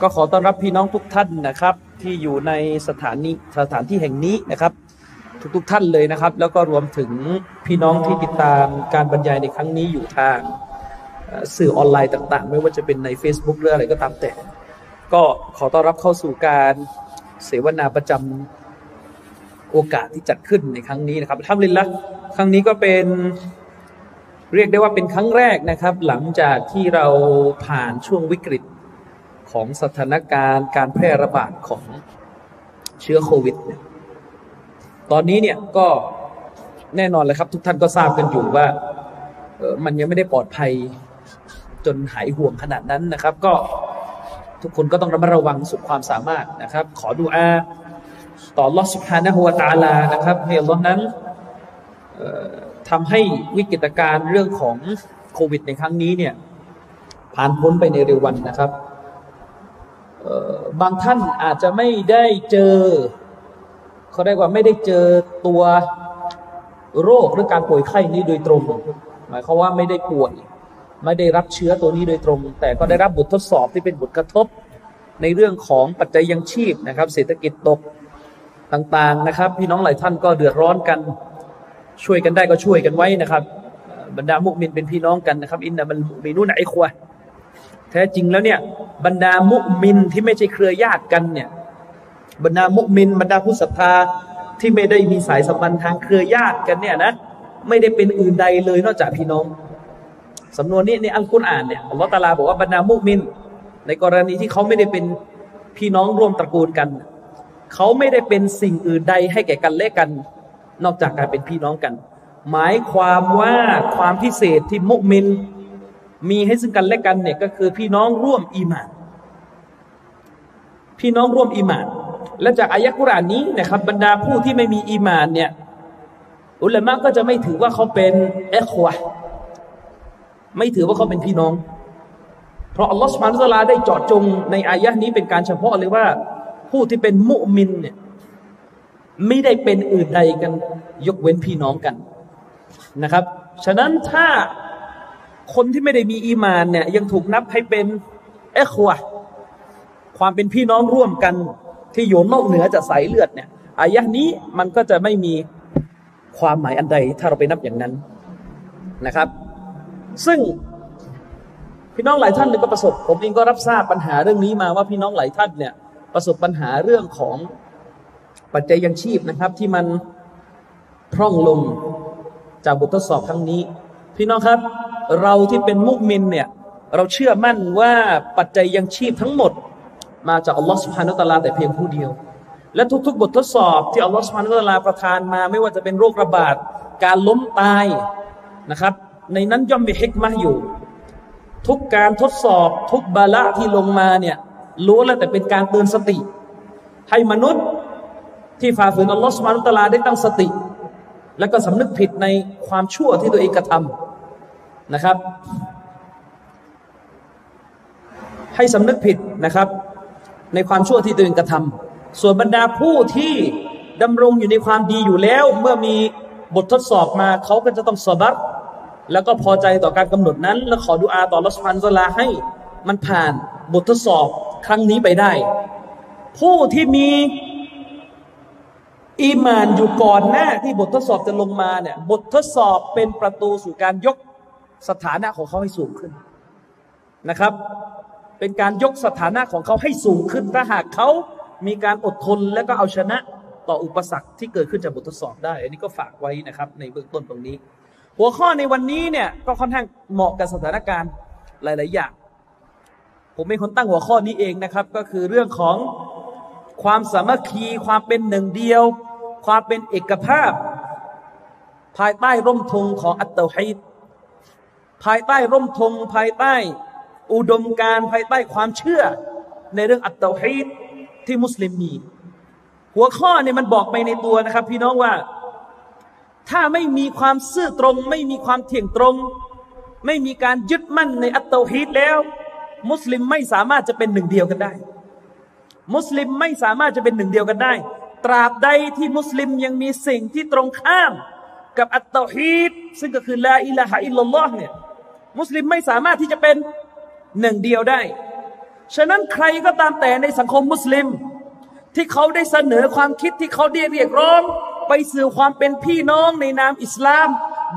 ก็ขอต้อนรับพี่น้องทุกท่านนะครับ ที่อยู่ในสถานีสถานที่แห่งนี้นะครับ ทุกๆท่านเลยนะครับ แล้วก็รวมถึงพี่น้องที่ติดตามการบรรยายในครั้งนี้อยู่ทางสื่อออนไลน์ต่าง ๆ ไม่ว่าจะเป็นใน Facebook หรืออะไรก็ตามแต่ ก็ขอต้อนรับเข้าสู่การเสวนาประจำโอกาสที่จัดขึ้นในครั้งนี้นะครับทำลินละครั้งนี้ก็เป็นเรียกได้ว่าเป็นครั้งแรกนะครับ หลังจากที่เราผ่านช่วงวิกฤต ของสถานการณ์การแพร่ระบาดของเชื้อโควิดเนี่ยตอนนี้เนี่ยก็แน่นอนเลยครับ ทุกท่านก็ทราบกันอยู่ว่าออมันยังไม่ได้ปลอดภัยจนหายห่วงขนาดนั้นนะครับ ก็ทุกคนก็ต้องระมัดระวังสุดความสามารถนะครับ ขอดูอาต่อลอสุภานะฮัวตาลานะครับให้ลอนั้นออทำให้วิกฤตการณ์เรื่องของโควิดในครั้งนี้เนี่ยผ่านพ้นไปในเร็ววันนะครับ บางท่านอาจจะไม่ได้เจอเขาเรียกว่าไม่ได้เจอตัวโรคหรือการป่วยไข้นี้โดยตรง หมายความว่าไม่ได้ป่วยไม่ได้รับเชื้อตัวนี้โดยตรง แต่ก็ได้รับบททดสอบที่เป็นบทกระทบ ในเรื่องของปัจจัยยังชีพนะครับ เศรษฐกิจตกต่างๆนะครับ พี่น้องหลายท่านก็เดือดร้อนกันช่วยกันได้ก็ช่วยกันไว้นะครับ บรรดามุกมินเป็นพี่น้องกันนะครับ อินนามันมีนุ่นไอควะ ท้จริงแล้วเนี่ยบรรดามุมินที่ไม่ใช่เครือญาติกันเนี่ยบรรดามุมิน บรรดาผู้ศรัทธาที่ไม่ได้มีสายสัมพันธ์ทางเครือญาติกันเนี่ยนะไม่ได้เป็นอื่นใดเลยนอกจากพี่น้องสำนวนนี้ในอัลกุรอานเนี่ยอัลลอฮฺตาลาบอกว่าบรรดามุมิน ในกรณีที่เขาไม่ได้เป็นพี่น้องร่วมตระกูลกัน เขาไม่ได้เป็นสิ่งอื่นใดให้แก่กันและกัน นอกจากการเป็นพี่น้องกัน หมายความว่าความพิเศษที่มุมิน มีให้ซึ่งกันและกันเนี่ยก็คือพี่น้องร่วมอีหมาน พี่น้องร่วมอีหมาน และจากอายะกุรานนี้นะครับ บรรดาผู้ที่ไม่มีอีหมานเนี่ยอุลามะก็จะไม่ถือว่าเขาเป็นเอควะไม่ถือว่าเขาเป็นพี่น้อง เพราะอัลลอฮฺสุบานุตะอลาได้เจาะจงในอายะนี้เป็นการเฉพาะเลยว่า ผู้ที่เป็นมุมินเนี่ยไม่ได้เป็นอื่นใดกัน ยกเว้นพี่น้องกันนะครับ ฉะนั้นถ้า คนที่ไม่ได้มีอีมานเนี่ยยังถูกนับให้เป็นเอควความเป็นพี่น้องร่วมกันที่อยู่นอกเหนือจากสายเลือดเนี่ยอายะนี้มันก็จะไม่มีความหมายอันใด ถ้าเราไปนับอย่างนั้นนะครับ ซึ่งพี่น้องหลายท่านก็ประสบ ผมเองก็รับทราบปัญหาเรื่องนี้มาว่าพี่น้องหลายท่านเนี่ยประสบปัญหาเรื่องของปัจจัยยังชีพนะครับ ที่มันพร่องลงจากบททดสอบครั้งนี้ พี่น้องครับ เราที่เป็นมุกมินเนี่ยเราเชื่อมั่นว่าปัจจัยยังชีพทั้งหมด มาจากอัลลอฮฺสุบฮานุตะลาแต่เพียงผู้เดียว และทุกๆ บททดสอบที่อัลลอฮฺสุบฮานุตะลาประทานมา ไม่ว่าจะเป็นโรคระบาดการล้มตายนะครับ ในนั้นย่อมมีฮิกมะห์อยู่ ทุกการทดสอบทุกบาละที่ลงมาเนี่ยล้วนแล้วแต่เป็นการเตือนสติ ให้มนุษย์ที่ฝ่าฝืนอัลลอฮฺสุบฮานุตะลาได้ตั้งสติ และก็สำนึกผิดในความชั่วที่ตัวเองกระทำ นะครับ ให้สำนึกผิดนะครับ ในความชั่วที่ตัวเองกระทำส่วนบรรดาผู้ที่ดำรงอยู่ในความดีอยู่แล้ว เมื่อมีบททดสอบมาเขาก็จะต้องสอบัดแล้วก็พอใจต่อการกำหนดนั้น และขอดุอาต่อรัสพันซลาให้มันผ่านบททดสอบครั้งนี้ไปได้ ผู้ที่มีอีมานอยู่ก่อนหน้าที่บททดสอบจะลงมาเนี่ยบททดสอบเป็นประตูสู่การยก สถานะของเขาให้สูงขึ้นนะครับ เป็นการยกสถานะของเขาให้สูงขึ้นถ้าหากเขามีการอดทนและก็เอาชนะต่ออุปสรรคที่เกิดขึ้นจากบททดสอบได้ อันนี้ก็ฝากไว้นะครับ ในเบื้องต้นตรงนี้ หัวข้อในวันนี้เนี่ยก็ค่อนข้างเหมาะกับสถานการณ์หลาย ๆ อย่าง ผมเป็นคนตั้งหัวข้อนี้เองนะครับ ก็คือเรื่องของความสามัคคีความเป็นหนึ่งเดียว ความเป็นเอกภาพ ภายใต้ร่มธงของอัตเตฮีด ภายใต้ร่มธงภายใต้ อุดมการภายใต้ความเชื่อ ในเรื่องอัตตาฮีดที่มุสลิมมี หัวข้อเนี่ยมันบอกไปในตัวนะครับ พี่น้องว่า ถ้าไม่มีความซื่อตรง ไม่มีความเที่ยงตรง ไม่มีการยึดมั่นในอัตตฮีตแล้ว มุสลิมไม่สามารถจะเป็นหนึ่งเดียวกันได้ มุสลิมไม่สามารถจะเป็นหนึ่งเดียวกันได้ ตราบใดที่มุสลิมยังมีสิ่งที่ตรงข้ามกับอัตตฮีตซึ่งก็คือลาอิลาฮะอิลลัลลอฮ์เนี่ย มุสลิมไม่สามารถที่จะเป็นหนึ่งเดียวได้ ฉะนั้นใครก็ตามแต่ในสังคมมุสลิม ที่เขาได้เสนอความคิดที่เขาได้เรียกร้อง ไปสื่อความเป็นพี่น้องในนามอิสลาม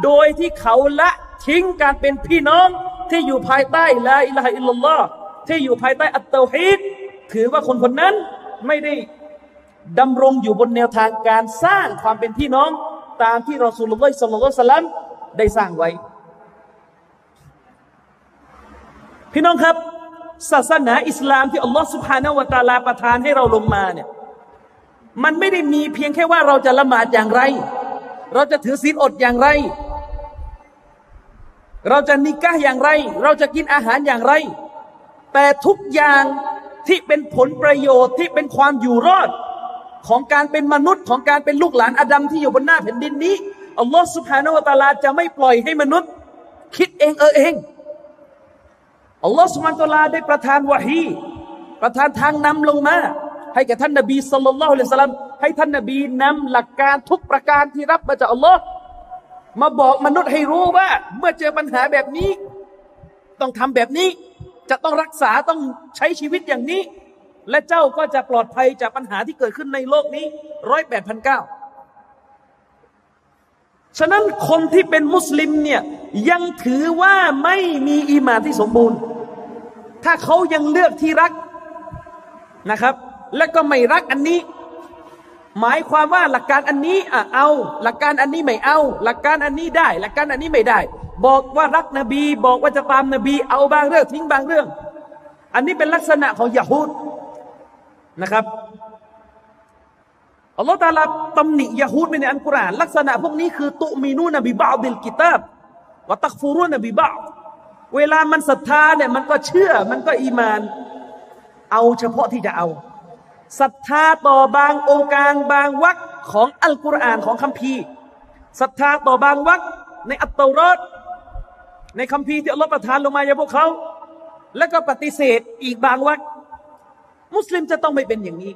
โดยที่เขาละทิ้งการเป็นพี่น้องที่อยู่ภายใต้ละอิละฮอิลลอฮ์ที่อยู่ภายใต้อัตตอฮีดถือว่าคนคนนั้นไม่ได้ดำรงอยู่บนแนวทางการสร้างความเป็นพี่น้องตามที่รอสูลุลลอฮ์สัลลัลลอฮุสลัมได้สร้างไว้ พี่น้องครับ ศาสนาอิสลามที่อัลลอฮ์สุบฮานาวะตาลาประทานให้เราลงมาเนี่ยมันไม่ได้มีเพียงแค่ว่าเราจะละหมาดอย่างไร เราจะถือศีลอดอย่างไร เราจะนิกะอย่างไร เราจะกินอาหารอย่างไร แต่ทุกอย่างที่เป็นผลประโยชน์ที่เป็นความอยู่รอด ของการเป็นมนุษย์ของการเป็นลูกหลานอาดัมที่อยู่บนหน้าแผ่นดินนี้อัลลอฮ์สุบฮานาวะตาลาจะไม่ปล่อยให้มนุษย์ คิดเองเออเอง อัลลอฮ์สุบานตลาได้ประทานวะฮีประทานทางนำลงมา ให้แก่ท่านนบีสุลต่านละฮ์ลสลัมให้ท่านนบีนำหลักการทุกประการที่รับมาจากอัลลอฮ์มาบอกมนุษย์ให้รู้ว่า เมื่อเจอปัญหาแบบนี้ ต้องทำแบบนี้ จะต้องรักษาต้องใช้ชีวิตอย่างนี้ และเจ้าก็จะปลอดภัยจากปัญหาที่เกิดขึ้นในโลกนี้ร้อยแปดพันเก้า ฉะนั้นคนที่เป็นมุสลิมเนี่ยยังถือว่าไม่มีอีมานที่สมบูรณ์ ถ้าเขายังเลือกที่รักนะครับ และก็ไม่รักอันนี้ หมายความว่าหลักการอันนี้อะเอา หลักการอันนี้ไม่เอา หลักการอันนี้ได้ หลักการอันนี้ไม่ได้ บอกว่ารักนบี บอกว่าจะตามนบี เอาบางเรื่องทิ้งบางเรื่อง อันนี้เป็นลักษณะของยะฮูดนะครับ อัลลอฮฺตาลาตำหนิยะฮูดในอันกุรอานลักษณะพวกนี้คือตุมีนูนบีบาดิลกิตาบวะตักฟูรุนบีบาเวลามันศรัทธาเนี่ยมันก็เชื่อมันก็อีมาน เอาเฉพาะที่จะเอาศรัทธาต่อบางองค์การบางวรรคของอัลกุรอานของคัมภีร์ศรัทธาต่อบางวรรคในอัตตรอดในคัมภีร์ที่อัลลอฮฺประทานลงมาอย่างพวกเขา แล้วก็ปฏิเสธอีกบางวรรคมุสลิมจะต้องไม่เป็นอย่างนี้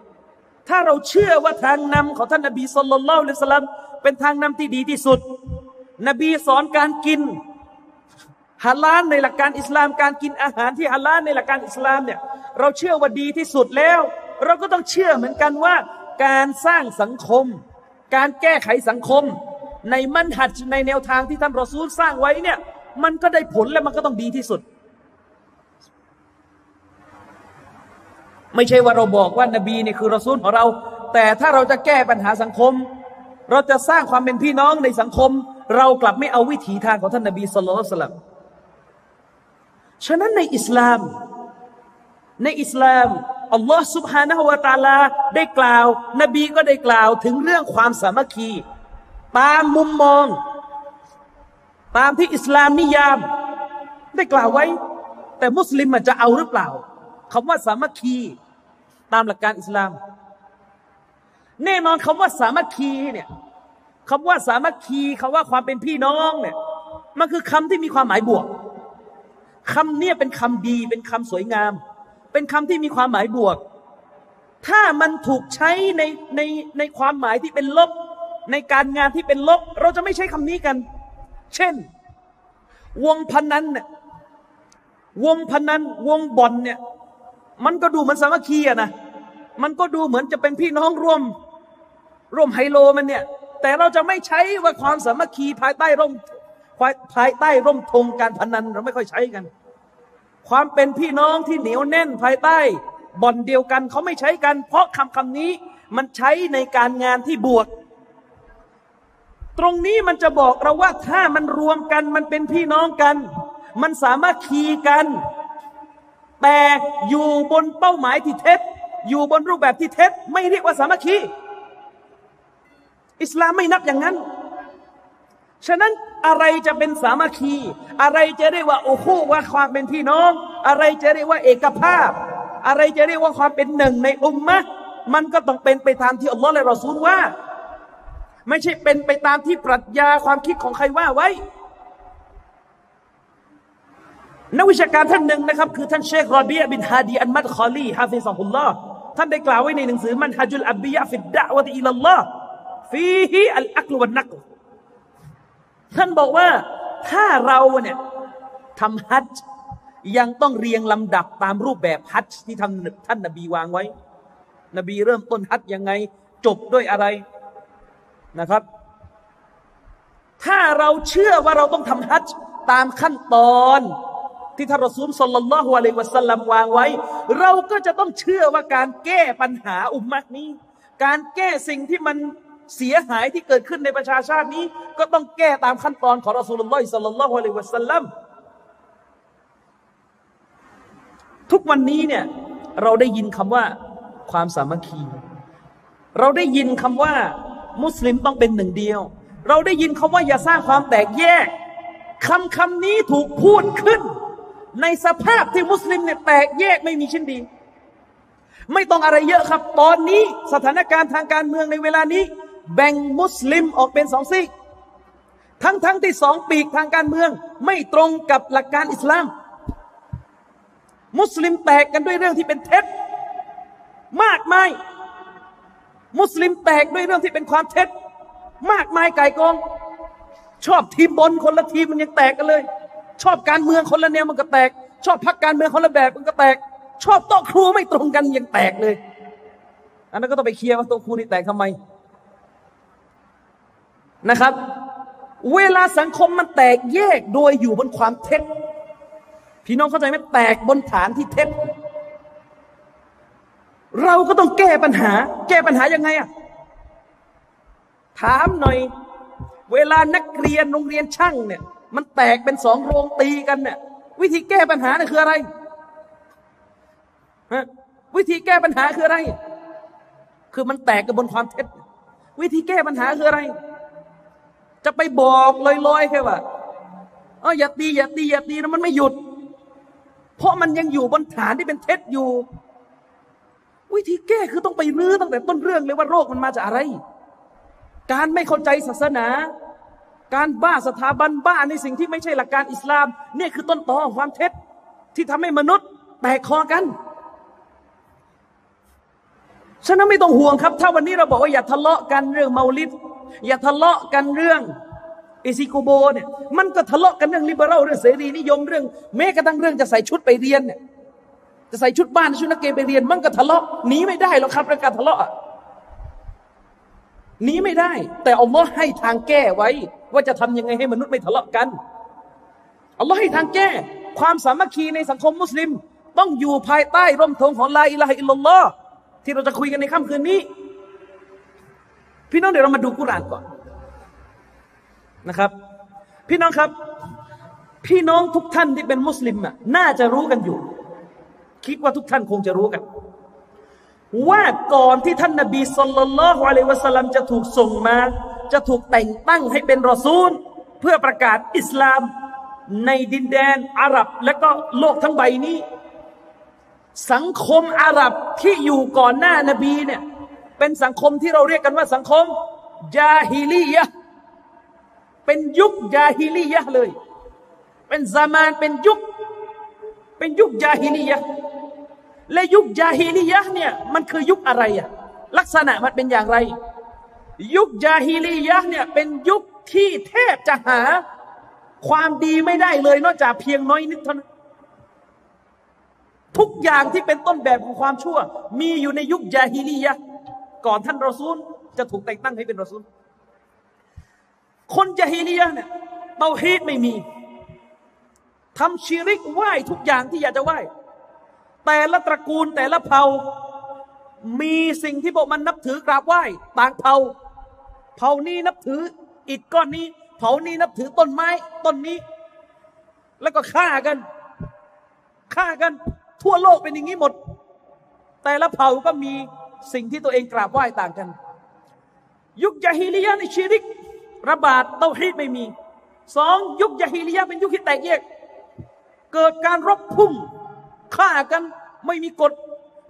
ถ้าเราเชื่อว่าทางนำของท่านนบีสุลต่านละสลัมเป็นทางนำที่ดีที่สุด นบีสอนการกินฮาลาลในหลักการอิสลามการกินอาหารที่ฮาลาลในหลักการอิสลามเนี่ยเราเชื่อว่าดีที่สุดแล้ว เราก็ต้องเชื่อเหมือนกันว่า การสร้างสังคม การแก้ไขสังคม ในมันหัดในแนวทางที่ท่านรอซูลสร้างไว้เนี่ยมันก็ได้ผลและมันก็ต้องดีที่สุด ไม่ใช่ว่าเราบอกว่านบีเนี่ยคือรอซูลของเรา แต่ถ้าเราจะแก้ปัญหาสังคม เราจะสร้างความเป็นพี่น้องในสังคม เรากลับไม่เอาวิถีทางของท่านนบีสุลต่านลัฉะนั้นในอิสลาม ในอิสลามอัลลอฮ์สุบฮานะฮวาตาลาได้กล่าว นบีก็ได้กล่าวถึงเรื่องความสามัคคี ตามมุมมอง ตามที่อิสลามนิยาม ได้กล่าวไว้ แต่มุสลิมจะเอาหรือเปล่าคำว่าสามัคคี ตามหลักการอิสลาม แน่นอนคำว่าสามัคคีเนี่ยคำว่าสามัคคีคำว่าความเป็นพี่น้องเนี่ยมันคือคำที่มีความหมายบวกคำเนี่ยเป็นคำดีเป็นคำสวยงาม เป็นคำที่มีความหมายบวก ถ้ามันถูกใช้ในในในความหมายที่เป็นลบ ในการงานที่เป็นลบ เราจะไม่ใช้คำนี้กัน เช่น วงพนันเนี่ยวงพนันวงบอลเนี่ย มันก็ดูเหมือนสามัคคีอะนะ มันก็ดูเหมือนจะเป็นพี่น้องร่วม ร่วมไฮโลมันเนี่ย แต่เราจะไม่ใช้ว่าความสามัคคีภายใต้ร่มภายใต้ร่มธงการพนันเราไม่ค่อยใช้กัน ความเป็นพี่น้องที่เหนียวแน่นภายใต้บ่อนเดียวกันเขาไม่ใช้กัน เพราะคำคำนี้มันใช้ในการงานที่บวก ตรงนี้มันจะบอกเราว่าถ้ามันรวมกันมันเป็นพี่น้องกัน มันสามารถคีกัน แต่อยู่บนเป้าหมายที่เท็จ อยู่บนรูปแบบที่เท็จ ไม่เรียกว่าสามัคคี อิสลามไม่นับอย่างนั้น ฉะนั้นอะไรจะเป็นสามัคคี อะไรจะเรียกว่าโอ้คู่ว่าความเป็นพี่น้อง อะไรจะเรียกว่าเอกภาพ อะไรจะเรียกว่าความเป็นหนึ่งในอุมมะมันก็ต้องเป็นไปตามที่อัลลอฮ์และรอซูลว่า ไม่ใช่เป็นไปตามที่ปรัชญาความคิดของใครว่าไว้ นักวิชาการท่านหนึ่งนะครับ คือท่านเชครอบียบินฮาดีอันมัดคอลีحفظه اللهท่านได้กล่าวไว้ในหนังสือمنهج الأنبياء في الدعوة إلى الله فيه العقل والنقلท่านบอกว่าถ้าเราเนี่ยทำฮัจจ์ยังต้องเรียงลำดับตามรูปแบบฮัจจ์ที่ท่านท่านนบีวางไว้ นบีเริ่มต้นฮัจจ์ยังไง จบด้วยอะไรนะครับ ถ้าเราเชื่อว่าเราต้องทำฮัจจ์ตามขั้นตอน ที่ท่านรอซูลสลลัลลอฮุอะลัยวะสัลลัมวางไว้ เราก็จะต้องเชื่อว่าการแก้ปัญหาอุมมะนี้ การแก้สิ่งที่มันเสียหายที่เกิดขึ้นในประชาชาตินี้ ก็ต้องแก้ตามขั้นตอนของรอซูลุลลอฮิสัลลัลลอฮุอะลัยวะสัลลัมทุกวันนี้เนี่ยเราได้ยินคำว่าความสามัคคี เราได้ยินคำว่า มุสลิมต้องเป็นหนึ่งเดียว เราได้ยินคำว่าอย่าสร้างความแตกแยกคำคำนี้ถูกพูดขึ้น ในสภาพที่มุสลิมเนี่ยแตกแยกไม่มีชิ้นดี ไม่ต้องอะไรเยอะครับ ตอนนี้สถานการณ์ทางการเมืองในเวลานี้ แบ่งมุสลิมออกเป็นสองซีกทั้งทั้งที่สองปีกทางการเมือง ไม่ตรงกับหลักการอิสลาม มุสลิมแตกกันด้วยเรื่องที่เป็นเท็จมากมาย มุสลิมแตกด้วยเรื่องที่เป็นความเท็จ มากมายไก่กอง ชอบทีมบอลคนละทีมมันยังแตกกันเลย ชอบการเมืองคนละแนวมันก็แตก ชอบพักการเมืองคนละแบบมันก็แตก ชอบโต๊ะครูไม่ตรงกันยังแตกเลย อันนั้นก็ต้องไปเคลียร์ว่าโต๊ะครูนี่แตกทำไมนะครับ เวลาสังคมมันแตกแยกโดยอยู่บนความเท็จพี่น้องเข้าใจไหมแตกบนฐานที่เท็จเราก็ต้องแก้ปัญหา แก้ปัญหายังไงอะถามหน่อย เวลานักเรียนโรงเรียนช่างเนี่ย มันแตกเป็นสองโรงตีกันเนี่ย วิธีแก้ปัญหาเนี่ยคืออะไรฮะวิธีแก้ปัญหาคืออะไร คือมันแตกกันบนความเท็จ วิธีแก้ปัญหาคืออะไร จะไปบอกลอยๆแค่ว่าเอออย่าตีอย่าตีอย่าตีนะมันไม่หยุด เพราะมันยังอยู่บนฐานที่เป็นเท็จอยู่ วิธีแก้คือต้องไปรื้อตั้งแต่ต้นเรื่องเลยว่าโรคมันมาจากอะไร การไม่เข้าใจศาสนา การบ้าสถาบันบ้าในสิ่งที่ไม่ใช่หลักการอิสลามเนี่ยคือต้นตอความเท็จที่ทำให้มนุษย์แตกคอกัน ฉะนั้นไม่ต้องห่วงครับ ถ้าวันนี้เราบอกว่าอย่าทะเลาะกันเรื่องเมาลิดอย่าทะเลาะกันเรื่องเอซิโกโบเนี่ยมันก็ทะเลาะกันเรื่องลิเบอรัลเรื่องเสรีนิยมเรื่องแม้กระทั่งเรื่องจะใส่ชุดไปเรียนเนี่ยจะใส่ชุดบ้านชุดนักเรียไปเรียน มันก็ทะเลาะหนีไม่ได้หรอกครับเรื่องการทะเลาะหนีไม่ได้ แต่อัลลอฮ์ให้ทางแก้ไว้ ว่าจะทำยังไงให้มนุษย์ไม่ทะเลาะกันอัลลอฮ์ให้ทางแก้ ความสามัคคีในสังคมมุสลิม ต้องอยู่ภายใต้ร่มธงของลาอิลาฮิอิลลอฮ์ที่เราจะคุยกันในค่ำคืนนี้ พี่น้องเดี๋ยวเรามาดูกุรานก่อนนะครับ พี่น้องครับ พี่น้องทุกท่านที่เป็นมุสลิมอะน่าจะรู้กันอยู่ คิดว่าทุกท่านคงจะรู้กัน ว่าก่อนที่ท่านนบีสุลต่านละฮ์อะลัยวะสัลลัมจะถูกส่งมา จะถูกแต่งตั้งให้เป็นรอซูล เพื่อประกาศอิสลามในดินแดนอาหรับและก็โลกทั้งใบนี้ สังคมอาหรับที่อยู่ก่อนหน้านบีเนี่ยเป็นสังคมที่เราเรียกกันว่าสังคมยาฮิลียะเป็นยุคยาฮิลียะเลย เป็นซามานเป็นยุค เป็นยุคยาฮิลียะและยุคยาฮิลียะเนี่ยมันคือยุคอะไรอะลักษณะมันเป็นอย่างไร ยุคยาฮิลียะเนี่ยเป็นยุคที่แทบจะหา ความดีไม่ได้เลยนอกจากเพียงน้อยนิดเท่านั้นทุกอย่างที่เป็นต้นแบบของความชั่ว มีอยู่ในยุคยาฮิลียะก่อนท่านรอซูล จะถูกแต่งตั้งให้เป็นรอซูล คนยาฮิลียะเนี่ยเตาฮีดไม่มีทำชีริกไหว้ทุกอย่างที่อยากจะไหว้แต่ละตระกูลแต่ละเผ่า มีสิ่งที่พวกมันนับถือกราบไหว้ต่างเผ่า เผ่านี้นับถืออิฐก้อนนี้ เผ่านี้นับถือต้นไม้ต้นนี้ แล้วก็ฆ่ากันฆ่ากันทั่วโลกเป็นอย่างนี้หมด แต่ละเผ่าก็มีสิ่งที่ตัวเองกราบไหว้ต่างกัน ยุคยาฮิลียะในชีริก ระบาดเตาฮีดไม่มีสองยุคยาฮิลียะเป็นยุคที่แตกแยก เกิดการรบพุ่งฆ่ากันไม่มีกฎ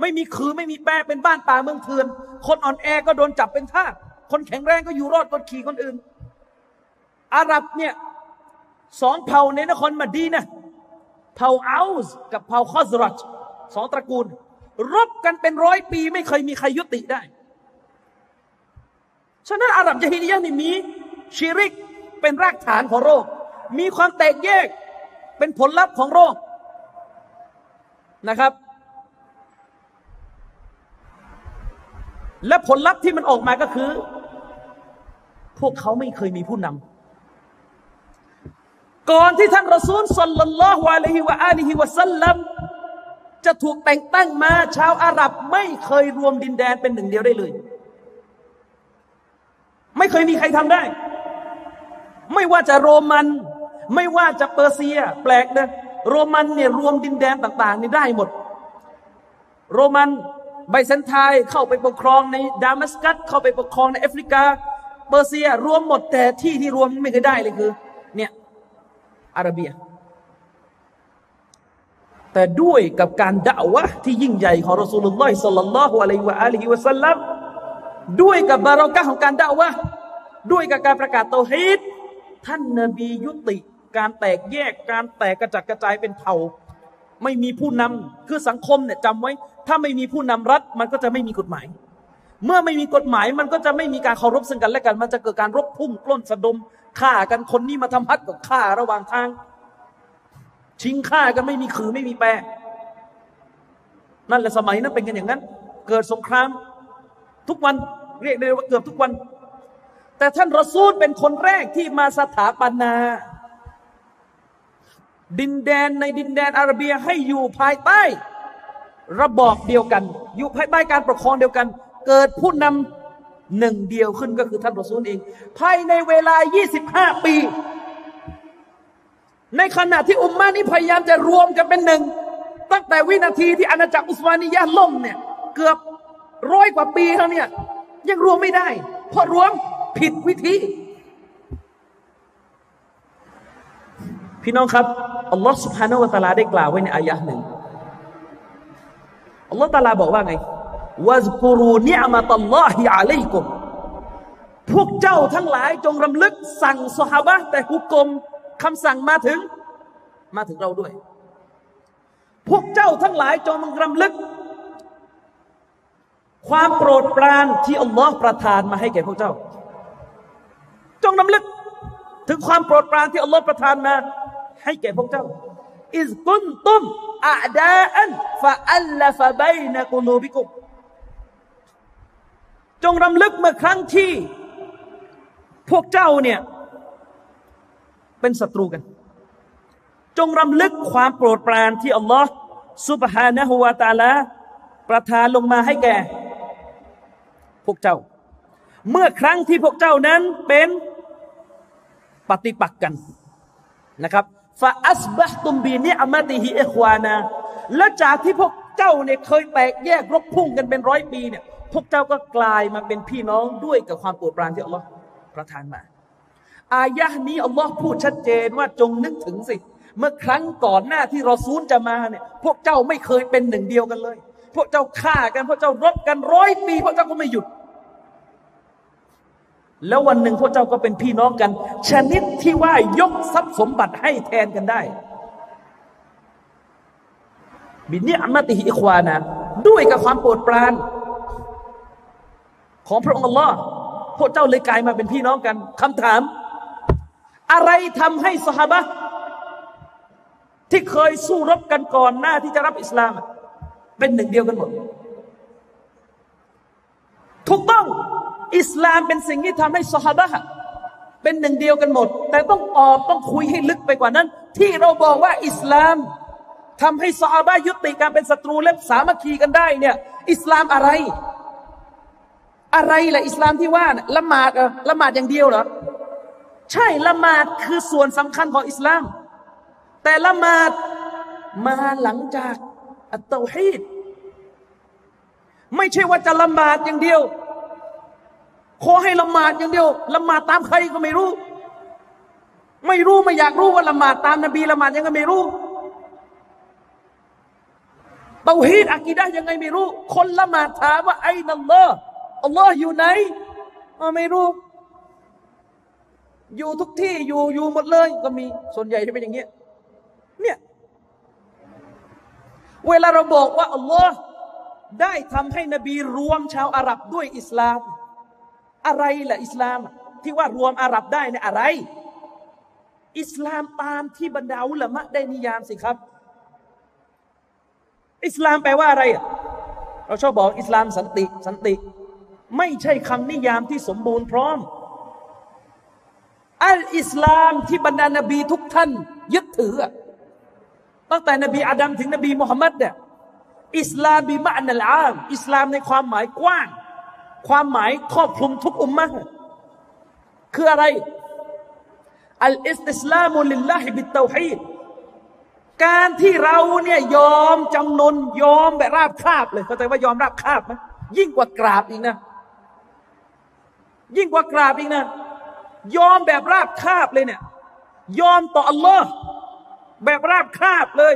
ไม่มีคือไม่มีแปรเป็นบ้านป่าเมืองเถื่อน คนอ่อนแอก็โดนจับเป็นทาส คนแข็งแรงก็อยู่รอดกดขี่คนอื่น อาหรับเนี่ยสองเผ่าในนครมาดีนะเผ่าอัลส์กับเผ่าคอสรัตสองตระกูล รบกันเป็นร้อยปี ไม่เคยมีใครยุติได้ ฉะนั้นอาหรับยะฮิลียะนี่มีชิริกเป็นรากฐานของโรค มีความแตกแยกเป็นผลลัพธ์ของโรคนะครับ และผลลัพธ์ที่มันออกมาก็คือ วกเขาไม่เคยมีผู้นำก่อนที่ท่านรอซูลสัลลัลลอฮุอะลัยฮิวะอาลิฮิวะสัลลัมจะถูกแต่งตั้งมา ชาวอาหรับไม่เคยรวมดินแดนเป็นหนึ่งเดียวได้เลย ไม่เคยมีใครทำได้ ไม่ว่าจะโรมัน ไม่ว่าจะเปอร์เซีย แปลกนะโรมันเนี่ยรวมดินแดนต่างๆนี่ได้หมด โรมันไบเซนไทน์เข้าไปปกครองในดามัสกัสเข้าไปปกครองในแอฟริกา เปอร์เซีย รวมหมดแต่ที่ที่รวมไม่เคยได้เลยคือ เนี่ยอาระเบีย แต่ด้วยกับการด่าวะที่ยิ่งใหญ่ของรอสูลุลลอฮิสัลลัลลอฮุอะลัยฮิวะอาลีฮิวะสัลลัมด้วยกับบารอกะของการด่าวะด้วยกับการประกาศโตฮีดท่านนบียุติการแตกแยกการแตกกระจัดกระจายเป็นเผ่า ไม่มีผู้นำคือสังคมเนี่ยจำไว้ ถ้าไม่มีผู้นำรัฐมันก็จะไม่มีกฎหมาย เมื่อไม่มีกฎหมายมันก็จะไม่มีการเคารพซึ่งกันและกัน มันจะเกิดการรบพุ่งปล้นสะดมฆ่ากันคนนี้มาทำฮัดกับฆ่าระหว่างทาง ชิงฆ่ากันไม่มีคือไม่มีแปรนั่นแหละสมัยนั้นเป็นกันอย่างนั้น เกิดสงคราม ทุกวันเรียกได้ว่าเกือบทุกวัน แต่ท่านรอซูลเป็นคนแรกที่มาสถาปนา ดินแดนในดินแดนอาระเบียให้อยู่ภายใต้ ระบอบเดียวกัน อยู่ภายใต้การปกครองเดียวกัน เกิดผู้นำหนึ่งเดียวขึ้นก็คือท่านรอซูลเอง ภายในเวลา 25 ปี ในขณะที่อุมมานี้พยายามจะรวมกันเป็นหนึ่ง ตั้งแต่วินาทีที่อาณาจักรอุสมานียะล่มเนี่ย เกือบร้อยกว่าปีแล้วเนี่ยยังรวมไม่ได้ เพราะรวมผิดวิธี พี่น้องครับอัลลอฮ์สุบฮานาวะตาลาได้กล่าวไว้ในอายะหนึ่งอัลลอฮ์ตาลาบอกว่าไง วัซกุรูนิอมะตัลลอฮิอะลัยกุมพวกเจ้าทั้งหลายจงรำลึกสั่งสหบะแต่ฮุกกลมคำสั่งมาถึง มาถึงเราด้วย พวกเจ้าทั้งหลายจงรำลึก ความโปรดปรานที่อัลลอฮ์ประทานมาให้แก่พวกเจ้า จงรำลึกถึงความโปรดปรานที่อัลลอฮ์ประทานมา ให้แก่พวกเจ้าอิสกุนตุมอาดาอันฟะอัลลฟะบัยนะกุลูบิกุม จงรำลึกเมื่อครั้งที่ พวกเจ้าเนี่ย เป็นศัตรูกัน จงรำลึกความโปรดปรานที่อัลลอฮ์สุบฮานะฮูวาตาลาประทานลงมาให้แก่ พวกเจ้า เมื่อครั้งที่พวกเจ้านั้นเป็นปฏิปักษ์กันนะครับฟาอัสบะตุมบีเนีอามาติฮิเอควานาและจากที่พวกเจ้าเนี่ยเคยแตกแยกรบพุ่งกันเป็นร้อยปีเนี่ย พวกเจ้าก็กลายมาเป็นพี่น้องด้วยกับความโปรดปรานที่อัลลอฮ์ประทานมา อายะนี้อัลลอฮ์พูดชัดเจนว่าจงนึกถึงสิ เมื่อครั้งก่อนหน้าที่รอซูลจะมาเนี่ยพวกเจ้าไม่เคยเป็นหนึ่งเดียวกันเลย พวกเจ้าฆ่ากันพวกเจ้ารบกันร้อยปีพวกเจ้าก็ไม่หยุด แล้ววันหนึ่งพวกเจ้าก็เป็นพี่น้องกัน ชนิดที่ว่ายกทรัพย์สมบัติให้แทนกันได้บินเนียอัมติฮิควานะด้วยกับความโปรดปราน ของพระองค์อัลลอฮ์พวกเจ้าเลยกลายมาเป็นพี่น้องกันคำถาม อะไรทำให้สหบะที่เคยสู้รบกันก่อนหน้าที่จะรับอิสลาม เป็นหนึ่งเดียวกันหมด ถูกต้องอิสลามเป็นสิ่งที่ทำให้สหบะเป็นหนึ่งเดียวกันหมด แต่ต้องออกต้องคุยให้ลึกไปกว่านั้น ที่เราบอกว่าอิสลามทำให้สหบะยุติการเป็นศัตรูและสามัคคีกันได้เนี่ย อิสลามอะไร อะไรล่ะอิสลามที่ว่าละหมาดเออละหมาดอย่างเดียวเหรอใช่ละหมาดคือส่วนสำคัญของอิสลาม แต่ละหมาดมาหลังจากอัตตาฮีดไม่ใช่ว่าจะละหมาดอย่างเดียว ขอให้ละหมาดอย่างเดียวละหมาดตามใครก็ไม่รู้ ไม่รู้ไม่อยากรู้ว่าละหมาดตามนบีละหมาดยังก็ไม่รู้เตาฮีดอากีดะยังไงไม่รู้ คนละหมาดถามว่าไอ้นัลลอฮ์ อัลลอฮ์อยู่ไหนไม่รู้ อยู่ทุกที่อยู่อยู่หมดเลย ก็มีส่วนใหญ่จะเป็นอย่างเงี้ยเนี่ยเวลาเราบอกว่าอัลลอฮ์ได้ทำให้นบีรวมชาวอาหรับด้วยอิสลาม อะไรล่ะอิสลาม ที่ว่ารวมอาหรับได้เนี่ยอะไร อิสลามตามที่บรรดาอุลามะได้นิยามสิครับ อิสลามแปลว่าอะไร เราชอบบอกอิสลามสันติ สันติ ไม่ใช่คำนิยามที่สมบูรณ์พร้อม อัลอิสลามที่บรรดานบีทุกท่าน ยึดถือ ตั้งแต่นบีอาดัมถึงนบีมุฮัมมัดเนี่ยอิสลามบิมะนัลอามอิสลามในความหมายกว้าง ความหมายครอบคลุมทุกอุมมะคืออะไร อัลอิสติสลามุลิลลาฮิบิตเตาฮีดการที่เราเนี่ยยอมจำนนยอมแบบราบคาบเลยเข้าใจว่ายอมราบคาบไหมยิ่งกว่ากราบอีกนะ ยิ่งกว่ากราบอีกนะ ยอมแบบราบคาบเลยเนี่ย ยอมต่ออัลลอฮ์แบบราบคาบเลย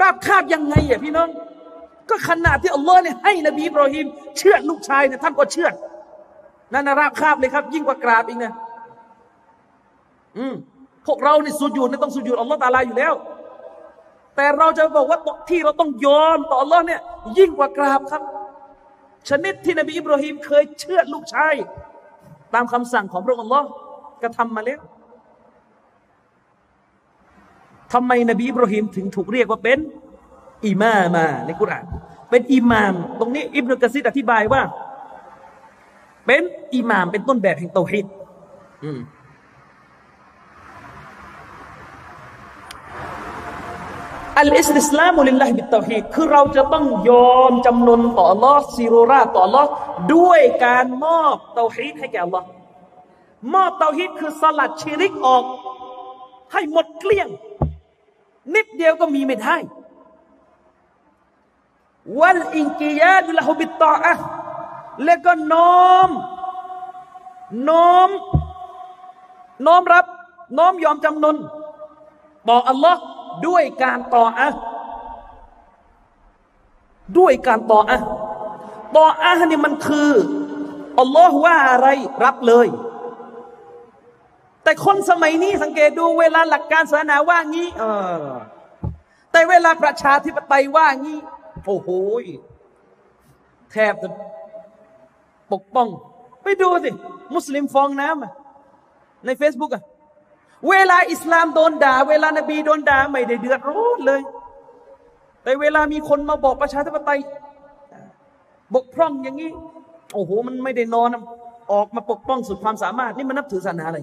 ราบคาบยังไงอะพี่น้อง ก็ขนาดที่อัลลอฮ์เนี่ยให้นบีอิบรอฮิมเชื่อลูกชายเนี่ยท่านก็เชื่อนั่นนะราบคาบเลยครับ ยิ่งกว่ากราบอีกนะอืมพวกเราเนี่ยสุญูดเนี่ยต้องสุญูดอัลลอฮ์ตาลาอยู่แล้ว แต่เราจะบอกว่าที่เราต้องยอมต่ออัลลอฮ์เนี่ย ยิ่งกว่ากราบครับ ชนิดที่นบีอิบราฮิมเคยเชื่อลูกชายตามคำสั่งของพระองค์ลอกระทำมาแล้วทำไมนบีอิบราฮิมถึงถูกเรียกว่าเป็นإماما ในกุรอานเป็นอิมาม ตรงนี้อิบนุกะษีรอธิบายว่า เป็นอิมามเป็นต้นแบบแห่งเตาฮิดالاستسلام لله بالتوحيدคือเราจะต้องยอมจำนนต่อ อัลลอฮ์ ศิโรราบต่อ อัลลอฮ์ ด้วยการมอบเตาฮีดให้แก่ อัลลอฮ์ มอบเตาฮีดคือสลัดชิริกออก ให้หมดเกลี้ยง นิดเดียวก็มีไม่ได้วัลอินกิยาดุลฮุบิตตาอะแล้วก็น้อม น้อม น้อมรับ น้อมยอมจำนนต่อ Allah ด้วยการต่ออะด้วยการต่ออะต่ออะนี่มันคืออัลลอฮ์ว่าอะไรรับเลย แต่คนสมัยนี้สังเกตดูเวลาหลักการศาสนาว่างี้ เออ แต่เวลาประชาธิปไตยว่างี้โอ้โหแทบจะปกป้อง ไปดูสิ มุสลิมฟองน้ำในเฟซบุ๊กอะ เวลาอิสลามโดนด่า เวลานบีโดนด่าไม่ได้เดือดร้อนเลย แต่เวลามีคนมาบอกประชาธิปไตย บกพร่องอย่างนี้ โอ้โห มันไม่ได้นอน ออกมาปกป้องสุดความสามารถ นี่มันนับถือศาสนาอะไร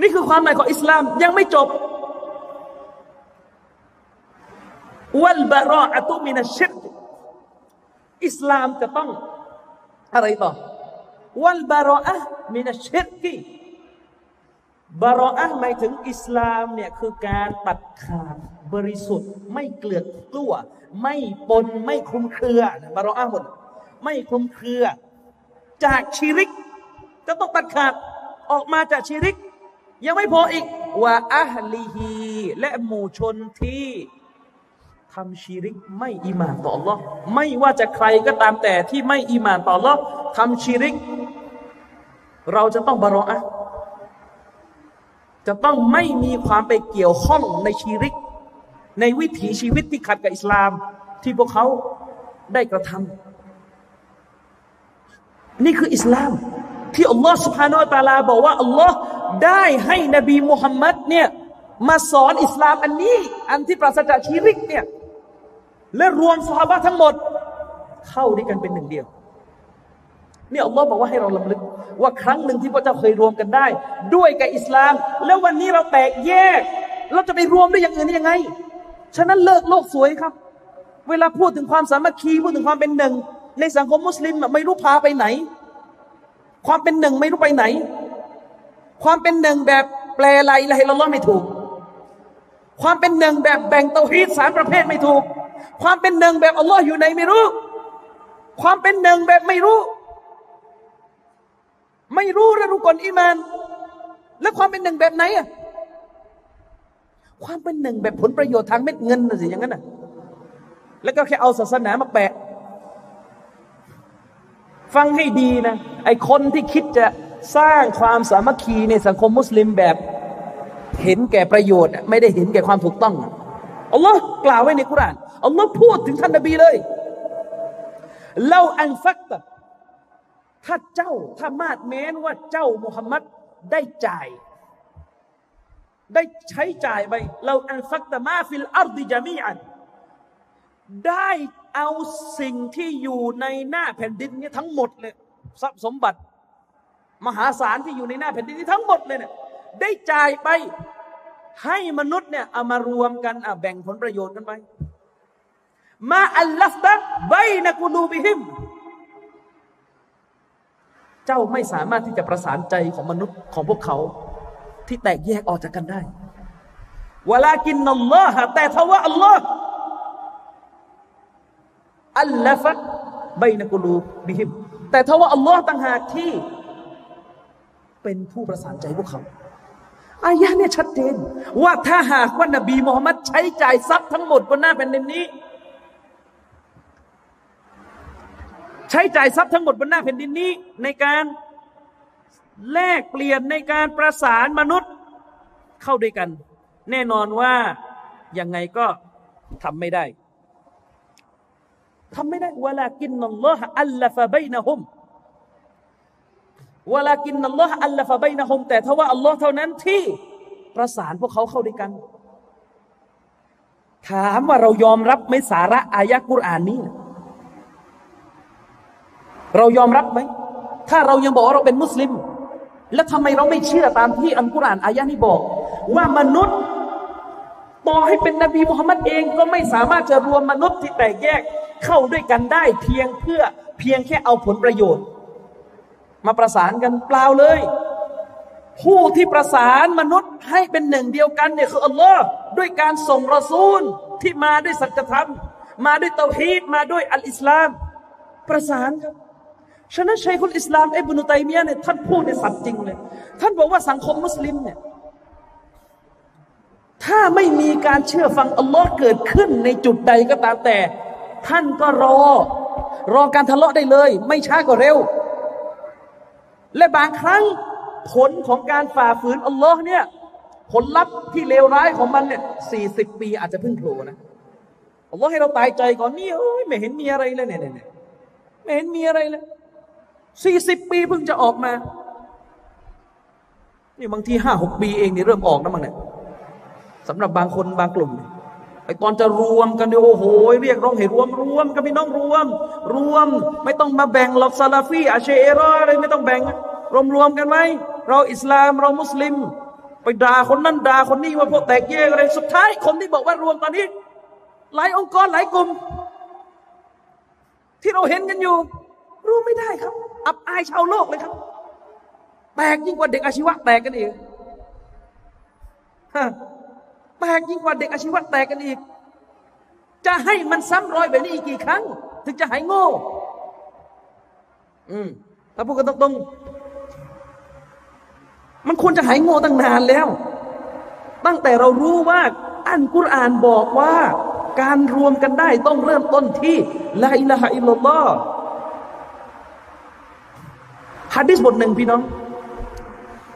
นี่คือความหมายของอิสลามยังไม่จบวัลบารออะตุมินัชชิรอิสลามจะต้องอะไรต่อ วัลบารออะมินัชชิรกีบารออะหมายถึงอิสลามเนี่ยคือการตัดขาดบริสุทธิ์ ไม่เกลือกกลัว ไม่ปนไม่คลุมเครือบารออะหมดไม่คลุมเครือ จากชีริก จะต้องตัดขาดออกมาจากชีริก ยังไม่พออีกว่าอัลีฮีและหมู่ชนที่ทำชีริกไม่อีมานต่อ Allah ไม่ว่าจะใครก็ตามแต่ที่ไม่อีมานต่อ Allah ทำชีริก เราจะต้องบารออะจะต้องไม่มีความไปเกี่ยวข้องในชีริก ในวิถีชีวิตที่ขัดกับอิสลาม ที่พวกเขาได้กระทำนี่คืออิสลาม ที่อัลลอฮ์สุภาโนตาลาบอกว่าอัลลอฮ์ได้ให้นบีมุฮัมมัดเนี่ยมาสอนอิสลามอันนี้ อันที่ปราศจากชีริกเนี่ยและรวมสหายทั้งหมด เข้าด้วยกันเป็นหนึ่งเดียวเนี่ยอัลลอฮ์บอกว่าให้เราลำลึก ว่าครั้งหนึ่งที่พระเจ้าเคยรวมกันได้ ด้วยกับอิสลาม แล้ววันนี้เราแตกแยก เราจะไปรวมด้วยอย่างอื่นได้ยังไง ฉะนั้นเลิกโลกสวยครับ เวลาพูดถึงความสามัคคีพูดถึงความเป็นหนึ่ง ในสังคมมุสลิมไม่รู้พาไปไหน ความเป็นหนึ่งไม่รู้ไปไหน ความเป็นหนึ่งแบบแปลอะไรอะไรเราล้อไม่ถูก ความเป็นหนึ่งแบบแบ่งเตาฮีดสามประเภทไม่ถูก ความเป็นหนึ่งแบบอัลลอฮ์อยู่ไหนไม่รู้ ความเป็นหนึ่งแบบไม่รู้ ไม่รู้รื่องรุกลอิมาน และความเป็นหนึ่งแบบไหนอะความเป็นหนึ่งแบบผลประโยชน์ทางเม็ดเงินนะสิอย่างนั้นนะแล้วก็แค่เอาศาสนามาแปะ ฟังให้ดีนะ ไอคนที่คิดจะสร้างความสามัคคีในสังคมมุสลิมแบบ เห็นแก่ประโยชน์ ไม่ได้เห็นแก่ความถูกต้องอัลลอฮ์กล่าวไว้ในกุรอานอัลลอฮ์พูดถึงท่านนบีเลยلو أنفقت ถ้าเจ้าถ้ามาดแม้นว่าเจ้ามุฮัมมัดได้จ่าย ได้ใช้จ่ายไปلو أنفقت ما في الأرض جميعاได้เอาสิ่งที่อยู่ในหน้าแผ่นดินนี้ทั้งหมดเลยทรัพย์สมบัติ มหาศาลที่อยู่ในหน้าแผ่นดินนี้ทั้งหมดเลยเนี่ยได้จ่ายไปให้มนุษย์เนี่ยเอามารวมกันแบ่งผลประโยชน์กันไปมาอัลลัฟตะใบนักูลูบิฮิม เจ้าไม่สามารถที่จะประสานใจของมนุษย์ของพวกเขา ที่แตกแยกออกจากกันได้เวลากินนัลลอฮ์แต่ทว่าอัลลอฮ์อัลลฟะใบนักูลูบิฮิมแต่ทว่าอัลลอฮ์ต่างหากที่ เป็นผู้ประสานใจพวกเขาอายะเนี่ยชัดเจน ว่าถ้าหากว่านบีมูฮัมมัดใช้จ่ายทรัพย์ทั้งหมดบนหน้าแผ่นดินนี้ ใช้จ่ายทรัพย์ทั้งหมดบนหน้าแผ่นดินนี้ ในการแลกเปลี่ยนในการประสานมนุษย์เข้าด้วยกัน แน่นอนว่ายังไงก็ทำไม่ได้ทำไม่ได้วลากินนัลลอฮ์อัลลฟะบัยนะฮุมวลากินนัลลอฮ์อัลลฟะบัยนะฮุมแต่ทว่าอัลลอฮ์เท่านั้นที่ประสานพวกเขาเข้าด้วยกัน ถามว่าเรายอมรับไหมสาระอายะกุรอานนี้ เรายอมรับไหม ถ้าเรายังบอกว่าเราเป็นมุสลิม แล้วทำไมเราไม่เชื่อตามที่อัลกุรอานอายะนี้บอก ว่ามนุษย์ต่อให้เป็นนบีมุฮัมมัดเองก็ไม่สามารถจะรวมมนุษย์ที่แตกแยกเข้าด้วยกันได้ เพียงเพื่อเพียงแค่เอาผลประโยชน์ มาประสานกันเปล่าเลย ผู้ที่ประสานมนุษย์ให้เป็นหนึ่งเดียวกันเนี่ยคืออัลลอฮ์ด้วยการส่งรอซูลที่มาด้วยสัจธรรม มาด้วยเตาฮีดมาด้วยอัลอิสลาม ประสานครับ ฉะนั้นชัยคุณอิสลามอิบนุตัยมียะเนี่ยท่านพูดในสัตว์จริงเลย ท่านบอกว่าสังคมมุสลิมเนี่ยถ้าไม่มีการเชื่อฟังอัลลอฮ์เกิดขึ้นในจุดใดก็ตามแต่ ท่านก็รอ รอการทะเลาะได้เลย ไม่ช้าก็เร็ว และบางครั้งผลของการฝ่าฝืนอัลลอฮ์เนี่ย ผลลัพธ์ที่เลวร้ายของมันเนี่ยสี่สิบปีอาจจะเพิ่งโผล่นะอัลลอฮ์ให้เราตายใจก่อนนี่เอ้ยไม่เห็นมีอะไรเลยเนี่ยเนี่ยไม่เห็นมีอะไรเลย สี่สิบปีเพิ่งจะออกมา นี่บางทีห้าหกปีเองนี่เริ่มออกนะมั้งเนี่ยสำหรับบางคนบางกลุ่มไอตอนจะรวมกันเดี๋ยโอ้โหเรียกร้องให้รวมรวมกันพี่น้องรวม รวม ไม่ต้องมาแบ่งหลอกซาลาฟีอาเชเอรออะไรไม่ต้องแบ่ง รวมรวมกันไหมเราอิสลามเรามุสลิม ไปด่าคนนั้นด่าคนนี้ว่าพวกแตกแยกอะไรสุดท้ายคนที่บอกว่ารวมตอนนี้ หลายองค์กรหลายกลุ่ม ที่เราเห็นกันอยู่ รวมไม่ได้ครับ อับอายชาวโลกเลยครับ แตกยิ่งกว่าเด็กอาชีวะแตกกันอีกแตกยิ่งกว่าเด็กอาชีวะแตกกันอีก จะให้มันซ้ำรอยแบบนี้อีกกี่ครั้ง ถึงจะหายโง่ อืมถ้าพูดกันตรงๆ มันควรจะหายโง่ตั้งนานแล้ว ตั้งแต่เรารู้ว่า อันกุรอานบอกว่า การรวมกันได้ต้องเริ่มต้นที่ละอิละฮะอิลลอฮ์ ฮะดิษบทหนึ่งพี่น้อง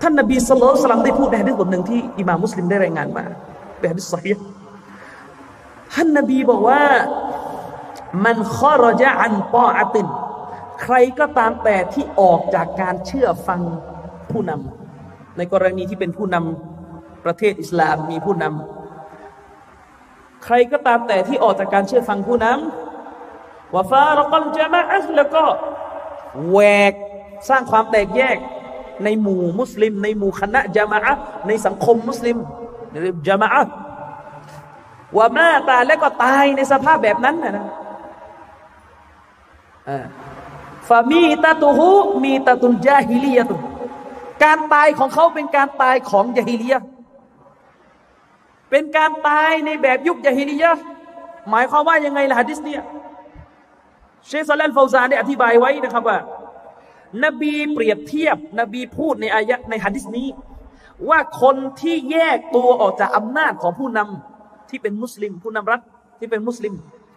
ท่านนบีสุลต่านได้พูดในฮะดิษบทหนึ่งที่อิมามุสลิมได้รายงานมาเป็นฮะดิษสฮีท่านนบีบอกว่ามันข้อรจอันปออติน ใครก็ตามแต่ที่ออกจากการเชื่อฟังผู้นำในกรณีที่เป็นผู้นำประเทศอิสลามมีผู้นำใครก็ตามแต่ที่ออกจากการเชื่อฟังผู้นำวาฟารกันจะมาอัแล้วก็แหวก สร้างความแตกแยกในหมู่มุสลิม ในหมู่คณะจามะในสังคมมุสลิมจามะว่ามาตาและก็ตายในสภาพแบบนั้นนะนะฟามีตาตูฮูมีตาตุนจาฮิลียตุการตายของเขาเป็นการตายของยาฮิลียเป็นการตายในแบบยุคยาฮิลียหมายความว่ายังไงล่ะฮะดิษเนี่ยเชคซาลันฟาวซานได้อธิบายไว้นะครับว่า นบีเปรียบเทียบ นบีพูดในอายะในฮะดิษนี้ ว่าคนที่แยกตัวออกจากอำนาจของผู้นำที่เป็นมุสลิม ผู้นำรัฐที่เป็นมุสลิม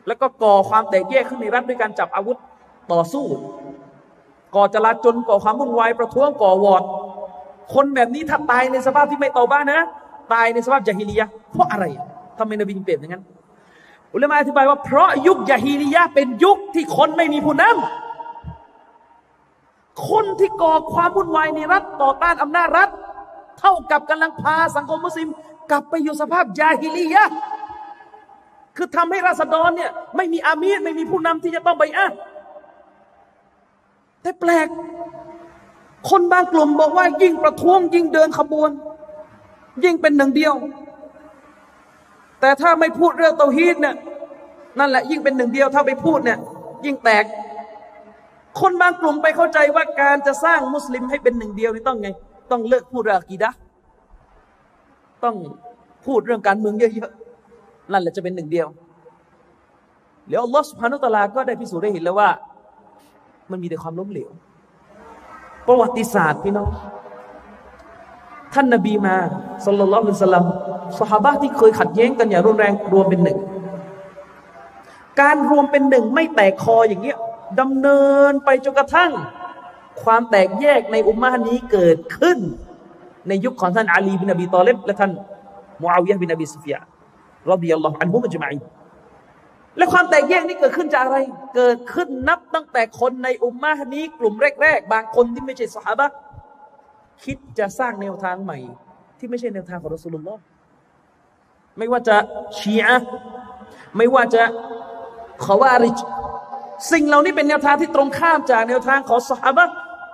แล้วก็ก่อความแตกแยกขึ้นในรัฐด้วยการจับอาวุธต่อสู้ ก่อจลาจลก่อความวุ่นวายประท้วงก่อวอดคนแบบนี้ถ้าตายในสภาพที่ไม่เตาบ้านนะ ตายในสภาพยาฮิลียะเพราะอะไรทำไมนบีเปรียบอย่างนั้นอุลามะอธิบายว่าเพราะยุคยาฮีลียะเป็นยุคที่คนไม่มีผู้นำ คนที่ก่อความวุ่นวายในรัฐต่อต้านอำนาจรัฐ เท่ากับกำลังพาสังคมมุสลิม กลับไปอยู่สภาพยาฮิลียะคือทำให้ราษฎรเนี่ยไม่มีอามีรไม่มีผู้นำที่จะต้องไปอะแต่แปลก คนบางกลุ่มบอกว่ายิ่งประท้วงยิ่งเดินขบวน ยิ่งเป็นหนึ่งเดียว แต่ถ้าไม่พูดเรื่องเตาฮีดเนี่ยนั่นแหละยิ่งเป็นหนึ่งเดียว ถ้าไปพูดเนี่ยยิ่งแตก คนบางกลุ่มไปเข้าใจว่าการจะสร้างมุสลิมให้เป็นหนึ่งเดียวนี่ต้องไง ต้องเลิกพูดเรื่องกีดะต้องพูดเรื่องการเมืองเยอะๆนั่นแหละจะเป็นหนึ่งเดียวแล้วอัลลอฮฺสุบฮานุตลาก็ได้พิสูจน์ได้เห็นแล้วว่า มันมีแต่ความล้มเหลว ประวัติศาสตร์พี่น้อง ท่านนบีมาสัลลัลลอฮุอะลัยฮิสลามสหายที่เคยขัดแย้งกันอย่างรุนแรงรวมเป็นหนึ่ง การรวมเป็นหนึ่งไม่แตกคออย่างเงี้ย ดำเนินไปจนกระทั่ง ความแตกแยกในอุมมานี้เกิดขึ้น ในยุคของท่านอาลีบินอบีตอเลบและท่านมูอาวิยะบินอบีสุฟยารบิยัลลอฮุอันฮุมะจมัยและความแตกแยกนี้เกิดขึ้นจากอะไร เกิดขึ้นนับตั้งแต่คนในอุมมานี้กลุ่มแรกๆ บางคนที่ไม่ใช่สหายคิดจะสร้างแนวทางใหม่ ที่ไม่ใช่แนวทางของรอสูลุลลอฮ์ไม่ว่าจะชีอะไม่ว่าจะขวาริจ สิ่งเหล่านี้เป็นแนวทางที่ตรงข้ามจากแนวทางของสหาย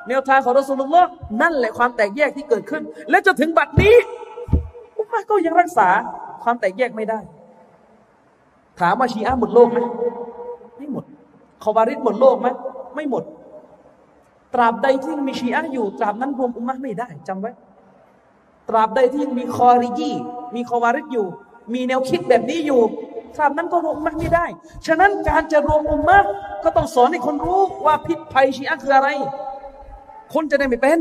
แนวทางของรอสูลุลลอฮ์นั่นแหละความแตกแยกที่เกิดขึ้น และจะถึงบัดนี้อุมาก็ยังรักษาความแตกแยกไม่ได้ ถามว่าชีอะหมดโลกไหมไม่หมดขาวาริจหมดโลกไหมไม่หมด ตราบใดที่ยังมีชีอะอยู่ ตราบนั้นรวมอุมมะไม่ได้จำไว้ ตราบใดที่ยังมีคอริยีมีคอวาริดอยู่ มีแนวคิดแบบนี้อยู่ ตราบนั้นก็รวมอุมมะไม่ได้ ฉะนั้นการจะรวมอุมมะก็ต้องสอนให้คนรู้ว่าพิษภัยชีอะคืออะไร คนจะได้ไม่เป็น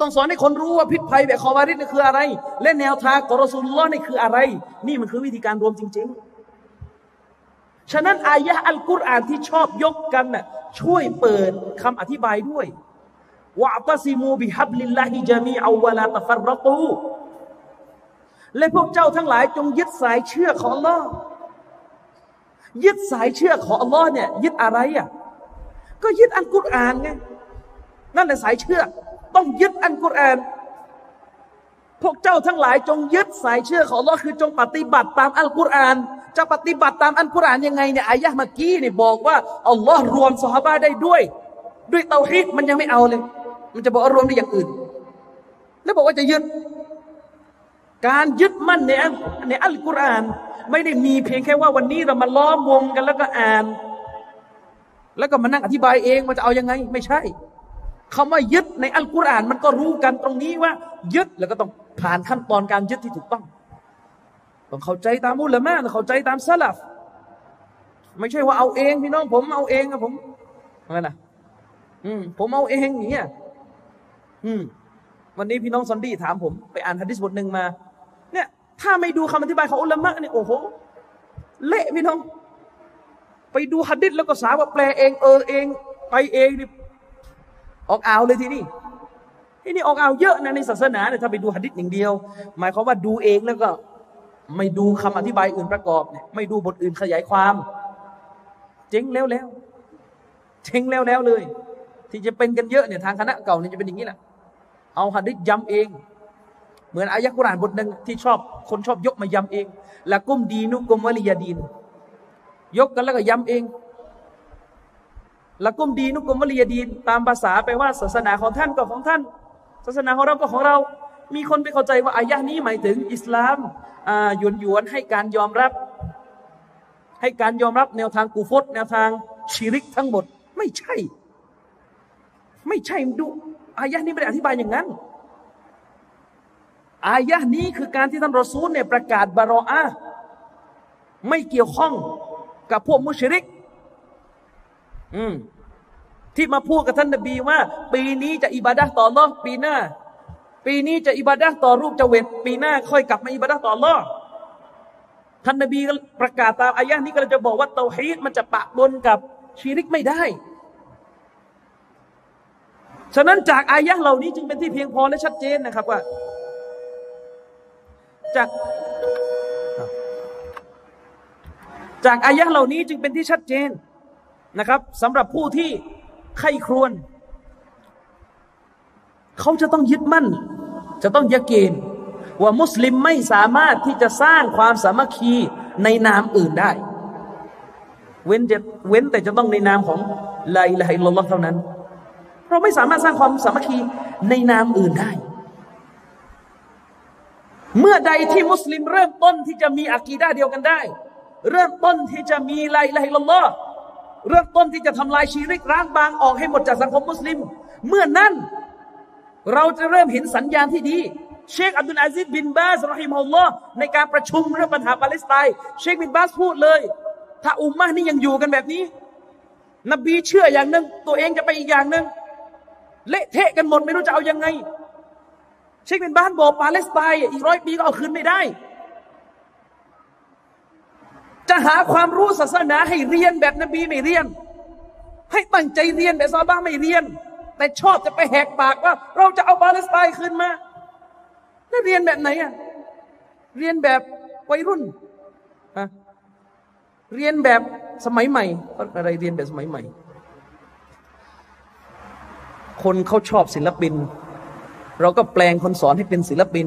ต้องสอนให้คนรู้ว่าพิษภัยแบบคอวาริดนี่คืออะไร และแนวทางกรสุลล้อนี่คืออะไร นี่มันคือวิธีการรวมจริง ๆ ฉะนั้นอายะอัลกุรอานที่ชอบยกกันน่ะช่วยเปิดคำอธิบายด้วยวะตัซิมูบิฮับลิลลาฮิจามีอาวลาตฟัรรตู และพวกเจ้าทั้งหลายจงยึดสายเชื่อของ Allah ยึดสายเชื่อของ Allah เนี่ยยึดอะไรอะก็ยึดอันกุรอานไงนั่นแหละสายเชื่อ ต้องยึดอันกุรอานพวกเจ้าทั้งหลายจงยึดสายเชื่อของ Allah คือจงปฏิบัติตามอัลกุรอานจะปฏิบัติตามอันกุรอานยังไงเนี่ยอายะเมื่อกี้นี่บอกว่าอัลลอฮ์รวมสหบาได้ด้วย ด้วยเตาฮีดมันยังไม่เอาเลย มันจะบอกว่ารวมด้วยอย่างอื่น แล้วบอกว่าจะยึด การยึดมั่นในในอัลกุรอาน ไม่ได้มีเพียงแค่ว่าวันนี้เรามาล้อมวงกันแล้วก็อ่าน แล้วก็มานั่งอธิบายเองว่าจะเอายังไง ไม่ใช่คำว่ายึดในอัลกุรอาน มันก็รู้กันตรงนี้ว่า ยึดแล้วก็ต้องผ่านขั้นตอนการยึดที่ถูกต้องต้องเข้าใจตามอุลามะต้องเข้าใจตามสลับไม่ใช่ว่าเอาเองพี่น้องผมเอาเองอะผมอะไรนะอืมผมเอาเองอย่างเงี้ยอืมวันนี้พี่น้องซอนดี้ถามผม ไปอ่านฮะดิษบทหนึ่งมา ถ้าไม่ดูคำอธิบายของอุลามะเนี่ยโอ้โห เละพี่น้อง ไปดูฮะดิษแล้วก็สาว่าแปลเองเออเอง ไปเองนี่ออกอ่าวเลยทีนี้ที่นี่ออกอ่าวเยอะนะในศาสนาเนี่ยถ้าไปดูฮะดิษอย่างเดียว หมายความว่าดูเองแล้วก็ไม่ดูคำอธิบายอื่นประกอบเนี่ยไม่ดูบทอื่นขยายความ เจ๊งแล้วแล้วเจ๊งแล้วแล้วเลย ที่จะเป็นกันเยอะเนี่ยทางคณะเก่าเนี่ยจะเป็นอย่างนี้แหละเอาหัดดิษย้ำเอง เหมือนอายะกุรานบทหนึ่งที่ชอบคนชอบยกมาย้ำเองละกุมดีนุกุมวลิยดีน ยกกันแล้วก็ย้ำเองละกุมดีนุกุมวลิยดีน ตามภาษาแปลว่าศาสนาของท่านก็ของท่าน ศาสนาของเราก็ของเรา มีคนไปเข้าใจว่าอายะนี้หมายถึงอิสลามหยวนหยวนให้การยอมรับ ให้การยอมรับแนวทางกูฟตแนวทางชีริกทั้งหมด ไม่ใช่ ไม่ใช่ดูอายะนี้ไม่ได้อธิบายอย่างนั้น อายะนี้คือการที่ท่านรอซูลเนี่ยประกาศบารออาไม่เกี่ยวข้องกับพวกมุชริก อืมที่มาพูดกับท่านนบีว่า ปีนี้จะอิบาดะต่อรอปีหน้า ปีนี้จะอิบาดะต่อรูปจะเวทปีหน้า ค่อยกลับมาอิบาดะต่อลอท่านนบีประกาศตามอายะนี้ก็จะบอกว่าเตาฮีดมันจะปะปนกับชีริกไม่ได้ ฉะนั้นจากอายะเหล่านี้จึงเป็นที่เพียงพอและชัดเจนนะครับว่า จากจากอายะเหล่านี้จึงเป็นที่ชัดเจนนะครับสำหรับผู้ที่ใครครวนเขาจะต้องยึดมั่น จะต้องยะเกณฑ์ว่ามุสลิมไม่สามารถที่จะสร้างความสามัคคีในนามอื่นได้ เว้นจะเว้นแต่จะต้องในนามของลาอิลาฮิลลอฮ์เท่านั้น เราไม่สามารถสร้างความสามัคคีในนามอื่นได้ เมื่อใดที่มุสลิมเริ่มต้นที่จะมีอะกีดะฮ์เดียวกันได้ เริ่มต้นที่จะมีلا إله إلا اللهเริ่มต้นที่จะทำลายชิริกล้างบางออกให้หมดจากสังคมมุสลิม เมื่อนั้นเราจะเริ่มเห็นสัญญาณที่ดี เชคอับดุลอาซิดบินบาสرحمه اللهในการประชุมเรื่องปัญหาปาเลสไตน์เชคบินบาสพูดเลย ถ้าอุมมะนี่ยังอยู่กันแบบนี้ นบีเชื่ออย่างหนึ่งตัวเองจะไปอีกอย่างหนึ่งเละเทะกันหมดไม่รู้จะเอายังไง เชคบินบ้าสบอกปาเลสไตน์อีกร้อยปีก็เอาคืนไม่ได้ จะหาความรู้ศาสนาให้เรียนแบบนบีไม่เรียน ให้ตั้งใจเรียนแบบซาบ้าไม่เรียน แต่ชอบจะไปแหกปากว่า เราจะเอาปาเลสไตน์คืนมาแล้วเรียนแบบไหนอะเรียนแบบวัยรุ่นฮะเรียนแบบสมัยใหม่อะไรเรียนแบบสมัยใหม่ คนเขาชอบศิลปิน เราก็แปลงคนสอนให้เป็นศิลปิน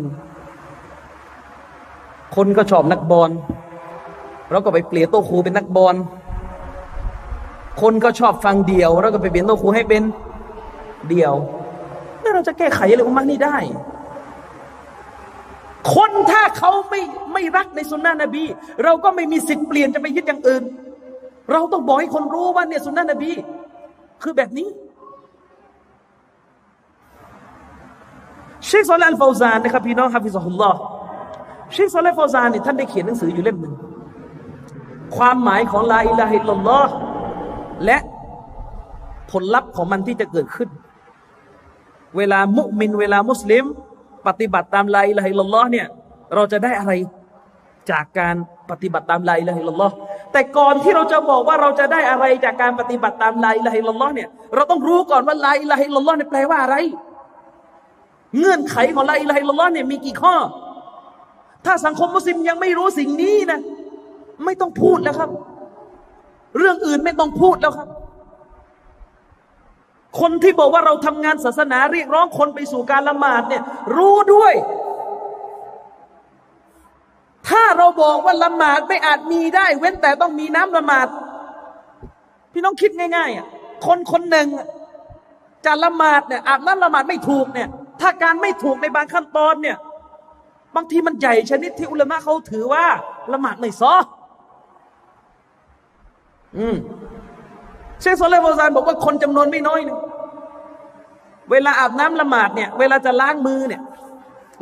คนก็ชอบนักบอลเราก็ไปเปลี่ยนโต๊ะครูเป็นนักบอลคนก็ชอบฟังเดี่ยว เราก็ไปเปลี่ยนโต๊ะครูให้เป็นเดียว แล้วเราจะแก้ไขอะไรอุมานี่ได้ คนถ้าเขาไม่ไม่รักในสุนนะนบี เราก็ไม่มีสิทธิ์เปลี่ยนจะไปยึดอย่างอื่น เราต้องบอกให้คนรู้ว่าเนี่ยสุนนะนบี คือแบบนี้ เชคซอลานฟาวซานนะครับพี่น้องحفظه اللهเชคซอลานฟาวซานเนี่ยท่านได้เขียนหนังสืออยู่เล่มหนึ่งความหมายของلا إله إلا اللهและผลลัพธ์ของมันที่จะเกิดขึ้น เวลามุมิน เวลามุสลิม ปฏิบัติตามلا إله إلا اللهเนี่ยเราจะได้อะไรจากการปฏิบัติตามلا إله إلا اللهแต่ก่อนที่เราจะบอกว่าเราจะได้อะไรจากการปฏิบัติตามلا إله إلا اللهเนี่ยเราต้องรู้ก่อนว่าلا إله إلا اللهเนี่ยแปลว่าอะไร เงื่อนไขของلا إله إلا اللهเนี่ยมีกี่ข้อ ถ้าสังคมมุสลิมยังไม่รู้สิ่งนี้นะ ไม่ต้องพูดแล้วครับ เรื่องอื่นไม่ต้องพูดแล้วครับ คนที่บอกว่าเราทำงานศาสนาเรียกร้องคนไปสู่การละหมาดเนี่ย รู้ด้วย ถ้าเราบอกว่าละหมาดไม่อาจมีได้ เว้นแต่ต้องมีน้ำละหมาด พี่น้องคิดง่ายๆอะคนคนหนึ่งจะละหมาดเนี่ยอาบน้ำละหมาดไม่ถูกเนี่ย ถ้าการไม่ถูกในบางขั้นตอนเนี่ย บางทีมันใหญ่ชนิดที่อุลามะเขาถือว่าละหมาดไม่ซออืมเชคโซเลฟอซานบอกว่าคนจำนวนไม่น้อยนึงเวลาอาบน้ำละหมาดเนี่ย เวลาจะล้างมือเนี่ย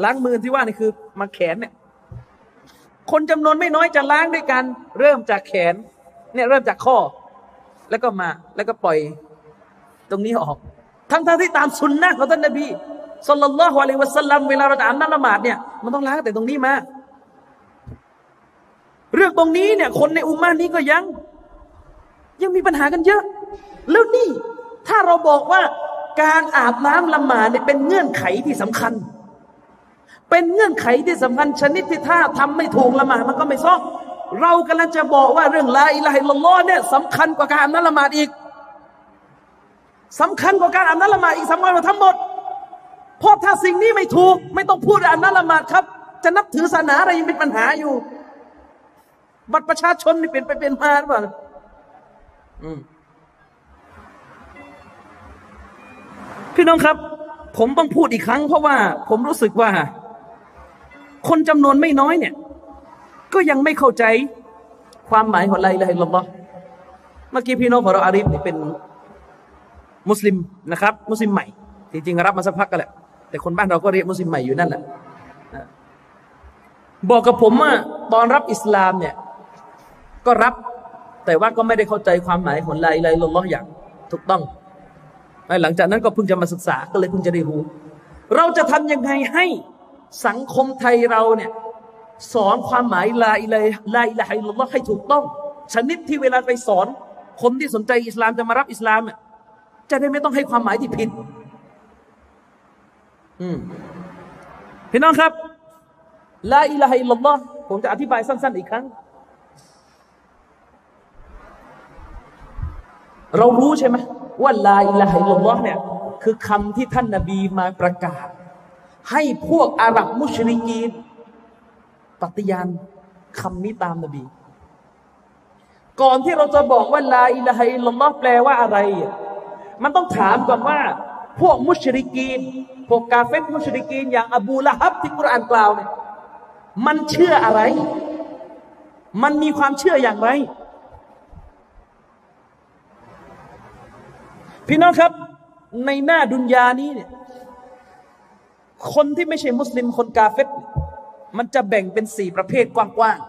ล้างมือที่ว่านี่คือมาแขนเนี่ย คนจำนวนไม่น้อยจะล้างด้วยกัน เริ่มจากแขน เนี่ยเริ่มจากข้อ แล้วก็มาแล้วก็ปล่อย ตรงนี้ออก ทั้งทที่ตามสุนนะของท่านนบี สุลต่านละฮ์อะลัยวะสัลลัมเวลาเราจะอาบน้ำละหมาดเนี่ยมันต้องล้างแต่ตรงนี้มา เรื่องตรงนี้เนี่ยคนในอุมมานี้ก็ยัง ยังมีปัญหากันเยอะ แล้วนี่ถ้าเราบอกว่าการอาบน้ำละหมาดเนี่ยเป็นเงื่อนไขที่สำคัญ เป็นเงื่อนไขที่สำคัญชนิดที่ถ้าทำไม่ถูกละหมาดมันก็ไม่ซอกเรากำลังจะบอกว่าเรื่องลาอิลาฮิลลอฮ์เนี่ยสำคัญกว่าการอาบน้ำละหมาดอีกสำคัญกว่าการอาบน้ำละหมาดอีกสำคัญกว่าทั้งหมด เพราะถ้าสิ่งนี้ไม่ถูก ไม่ต้องพูดอาบน้ำละหมาดครับ จะนับถือศาสนาอะไรยังเป็นปัญหาอยู่ บัตรประชาชนนี่เป็นไปเป็นมาหรือเปล่าพี่น้องครับ ผมต้องพูดอีกครั้ง เพราะว่าผมรู้สึกว่า คนจำนวนไม่น้อยเนี่ย ก็ยังไม่เข้าใจความหมายของลาอิลาฮิลลอฮ์เมื่อกี้พี่น้องของเราอาริฟนี่เป็นมุสลิมนะครับ มุสลิมใหม่ จริงๆ รับมาสักพักกันแหละ แต่คนบ้านเราก็เรียกมุสลิมใหม่อยู่นั่นแหละบอกกับผมว่าตอนรับอิสลามเนี่ย ก็รับแต่ว่าก็ไม่ได้เข้าใจความหมายของلا إله إلا اللهอย่างถูกต้องหลังจากนั้นก็เพิ่งจะมาศึกษาก็เลยเพิ่งจะได้รู้ เราจะทำยังไงให้สังคมไทยเราเนี่ย สอนความหมายلا إله لا إله إلا اللهให้ถูกต้อง ชนิดที่เวลาไปสอน คนที่สนใจอิสลามจะมารับอิสลามจะได้ไม่ต้องให้ความหมายที่ผิด พี่น้องครับلا إله إلا اللهผมจะอธิบายสั้น ๆ อีกครั้ง เรารู้ใช่ไหมว่าلا إله إلا اللهเนี่ยคือคำที่ท่านนาบีมาประกาศ ให้พวกอาหรับมุชริกีนปฏิญาณคำนี้ตามนบี ก่อนที่เราจะบอกว่าลาอิลาฮิลลอฮ์แปลว่าอะไร มันต้องถามก่อนว่า พวกมุชริกีน พวกกาเฟตมุชริกีน อย่างอบูละฮับที่กุรอานกล่าวเนี่ยมันเชื่ออะไร มันมีความเชื่ออย่างไร พี่น้องครับ ในหน้าดุนยานี้เนี่ยคนที่ไม่ใช่มุสลิมคนกาเฟตมันจะแบ่งเป็นสี่ประเภทกว้างๆ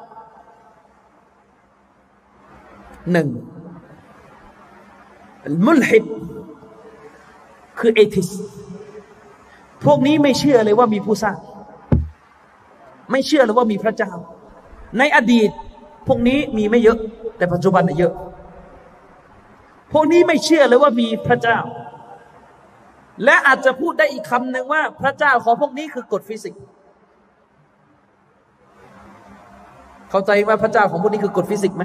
หนึ่งมุลฮิด คือเอทิส พวกนี้ไม่เชื่อเลยว่ามีผู้สร้าง ไม่เชื่อเลยว่ามีพระเจ้า ในอดีต พวกนี้มีไม่เยอะ แต่ปัจจุบันเยอะ พวกนี้ไม่เชื่อเลยว่ามีพระเจ้า และอาจจะพูดได้อีกคำหนึ่งว่า พระเจ้าของพวกนี้คือกฎฟิสิกส์ เข้าใจว่าพระเจ้าของพวกนี้คือกฎฟิสิกส์ไหม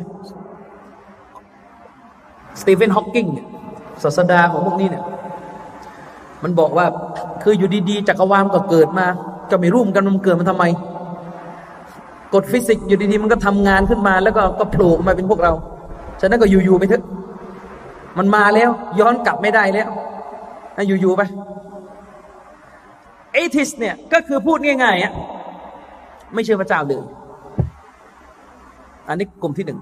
สตีเฟนฮอว์กิงศาสดาของพวกนี้เนี่ย มันบอกว่าคืออยู่ดีๆจักรวาลก็เกิดมา ก็ไม่รู้เหมือนกันมันเกิดมาทำไม กฎฟิสิกส์อยู่ดีๆมันก็ทำงานขึ้นมา แล้วก็ก็โผล่มาเป็นพวกเรา ฉะนั้นก็อยู่ๆไปเถอะมันมาแล้ว ย้อนกลับไม่ได้แล้วอยู่ๆไปเอทิสเนี่ยก็คือพูดง่ายๆอะไม่เชื่อพระเจ้าเลย อันนี้กลุ่มที่หนึ่ง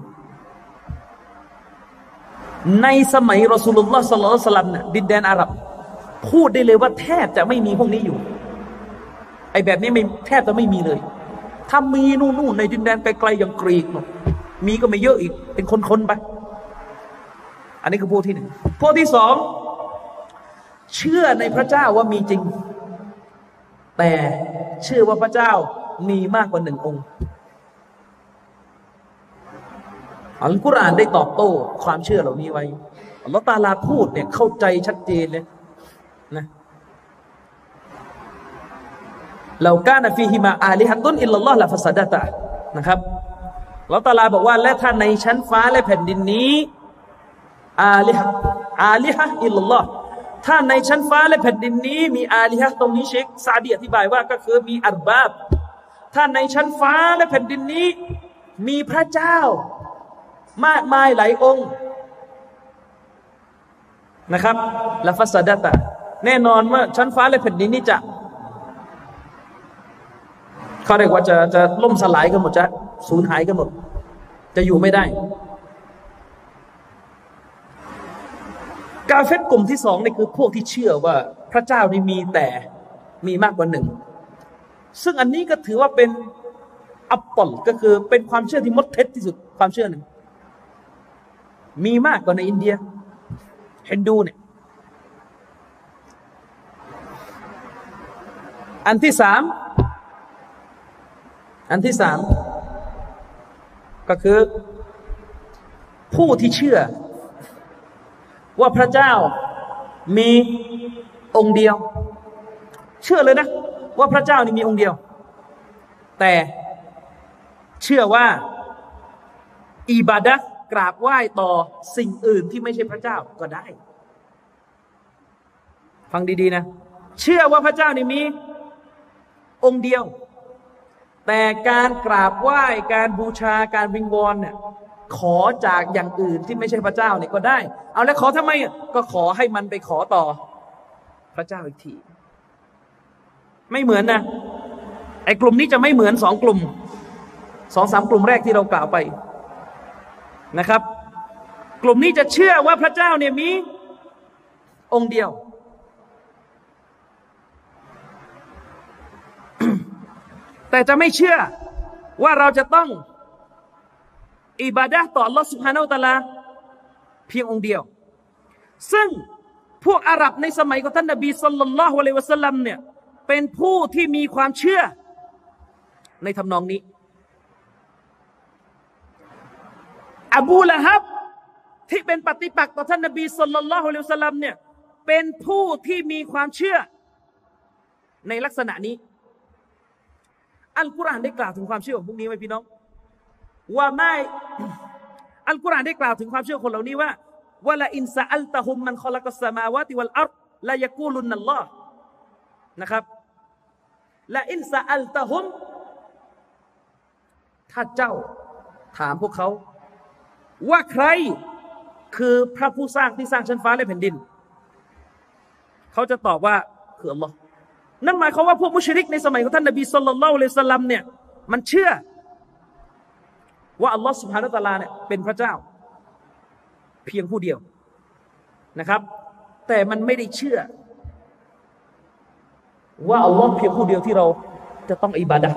ในสมัยรอสูลุลลอฮ์สัลลัลสลัมเนี่ยดินแดนอาหรับ พูดได้เลยว่าแทบจะไม่มีพวกนี้อยู่ ไอแบบนี้ไม่แทบจะไม่มีเลย ถ้ามีนู่นในดินแดนไกลๆอย่างกรีกมีก็ไม่เยอะอีก เป็นคนๆไป อันนี้คือพวกที่หนึ่งพวกที่สองเชื่อในพระเจ้าว่ามีจริง แต่เชื่อว่าพระเจ้ามีมากกว่าหนึ่งองค์อัลกุรอานได้ตอบโต้ความเชื่อเหล่านี้ไว้อัลลอฮฺตาลาพูดเนี่ยเข้าใจชัดเจนเลยนะ เรากานฟีฮิมาอาลิฮัตุนอิลลัลลอฮ์ละฟัสดะตะนะครับอัลลอฮฺตาลาบอกว่าและท่านในชั้นฟ้าและแผ่นดินนี้อาลิฮะอาลิฮะอิลลัลลอฮ์ถ้าในชั้นฟ้าและแผ่นดินนี้ มีอาลิฮะตรงนี้เชคซาดีอธิบายว่าก็คือมีอัลบาบถ้าในชั้นฟ้าและแผ่นดินนี้ มีพระเจ้า มากมายหลายองค์นะครับละฟัสดะตะแน่นอนว่าชั้นฟ้าและแผ่นดินนี้จะ เขาเรียกว่าจะจะล่มสลายกันหมดจะสูญหายกันหมด จะอยู่ไม่ได้ กาเฟตกลุ่มที่สองนี่คือพวกที่เชื่อว่าพระเจ้านี่มีแต่มีมากกว่าหนึ่ง ซึ่งอันนี้ก็ถือว่าเป็นอัปปลก็คือเป็นความเชื่อที่มดเท็จที่สุดความเชื่อหนึ่ง มีมากกว่าในอินเดียฮินดูเนี่ยอันที่สาม อันที่สามก็คือ ผู้ที่เชื่อ ว่าพระเจ้ามีองค์เดียว เชื่อเลยนะ ว่าพระเจ้านี่มีองค์เดียว แต่เชื่อว่าอิบาดะกราบไหว้ต่อสิ่งอื่นที่ไม่ใช่พระเจ้าก็ได้ ฟังดีๆนะ เชื่อว่าพระเจ้านี่มีองค์เดียว แต่การกราบไหว้การบูชาการวิงวอนเนี่ยขอจากอย่างอื่นที่ไม่ใช่พระเจ้าเนี่ยก็ได้ เอาแล้วขอทำไมก็ขอให้มันไปขอต่อ พระเจ้าอีกที ไม่เหมือนนะไอ้กลุ่มนี้จะไม่เหมือนสองกลุ่มสองสามกลุ่มแรกที่เรากล่าวไปนะครับ กลุ่มนี้จะเชื่อว่าพระเจ้าเนี่ยมีองค์เดียว แต่จะไม่เชื่อว่าเราจะต้อง อิบาดะต่อ Allah سبحانه และ تعالى เพียงองค์เดียว ซึ่งพวกอาหรับในสมัยของท่านนบีสุลต่านละฮ์อะลัยวะสัลลัมเนี่ย เป็นผู้ที่มีความเชื่อ ในทำนองนี้ อบูละฮับ ที่เป็นปฏิปักษ์ต่อท่านนบีสุลต่านละฮ์อัลสลัมเนี่ยเป็นผู้ที่มีความเชื่อ ในลักษณะนี้ อัลกุรอานได้กล่าวถึงความเชื่อของพวกนี้ไหมพี่น้อง ว่าไม่อัลกุรอานได้กล่าวถึงความเชื่อคนเหล่านี้ว่า ولئن سألتهم من خلق السماوات والأرض ليقولن اللهนะครับلئن سألتهمถ้าเจ้าถามพวกเขา ว่าใครคือพระผู้สร้างที่สร้างชั้นฟ้าและแผ่นดิน เขาจะตอบว่าคืออัลลอฮ์ นั่นหมายความว่าพวกมุชริกในสมัยของท่านนบีสุลต่านละเลสลัมเนี่ยมันเชื่อ ว่าอัลลอฮ์สุบฮานาตะลาเนี่ยเป็นพระเจ้า เพียงผู้เดียวนะครับ แต่มันไม่ได้เชื่อ ว่าอัลลอฮ์เพียงผู้เดียวที่เราจะต้องอิบาดะ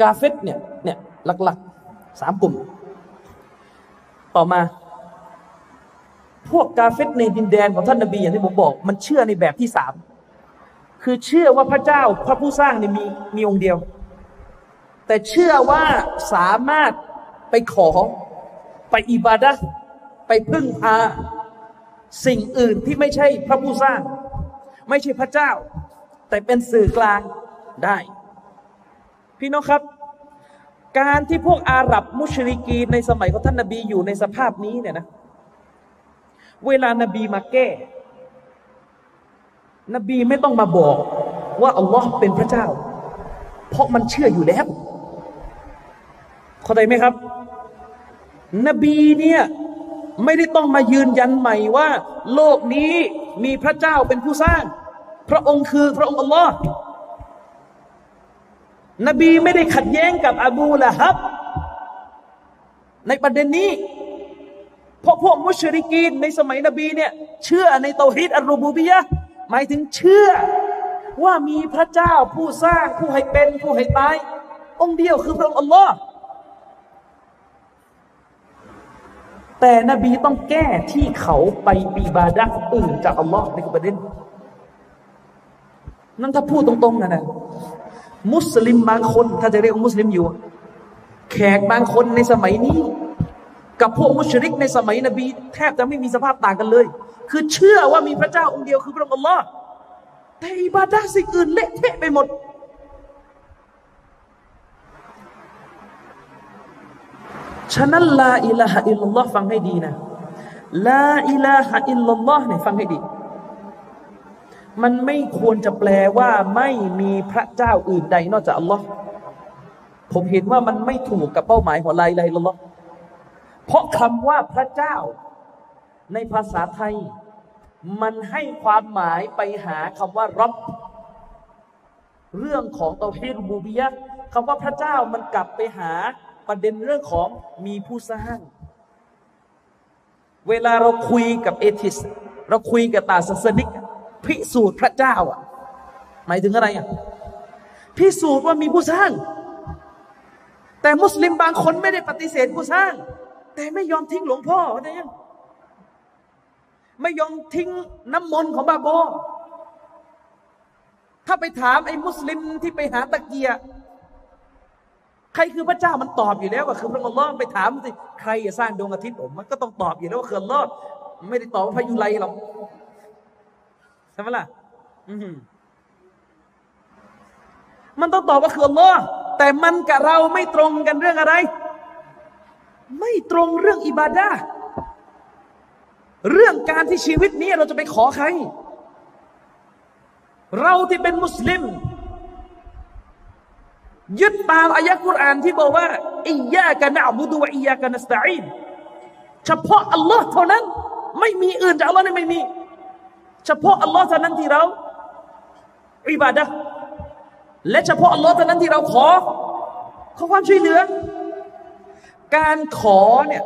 กาเฟตเนี่ยเนี่ยหลักๆสามกลุ่ม ต่อมา พวกกาเฟตในดินแดนของท่านนบีอย่างที่ผมบอก มันเชื่อในแบบที่สาม คือเชื่อว่าพระเจ้าพระผู้สร้างเนี่ยมีมีองค์เดียว แต่เชื่อว่าสามารถไปขอไปอิบาดะไปพึ่งพาสิ่งอื่นที่ไม่ใช่พระผู้สร้าง ไม่ใช่พระเจ้า แต่เป็นสื่อกลางได้ พี่น้องครับ การที่พวกอาหรับมุชริกีในสมัยของท่านนบีอยู่ในสภาพนี้เนี่ยนะ เวลานบีมาแก้ นบีไม่ต้องมาบอกว่าอัลลอฮ์เป็นพระเจ้า เพราะมันเชื่ออยู่แล้ว เข้าใจไหมครับ นบีเนี่ยไม่ได้ต้องมายืนยันใหม่ว่า โลกนี้มีพระเจ้าเป็นผู้สร้าง พระองค์คือพระองค์อัลลอฮ์นบีไม่ได้ขัดแย้งกับอบูละฮับ ในประเด็นนี้ เพราะพวกมุชริกีนในสมัยนบีเนี่ยเชื่อในเตาฮิดอัลรูบูบียะ หมายถึงเชื่อว่ามีพระเจ้าผู้สร้างผู้ให้เป็นผู้ให้ตาย องค์เดียวคือพระองค์อัลลอฮ์แต่นบีต้องแก้ที่เขาไปปีบาดักอื่นจากอัลลอฮ์ในประเด็นนั่นถ้าพูดตรงๆนะนะมุสลิมบางคน ถ้าจะเรียกมุสลิมอยู่ แขกบางคนในสมัยนี้ กับพวกมุชริกในสมัยนบี แทบจะไม่มีสภาพต่างกันเลย คือเชื่อว่ามีพระเจ้าองค์เดียวคือพระองค์อัลลอฮ์แต่อิบาดาสิ่งอื่นเละเทะไปหมด ฉะนั้นلا إله إلا اللهฟังให้ดีนะلا إله إلا اللهเนี่ยฟังให้ดี มันไม่ควรจะแปลว่าไม่มีพระเจ้าอื่นใดนอกจากอัลลอฮ์ผมเห็นว่ามันไม่ถูกกับเป้าหมายของلا إله إلا الله เพราะคำว่าพระเจ้า ในภาษาไทย มันให้ความหมายไปหาคำว่ารับเรื่องของเตาฮีรบูบียะคำว่าพระเจ้ามันกลับไปหาประเด็นเรื่องของมีผู้สร้าง เวลาเราคุยกับเอทิส เราคุยกับตาศาสนิก พิสูจน์พระเจ้าอะ หมายถึงอะไรอะ พิสูจน์ว่ามีผู้สร้าง แต่มุสลิมบางคนไม่ได้ปฏิเสธผู้สร้าง แต่ไม่ยอมทิ้งหลวงพ่อเข้าใจยังไม่ยอมทิ้งน้ำมนต์ของบาโบ ถ้าไปถามไอ้มุสลิมที่ไปหาตะเกียใครคือพระเจ้ามันตอบอยู่แล้วว่าคือพระองค์ลอไปถามสิใครจะสร้างดวงอาทิตย์ผมมันก็ต้องตอบอยู่แล้วว่าคืออัลอฮ์ไม่ได้ตอบว่าพายุไรหรอกใช่ไหมล่ะมันต้องตอบว่าคืออัลอฮ์แต่มันกับเราไม่ตรงกันเรื่องอะไร ไม่ตรงเรื่องอิบาดาเรื่องการที่ชีวิตนี้เราจะไปขอใคร เราที่เป็นมุสลิม ยึดตามอายะกุรอานที่บอกว่าอิยากันอับุดุวะอิยากันสตาอินเฉพาะอัลลอฮ์เท่านั้น ไม่มีอื่นจากอัลลอฮ์นี่ไม่มี เฉพาะอัลลอฮ์เท่านั้นที่เราอิบาดะและเฉพาะอัลลอฮ์เท่านั้นที่เราขอ ขอความช่วยเหลือ การขอเนี่ย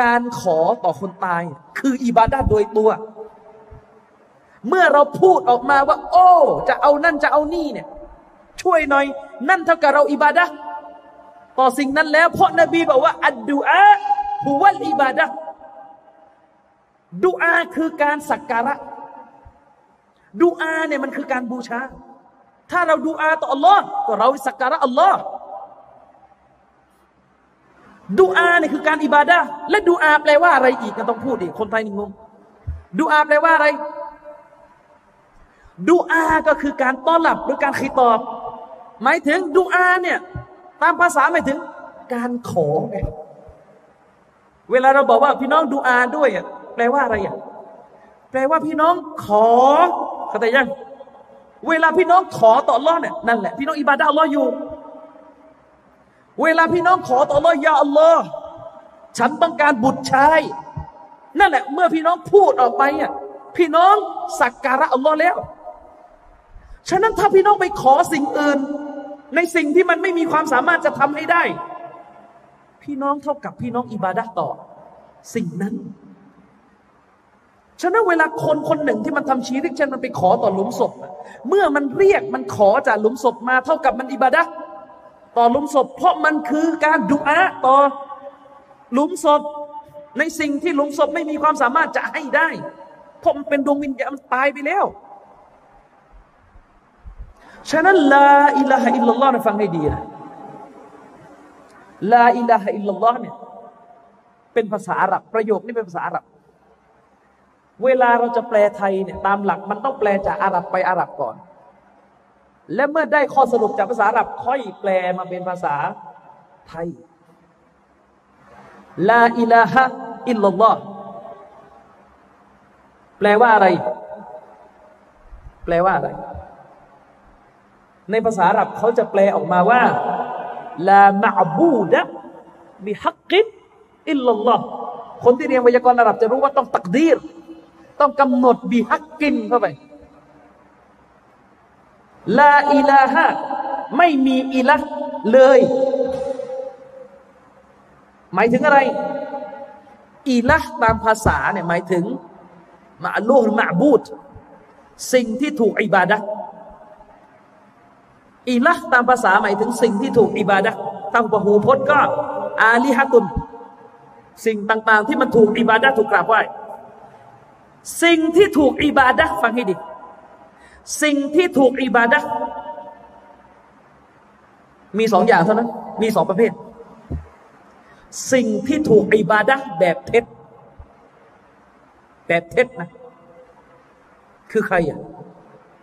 การขอต่อคนตาย คืออิบาดะโดยตัว เมื่อเราพูดออกมาว่า โอ้ จะเอานั่นจะเอานี่เนี่ย ช่วยหน่อย นั่นเท่ากับเราอิบาดะต่อสิ่งนั้นแล้ว เพราะนบีบอกว่า อัดดูอาหูวัลอิบาดะดูอาคือการสักการะดูอาเนี่ยมันคือการบูชา ถ้าเราดูอาต่ออัลลอฮ์ก็เราสักการะอัลลอฮ์ ดูอาเนี่ยคือการอิบาดะและดูอาแปลว่าอะไรอีกก็ต้องพูดอีกคนไทยนี่งงดูอาแปลว่าอะไรดูอาก็คือการต้อนรับหรือการคิดตอบ หมายถึงดูอาเนี่ยตามภาษาหมายถึง การขอไงเวลาเราบอกว่าพี่น้องดูอาด้วยอะแปลว่าอะไรอะแปลว่าพี่น้องขอเข้าใจยัง เวลาพี่น้องขอต่ออัลลอฮ์เนี่ยนั่นแหละพี่น้องอิบาดะอัลออยู่ เวลาพี่น้องขอต่ออัลอฮ์ยาอัลลอฮ์ฉันต้องการบุตรชาย นั่นแหละ เมื่อพี่น้องพูดออกไปอะพี่น้องสักการะอัลลอฮ์แล้ว ฉะนั้นถ้าพี่น้องไปขอสิ่งอื่น ในสิ่งที่มันไม่มีความสามารถจะทำให้ได้ พี่น้องเท่ากับพี่น้องอิบาดะต่อ สิ่งนั้น ฉะนั้นเวลาคนคนหนึ่งที่มันทำชีริกเช่นมันไปขอต่อหลุมศพ เมื่อมันเรียกมันขอจากหลุมศพมาเท่ากับมันอิบาดะ ต่อหลุมศพ เพราะมันคือการดุอาต่อหลุมศพ ในสิ่งที่หลุมศพไม่มีความสามารถจะให้ได้ เพราะมันเป็นดวงวิญญาณมันตายไปแล้ว ฉะนั้นลาอิลาฮะอิลลัลลอฮ์นะฟังให้ดีนะลาอิลาฮะอิลลัลลอฮ์เนี่ยเป็นภาษาอาหรับประโยคนี้เป็นภาษาอาหรับ เวลาเราจะแปลไทยเนี่ยตามหลักมันต้องแปลจากอาหรับไปอาหรับก่อน และเมื่อได้ข้อสรุปจากภาษาอาหรับค่อยแปลมาเป็นภาษาไทยลาอิลาฮะอิลลัลลอฮ์แปลว่าอะไร แปลว่าอะไร ในภาษาอาหรับเขาจะแปลออกมาว่าลามะบูดะบิฮักกินอิลลัลลอฮ์คนที่เรียนไวยากรณ์อาหรับจะรู้ว่าต้องตักดีร ต้องกำหนดบิฮักกินเข้าไป ลาอิลาฮะไม่มีอิละเลย หมายถึงอะไร อิละตามภาษาเนี่ยหมายถึงมาลูห์มะบูดสิ่งที่ถูกอิบาดะอิละตามภาษาหมายถึงสิ่งที่ถูกอิบาดะตามหูพจน์ก็ อาลิฮัตุนสิ่งต่าง ๆ ที่มันถูกอิบาดะถูกกราบไหว้สิ่งที่ถูกอิบาดะฟังให้ดี สิ่งที่ถูกอิบาดะมีสองอย่างเท่านั้น มีสองประเภท สิ่งที่ถูกอิบาดะแบบเท็จ แบบเท็จนะ คือใครอะ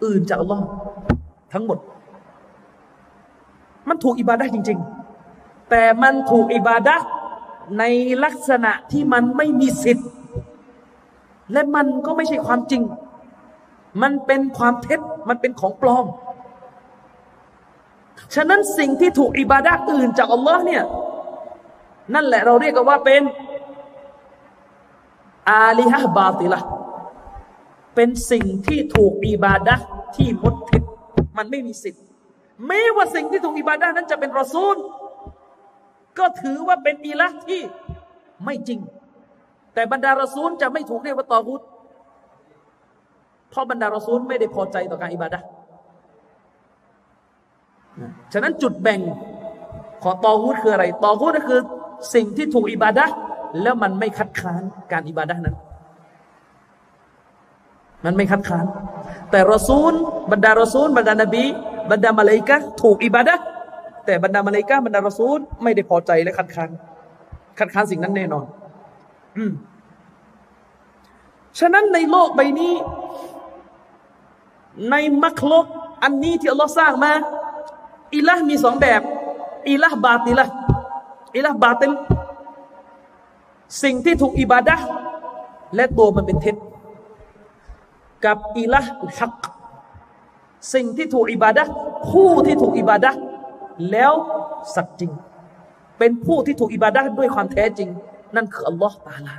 อื่นจากอัลลอฮ์ทั้งหมด มันถูกอิบาดะจริง ๆ แต่มันถูกอิบาดะในลักษณะที่มันไม่มีสิทธิ์ และมันก็ไม่ใช่ความจริง มันเป็นความเท็จมันเป็นของปลอม ฉะนั้นสิ่งที่ถูกอิบาดะอื่นจากอัลลอฮ์เนี่ย นั่นแหละเราเรียกกันว่าเป็น อาลิฮะบาติละเป็นสิ่งที่ถูกอิบาดะที่มดเทิดมันไม่มีสิทธิ์แม้ว่าสิ่งที่ถูกอิบาดานั้นจะเป็นรอซูล ก็ถือว่าเป็นอีละที่ไม่จริง แต่บรรดารอซูลจะไม่ถูกเรียกว่าตอฮุด เพราะบรรดารอซูลไม่ได้พอใจต่อการอิบาดะฉะนั้นจุดแบ่งของตอฮุดคืออะไรตอฮุดก็คือสิ่งที่ถูกอิบาดะแล้วมันไม่คัดค้านการอิบาดะนั้น มันไม่คัดค้าน แต่รอซูล บรรดารอซูล บรรดานบี บรรดามาเลกะถูกอิบาดะแต่บรรดามาเลกะบรรดารอซูล ไม่ได้พอใจและคัดค้าน คัดค้านสิ่งนั้นแน่นอน อืมฉะนั้นในโลกใบนี้ ในมัคลกอันนี้ที่อัลลอฮ์สร้างมาอิละมีสองแบบอิละบาติละอิละบาติลสิ่งที่ถูกอิบาดะและตัวมันเป็นเท็จกับอิละฮักสิ่งที่ถูกอิบาดะผู้ที่ถูกอิบาดะแล้วสักจริง เป็นผู้ที่ถูกอิบาดะด้วยความแท้จริง นั่นคืออัลลอฮ์ตาลา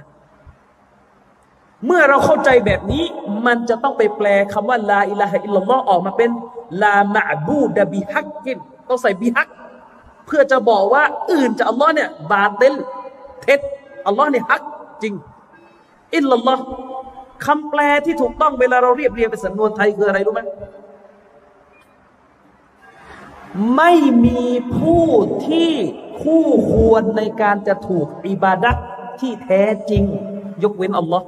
เมื่อเราเข้าใจแบบนี้ มันจะต้องไปแปลคำว่าลาอิลาฮะอิลลัลลอฮ์ออกมาเป็นลามะบูดะบิฮักกินต้องใส่บิฮัก เพื่อจะบอกว่าอื่นจากอัลลอฮ์เนี่ยบาเตลเท็จอัลลอฮ์เนี่ยฮักจริง อิลลัลลอฮ์คำแปลที่ถูกต้องเวลาเราเรียบเรียงเป็นสำนวนไทยคืออะไรรู้ไหมไม่มีผู้ที่คู่ควรในการจะถูกอิบาดัตที่แท้จริง ยกเว้นอัลลอฮ์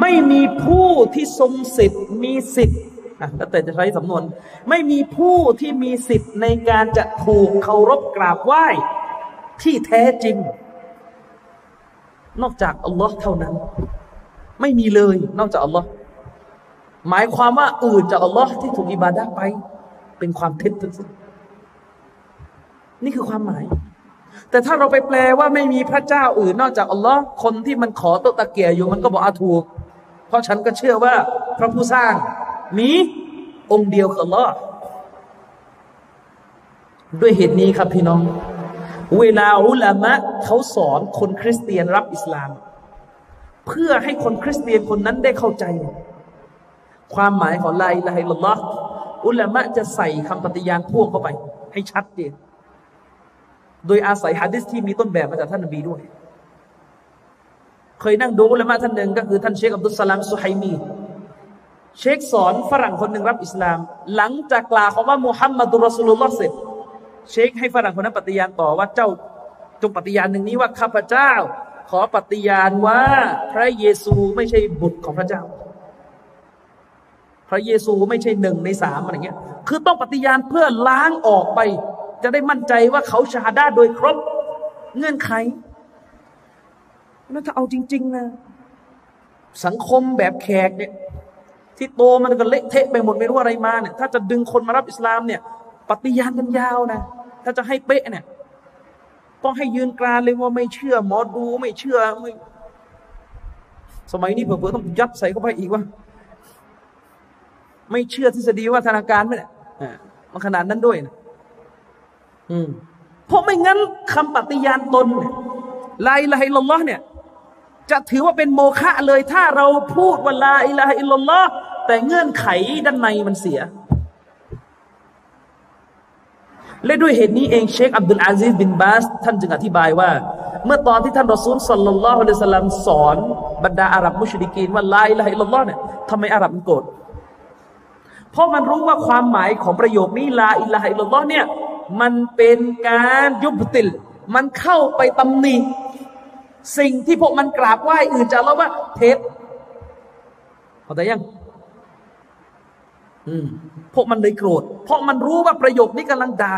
ไม่มีผู้ที่ทรงสิทธิ์มีสิทธิ์แล้วแต่จะใช้สำนวน ไม่มีผู้ที่มีสิทธิ์ในการจะถูกเคารพกราบไหว้ที่แท้จริง นอกจากอัลลอฮ์เท่านั้น ไม่มีเลย นอกจากอัลลอฮ์หมายความว่าอื่นจากอัลลอฮ์ที่ถูกอิบาดะไป เป็นความเท็จทั้งสิ้นนี่คือความหมาย แต่ถ้าเราไปแปลว่าไม่มีพระเจ้าอื่น นอกจากอัลลอฮ์คนที่มันขอตตะเกียอยู่มันก็บอกอาถูก เพราะฉันก็เชื่อว่าพระผู้สร้างมีองค์เดียวคือลอด้วยเหตุนี้ครับพี่น้อง เวลาอุลามะเขาสอนคนคริสเตียนรับอิสลาม เพื่อให้คนคริสเตียนคนนั้นได้เข้าใจ ความหมายของลาอิลาฮิลลอฮ์อุลามะจะใส่คำปฏิญาณพ่วงเข้าไป ให้ชัดเจนโดยอาศัยฮะดิษที่มีต้นแบบมาจากท่านนบีด้วย เคยนั่งดูอุลามะท่านหนึ่งก็คือท่านเชคอับดุลสลามสุไฮมีเชคสอนฝรั่งคนหนึ่งรับอิสลาม หลังจากกล่าวคำว่ามุฮัมมัดุลรอสุลลอฮ์เสร็จ เชคให้ฝรั่งคนนั้นปฏิญาณต่อว่าเจ้าจงปฏิญาณหนึ่งนี้ว่าข้าพเจ้า ขอปฏิญาณว่าพระเยซูไม่ใช่บุตรของพระเจ้า พระเยซูไม่ใช่หนึ่งในสามอะไรเงี้ย คือต้องปฏิญาณเพื่อล้างออกไป จะได้มั่นใจว่าเขาชาดาโดยครบเงื่อนไข นั่นถ้าเอาจริง ๆ นะ สังคมแบบแขกเนี่ย ที่โตมันก็เละเทะไปหมดไม่รู้อะไรมาเนี่ย ถ้าจะดึงคนมารับอิสลามเนี่ย ปฏิญาณกันยาวนะ ถ้าจะให้เป๊ะเนี่ย ต้องให้ยืนกรานเลยว่าไม่เชื่อหมอดูไม่เชื่อไม่สมัยนี้เผื่อๆต้องยัดใส่เข้าไปอีกว่า ไม่เชื่อทฤษฎีวิวัฒนาการไม่เนี่ยมันขนาดนั้นด้วยนะอืมเพราะไม่งั้นคำปฏิญาณตนเนี่ยลาอิลาฮิลลอฮ์เนี่ย จะถือว่าเป็นโมฆะเลย ถ้าเราพูดว่าลาอิลาฮิลลอฮ์แต่เงื่อนไขด้านในมันเสีย และด้วยเหตุนี้เองเชคอับดุลอาซิซบินบาส ท่านจึงอธิบายว่า เมื่อตอนที่ท่านรอซูลสัลลัลลอฮุอะลัยฮิสลามสอนบรรดาอาหรับมุชริกีนว่าลาอิลาฮิลลอฮ์เนี่ยทำไมอาหรับมันโกรธเพราะมันรู้ว่าความหมายของประโยคนี้ลาอิลาฮิลลอฮ์เนี่ยมันเป็นการ يبطل มันเข้าไปตำหนิ สิ่งที่พวกมันกราบไหว้อื่นจากอัลลอฮ์เท็จเข้าใจยังอืมพวกมันเลยโกรธ เพราะมันรู้ว่าประโยคนี้กำลังด่า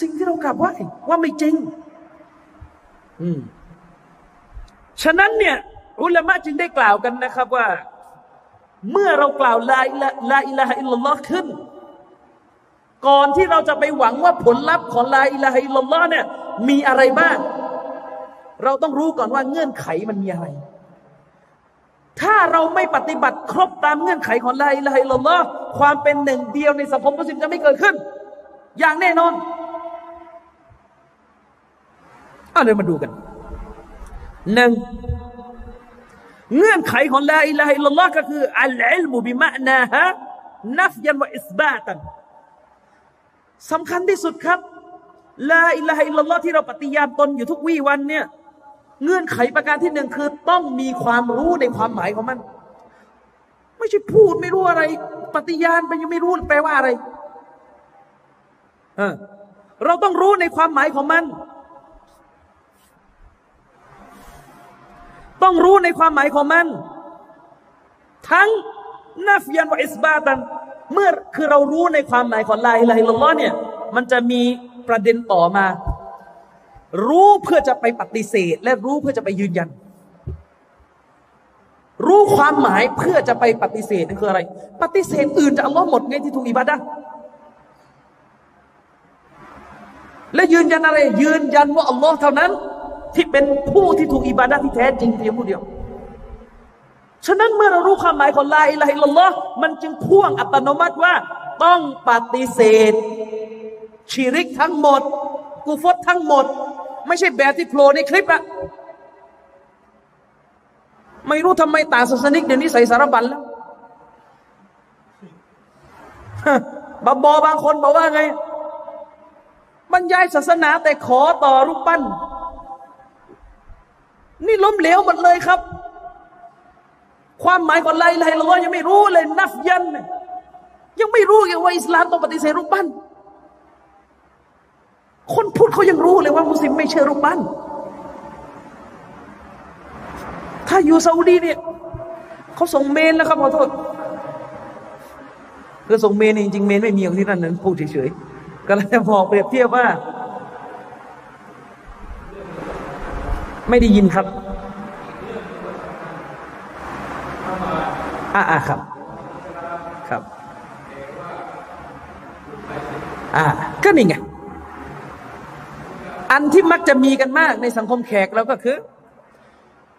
สิ่งที่เรากราบไหว้ว่าไม่จริง อืมฉะนั้นเนี่ย อุลามะจึงได้กล่าวกันนะครับว่า เมื่อเรากล่าวลาอิละลาอิลฮะอิลลัลลอฮ์ขึ้น ก่อนที่เราจะไปหวังว่าผลลัพธ์ของลาอิลาฮะอิลลัลลอฮ์เนี่ย มีอะไรบ้าง เราต้องรู้ก่อนว่าเงื่อนไขมันมีอะไร ถ้าเราไม่ปฏิบัติครบตามเงื่อนไขของลาอิลาฮะอิลลัลลอฮ์ความเป็นหนึ่งเดียวในสังคมมุสลิมจะไม่เกิดขึ้น อย่างแน่นอนเอาเลยมาดูกันหนึ่งเงื่อนไขของลาอิลาฮะอิลลัลลอฮ์ก็คือالعلم بمعناها نفيا وإثباتاสำคัญที่สุดครับลาอิลาฮะอิลลัลลอฮ์ที่เราปฏิญาณตนอยู่ทุกวี่วันเนี่ย เงื่อนไขประการที่หนึ่งคือต้องมีความรู้ในความหมายของมัน ไม่ใช่พูดไม่รู้อะไร ปฏิญาณไปยังไม่รู้แปลว่าอะไรเออเราต้องรู้ในความหมายของมัน ต้องรู้ในความหมายของมัน ทั้งนัฟยันวะอิสบาตัน เมื่อคือเรารู้ในความหมายของลาอิลาฮิลลอเนี่ย มันจะมีประเด็นต่อมา รู้เพื่อจะไปปฏิเสธ และรู้เพื่อจะไปยืนยัน รู้ความหมายเพื่อจะไปปฏิเสธนั่นคืออะไร ปฏิเสธอื่นจากอัลลอฮ์หมดไงที่ถูกอิบาดะและยืนยันอะไร ยืนยันว่าอัลลอฮ์เท่านั้น ที่เป็นผู้ที่ถูกอิบาดะที่แท้จริงเพียงผู้เดียวฉะนั้นเมื่อเรารู้ความหมายของลาอิลาฮิลลอฮ์มันจึงพ่วงอัตโนมัติว่าต้องปฏิเสธชีริกทั้งหมดกูฟตทั้งหมด ไม่ใช่แบบที่โผล่ในคลิปอะไม่รู้ทำไมต่างศาสนิกเดี๋ยวนี้ใส่สารบัญแล้วบับบอบางคนบอกว่าไง บรรยายศาสนาแต่ขอต่อรูปปั้น นี่ล้มเหลวหมดเลยครับ ความหมายของไลไลเรายังไม่รู้เลยนัฟยัน ยังไม่รู้เลยว่าอิสลามต้องปฏิเสธรูปปั้น คนพูดเขายังรู้เลยว่ามุสลิมไม่เชื่อรูปปั้น ถ้าอยู่ซาอุดีเนี่ยเขาส่งเมนแล้วครับขอโทษคือส่งเมนจริงๆเมนไม่มีอย่างที่นั่นนั้นพูดเฉยๆก็เลยบอกเปรียบเทียบว่า ไม่ได้ยินครับอ่าอ่าครับ ครับ อ่าก็นี่ไง อันที่มักจะมีกันมากในสังคมแขกเราก็คือ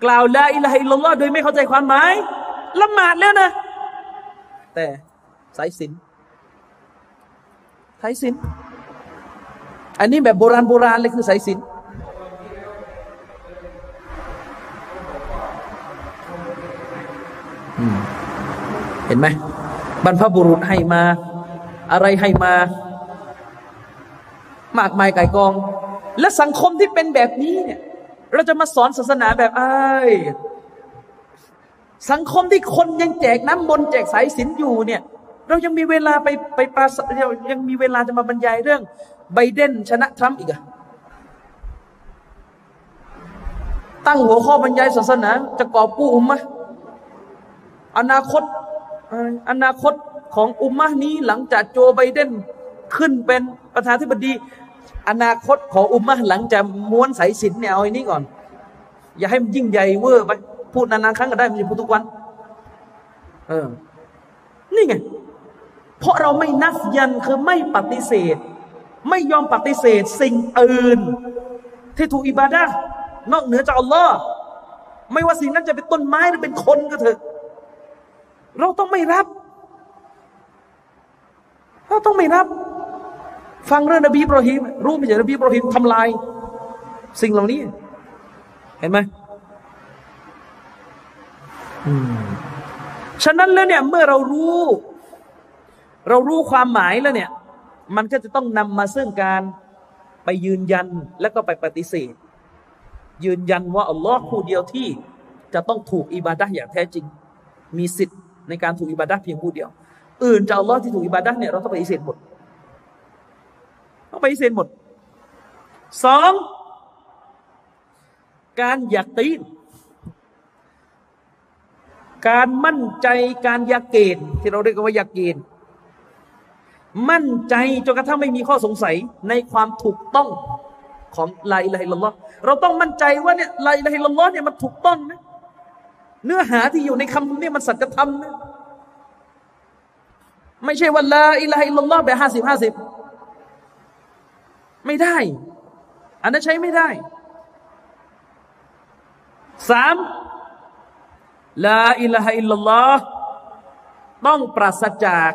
กล่าวลาอิลาฮิลลอฮ์โดยไม่เข้าใจความหมายละหมาดแล้วนะ แต่สายสินสายสิน อันนี้แบบโบราณโบราณเลยคือสายสินเห็นไหมบรรพบุรุษให้มา อะไรให้มา มากมายไก่กอง และสังคมที่เป็นแบบนี้เนี่ย เราจะมาสอนศาสนาแบบไอ้สังคมที่คนยังแจกน้ำมนต์แจกสายสินอยู่เนี่ย เรายังมีเวลาไปไปปราศยังมีเวลาจะมาบรรยายเรื่องไบเดนชนะทรัมป์อีกอะตั้งหัวข้อบรรยายศาสนา จะกอบกู้อุมมะอนาคตอนาคตของอุมมะนี้หลังจากโจไบเดนขึ้นเป็นประธานาธิบดี อนาคตของอุมมะหลังจากม้วนสายสินเนี่ยเอาไอ้นี้ก่อน อย่าให้มันยิ่งใหญ่เวอร์ไปพูดนานๆครั้งก็ได้ไม่ใช่พูดทุกวัน เออ นี่ไง เพราะเราไม่นับยันคือไม่ปฏิเสธ ไม่ยอมปฏิเสธสิ่งอื่น ที่ถูกอิบาดะนอกเหนือจากอัลลอฮ์ไม่ว่าสิ่งนั้นจะเป็นต้นไม้หรือเป็นคนก็เถอะ เราต้องไม่รับ เราต้องไม่รับ ฟังเรื่องนบีบรอฮิมรู้ไม่ใช่นบีบรอฮิมทำลาย สิ่งเหล่านี้ เห็นไหมฉะนั้นแล้วเนี่ย เมื่อเรารู้ เรารู้ความหมายแล้วเนี่ย มันก็จะต้องนำมาซึ่งการไปยืนยันแล้วก็ไปปฏิเสธ ยืนยันว่าอัลลอฮ์ผู้เดียวที่จะต้องถูกอิบาดะอย่างแท้จริง มีสิทธิ์ในการถูกอิบาดะเพียงผู้เดียว อื่นจากอัลลอฮ์ที่ถูกอิบาดะเนี่ยเราต้องปฏิเสธหมด ต้องปฏิเสธหมดสองการอยากตีน การมั่นใจการยาเกณฑ์ที่เราเรียกว่ายาเกณฑ์มั่นใจจนกระทั่งไม่มีข้อสงสัยในความถูกต้องของลายลายลลอเราต้องมั่นใจว่าเนี่ยลายลายลลอเนี่ยมันถูกต้องนะเนื้อหาที่อยู่ในคำนี้มันสัจธรรมนะไม่ใช่ว่าลาอิลาฮิลลอฮ์แบบห้าสิบห้าสิบ ไม่ได้ อันนั้นใช้ไม่ได้สามลาอิลาฮอิลลัลลอฮ์ต้องปราศจาก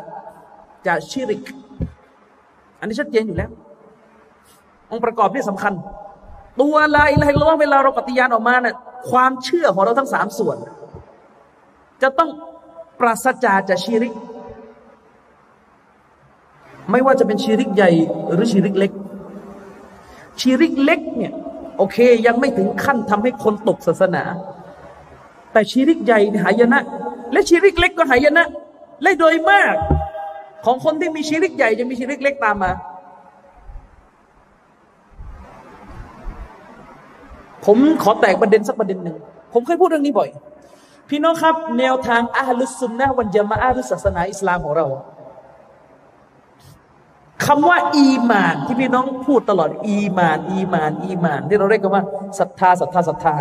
จากชิริก อันนี้ชัดเจนอยู่แล้ว องค์ประกอบที่สำคัญ ตัวลาอิลาฮอิลลัลลอฮ์เวลาเราปฏิญาณออกมาเนี่ยความเชื่อของเราทั้งสามส่วน จะต้องปราศจากจากชิริก ไม่ว่าจะเป็นชีริกใหญ่หรือชีริกเล็ก ชีริกเล็กเนี่ยโอเค ยังไม่ถึงขั้นทำให้คนตกศาสนา แต่ชีริกใหญ่หายนะ และชีริกเล็กก็หายนะ และโดยมาก ของคนที่มีชีริกใหญ่จะมีชีริกเล็กตามมา ผมขอแตกประเด็นสักประเด็นหนึ่ง ผมเคยพูดเรื่องนี้บ่อย พี่น้องครับ แนวทางอะฮ์ลุสซุนนะฮ์วัลญะมาอะฮ์ศาสนาอิสลามของเรา คำว่า อีมาน ที่พี่น้องพูดตลอด อีมาน อีมาน อีมาน ที่เราเรียกกันว่าศรัทธาศรัทธาศรัทธา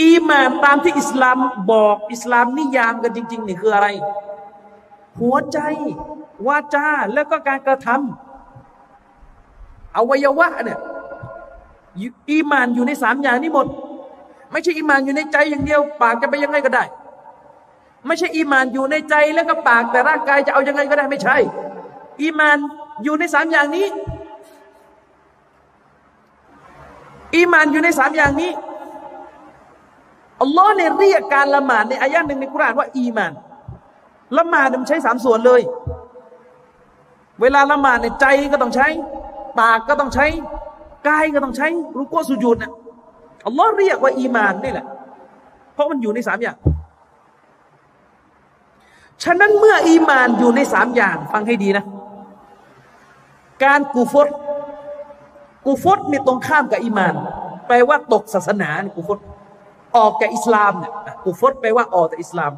อีมานตามที่อิสลามบอกอิสลามนิยามกันจริง ๆ นี่คืออะไร หัวใจวาจาแล้วก็การกระทำำอวัยวะเนี่ยอีมานอยู่ในสามอย่างนี้หมด ไม่ใช่อีมานอยู่ในใจอย่างเดียว ปากจะไปยังไงก็ได้ ไม่ใช่อีมานอยู่ในใจแล้วก็ปากแต่ร่างกายจะเอายังไงก็ได้ไม่ใช่ อีมานอยู่ในสามอย่างนี้ อีมานอยู่ในสามอย่างนี้อัลลอฮ์เนี่ยเรียกการละหมาดในอายะหนึ่งในกุรานว่า อีมาน ละหมาดมันใช้สามส่วนเลย เวลาละหมาดในใจก็ต้องใช้ ปากก็ต้องใช้กายก็ต้องใช้รุกโกสุญูดนี่ยอัลลอฮ์เรียกว่า อีมานนี่แหละ เพราะมันอยู่ในสามอย่าง ฉะนั้นเมื่ออีมานอยู่ในสามอย่าง ฟังให้ดีนะ การกูฟตกูฟตนี่ตรงข้ามกับอีมาน แปลว่าตกศาสนานกูฟตออกจากอิสลามเนี่ยกุฟรแปลว่าออกจากอิสลาม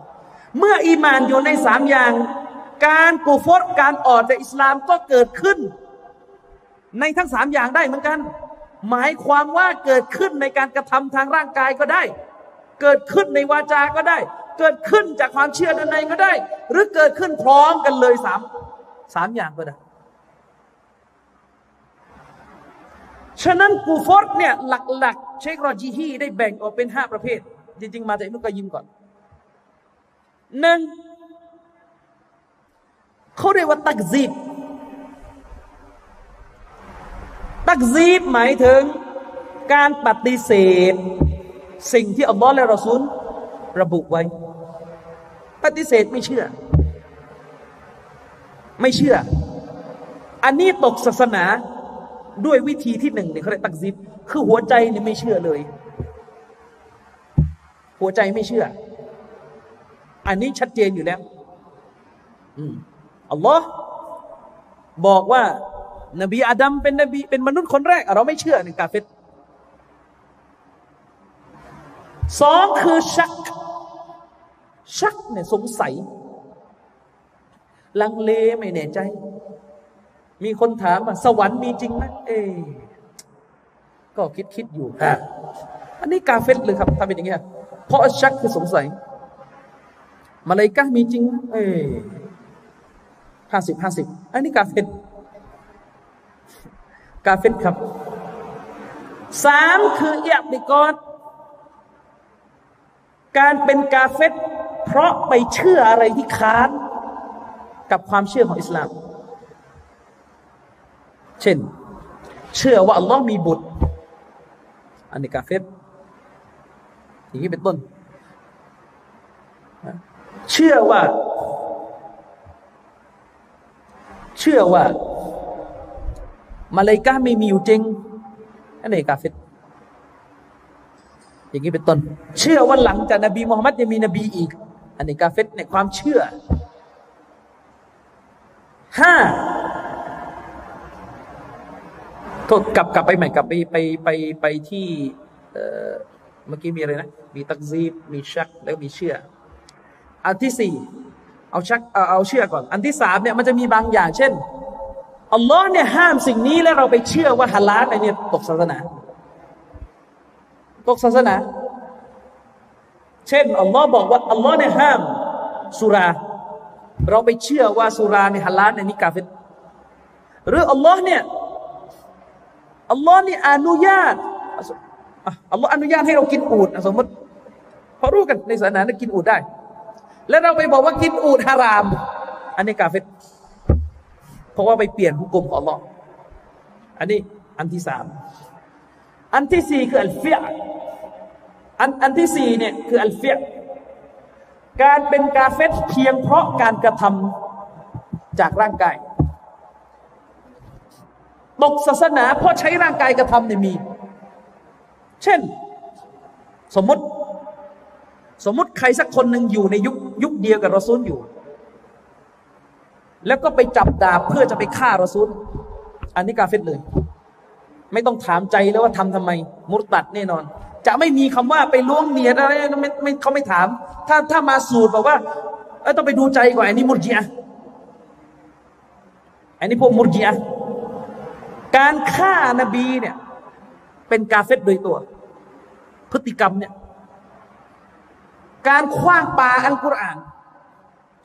เมื่ออีมานอยู่ในสามอย่าง การกุฟรการออกจากอิสลามก็เกิดขึ้น ในทั้งสามอย่างได้เหมือนกัน หมายความว่าเกิดขึ้นในการกระทำทางร่างกายก็ได้ เกิดขึ้นในวาจาก็ได้ เกิดขึ้นจากความเชื่อด้านในก็ได้ หรือเกิดขึ้นพร้อมกันเลยสามสามอย่างก็ได้ ฉะนั้นกูฟอร์เนี่ยหลักๆ เชครอจีฮีได้แบ่งออกเป็นห้าประเภท จริงๆ มาจากอินุกยิมก่อนหนึ่งเขาเรียกว่าตักซีบตักซีบหมายถึงการปฏิเสธ สิ่งที่อัลลอฮ์และรอซูลระบุไว้ ปฏิเสธไม่เชื่อ ไม่เชื่อ อันนี้ตกศาสนา ด้วยวิธีที่หนึ่งเนี่ยเขาเรียกตักซิบคือหัวใจเนี่ยไม่เชื่อเลย หัวใจไม่เชื่อ อันนี้ชัดเจนอยู่แล้วอืมอัลลอฮ์บอกว่า นบีอาดัมเป็นนบีเป็นมนุษย์คนแรก เราไม่เชื่อในกาเฟตสองคือชัก ชักเนี่ยสงสัย ลังเลไม่แน่ใจ มีคนถามว่าสวรรค์มีจริงไหมเอก็คิดคิดอยู่ฮะอันนี้กาเฟตเลยครับถ้าเป็นอย่างเงี้ยเพราะชักคือสงสัยมาเลยกะมีจริง เอห้าสิบห้าสิบอันนี้กาเฟตกาเฟตครับสามคือเอียบิกอดการเป็นกาเฟตเพราะไปเชื่ออะไรที่ค้านกับความเชื่อของอิสลาม เช่น เชื่อว่าอัลลอฮ์มีบุตร อันนี้กาเฟตอย่างนี้เป็นต้น เชื่อว่า เชื่อว่า มาเลกาไม่มีอยู่จริง อันนี้กาเฟตอย่างนี้เป็นต้น เชื่อว่าหลังจากนบีมุฮัมมัดยังมีนบีอีก อันนี้กาเฟตในความเชื่อห้า ก็กลับกลับไปใหม่กลับไปไปไปไปที่เมื่อกี้มีอะไรนะ มีตักซีบมีชักแล้วมีเชื่อ อันที่สี่เอาชักเอาเอาเชื่อก่อน อันที่สามเนี่ยมันจะมีบางอย่างเช่นอัลลอฮ์เนี่ยห้ามสิ่งนี้แล้วเราไปเชื่อว่าฮาลาลในเนี่ยตกศาสนา ตกศาสนา เช่นอัลลอฮ์บอกว่าอัลลอฮ์เนี่ยห้ามสุรา เราไปเชื่อว่าสุราในฮาลาลในนิกาเฟตหรืออัลลอฮ์เนี่ย อัลลอฮ์นี่อนุญาตอัลลอฮ์อนุญาตให้เรากินอูดสมมติพอรู้กันในศาสนาเนี่ยกินอูดได้ แล้วเราไปบอกว่ากินอูดฮาราม อันนี้กาเฟตเพราะว่าไปเปลี่ยนหุกกลมของอัลลอฮ์อันนี้อันที่สามอันที่สี่คืออัลฟิยอันอันที่สี่เนี่ยคืออัลฟิยการเป็นกาเฟตเพียงเพราะการกระทำจากร่างกาย ตกศาสนา เพราะใช้ร่างกายกระทำเนี่ยมี เช่น สมมติ สมมติใครสักคนหนึ่งอยู่ในยุคยุคเดียวกับรอซูลอยู่ แล้วก็ไปจับดาบเพื่อจะไปฆ่ารอซูลอันนี้กาเฟตเลย ไม่ต้องถามใจแล้วว่าทำทำไม มุตตัดแน่นอน จะไม่มีคำว่าไปล้วงเนียดอะไรไม่ไม่เขาไม่ถาม ถ้าถ้ามาสูตรบอกว่าต้องไปดูใจก่อนอันนี้มุรจิอะอันนี้พวกมุรจิอะ การฆ่านบีเนี่ย เป็นกาเฟตโดยตัว พฤติกรรมเนี่ย การคว้างปาอัลกุรอาน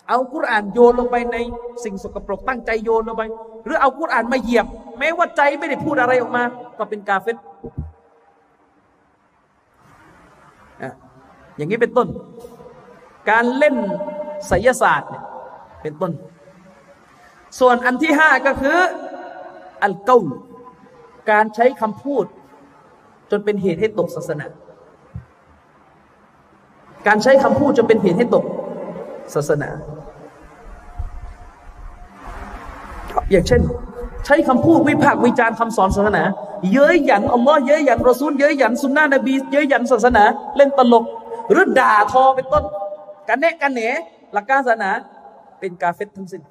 เอากุรอานโยนลงไปในสิ่งสกปรกตั้งใจโยนลงไป หรือเอากุรอานมาเหยียบ แม้ว่าใจไม่ได้พูดอะไรออกมา ก็เป็นกาเฟตอย่างนี้เป็นต้น การเล่นไสยศาสตร์เนี่ยเป็นต้น ส่วนอันที่ห้าก็คือ อัลเกาการใช้คำพูด จนเป็นเหตุให้ตกศาสนา การใช้คำพูดจนเป็นเหตุให้ตกศาสนา อย่างเช่น ใช้คำพูดวิพากษ์วิจารณ์คำสอนศาสนา เย้ยหยันอัลลอฮ์เย้ยหยันรอซูลเย้ยหยันสุนนะนบีเย้ยหยันศาสนา เล่นตลก หรือด่าทอเป็นต้น กันแนะกันเหนหลักการศาสนา เป็นกาเฟตทั้งสิ้น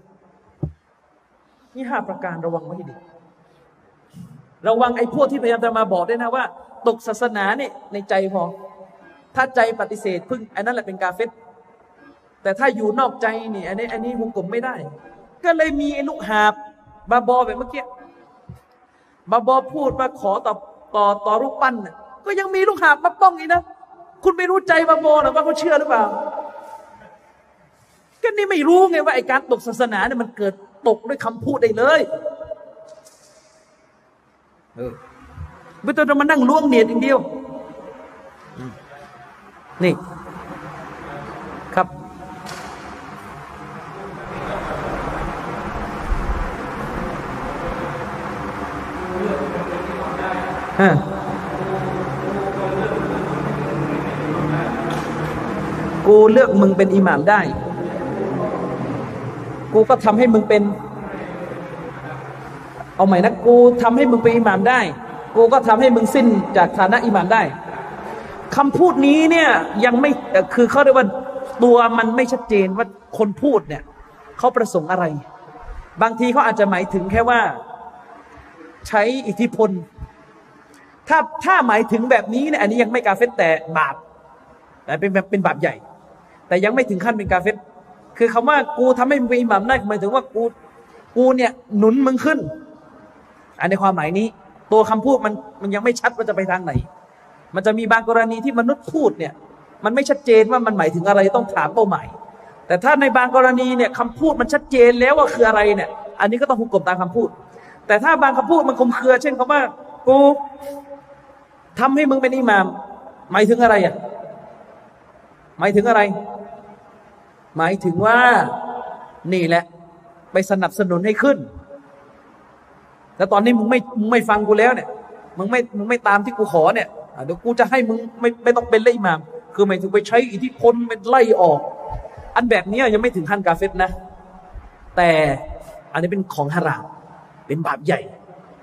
นี่ห้าประการระวังไว้ให้ดี ระวังไอ้พวกที่พยายามจะมาบอกด้วยนะว่า ตกศาสนาเนี่ยในใจพอ ถ้าใจปฏิเสธพึ่งอันนั้นแหละเป็นกาเฟตแต่ถ้าอยู่นอกใจนี่อันนี้อันนี้หุกกลมไม่ได้ ก็เลยมีลูกหาบบาบอแบบเมื่อกี้บาบอพูดมาขอต่อต่อต่อรูปปั้นก็ยังมีลูกหาบมาป้องอีกนะคุณไม่รู้ใจบาบอหรอว่าเขาเชื่อหรือเปล่าก็นี่ไม่รู้ไงว่าไอ้การตกศาสนาเนี่ยมันเกิดตกด้วยคำพูดได้เลย เออไม่ต้องมานั่งล่วงเนียดอย่างเดียว นี่ครับ ฮะกูเลือกมึงเป็นอิหม่ามได้ กูก็ทำให้มึงเป็น เอาใหม่นะกูทำให้มึงเป็นอิหม่ามได้ กูก็ทำให้มึงสิ้นจากฐานะอิหม่ามได้คำพูดนี้เนี่ยยังไม่คือเขาเรียกว่าตัวมันไม่ชัดเจนว่าคนพูดเนี่ยเขาประสงค์อะไร บางทีเขาอาจจะหมายถึงแค่ว่า ใช้อิทธิพล ถ้าถ้าหมายถึงแบบนี้เนี่ยอันนี้ยังไม่กาเฟตแต่บาปแต่เป็นแบบเป็นบาปใหญ่ แต่ยังไม่ถึงขั้นเป็นกาเฟตคือคำว่ากูทำให้มึงเป็นอิหมัมได้หมายถึงว่ากูกูเนี่ยหนุนมึงขึ้น อันในความหมายนี้ ตัวคำพูดมันมันยังไม่ชัดว่าจะไปทางไหน มันจะมีบางกรณีที่มนุษย์พูดเนี่ยมันไม่ชัดเจนว่ามันหมายถึงอะไรต้องถามเป้าหมาย แต่ถ้าในบางกรณีเนี่ยคำพูดมันชัดเจนแล้วว่าคืออะไรเนี่ย อันนี้ก็ต้องหุกกลมตามคำพูด แต่ถ้าบางคำพูดมันคมเครือ เช่นคำว่ากูทำให้มึงเป็นอิหมาม หมายถึงอะไรอะหมายถึงอะไร หมายถึงว่านี่แหละ ไปสนับสนุนให้ขึ้น แต่ตอนนี้มึงไม่มึงไม่ฟังกูแล้วเนี่ย มึงไม่มึงไม่ตามที่กูขอเนี่ยเดี๋ยวกูจะให้มึงไม่ไม่ต้องเป็นเลยมาม คือหมายถึงไปใช้อิทธิพลเป็นไล่ออก อันแบบนี้ยังไม่ถึงขั้นกาเฟตนะ แต่อันนี้เป็นของฮารามเป็นบาปใหญ่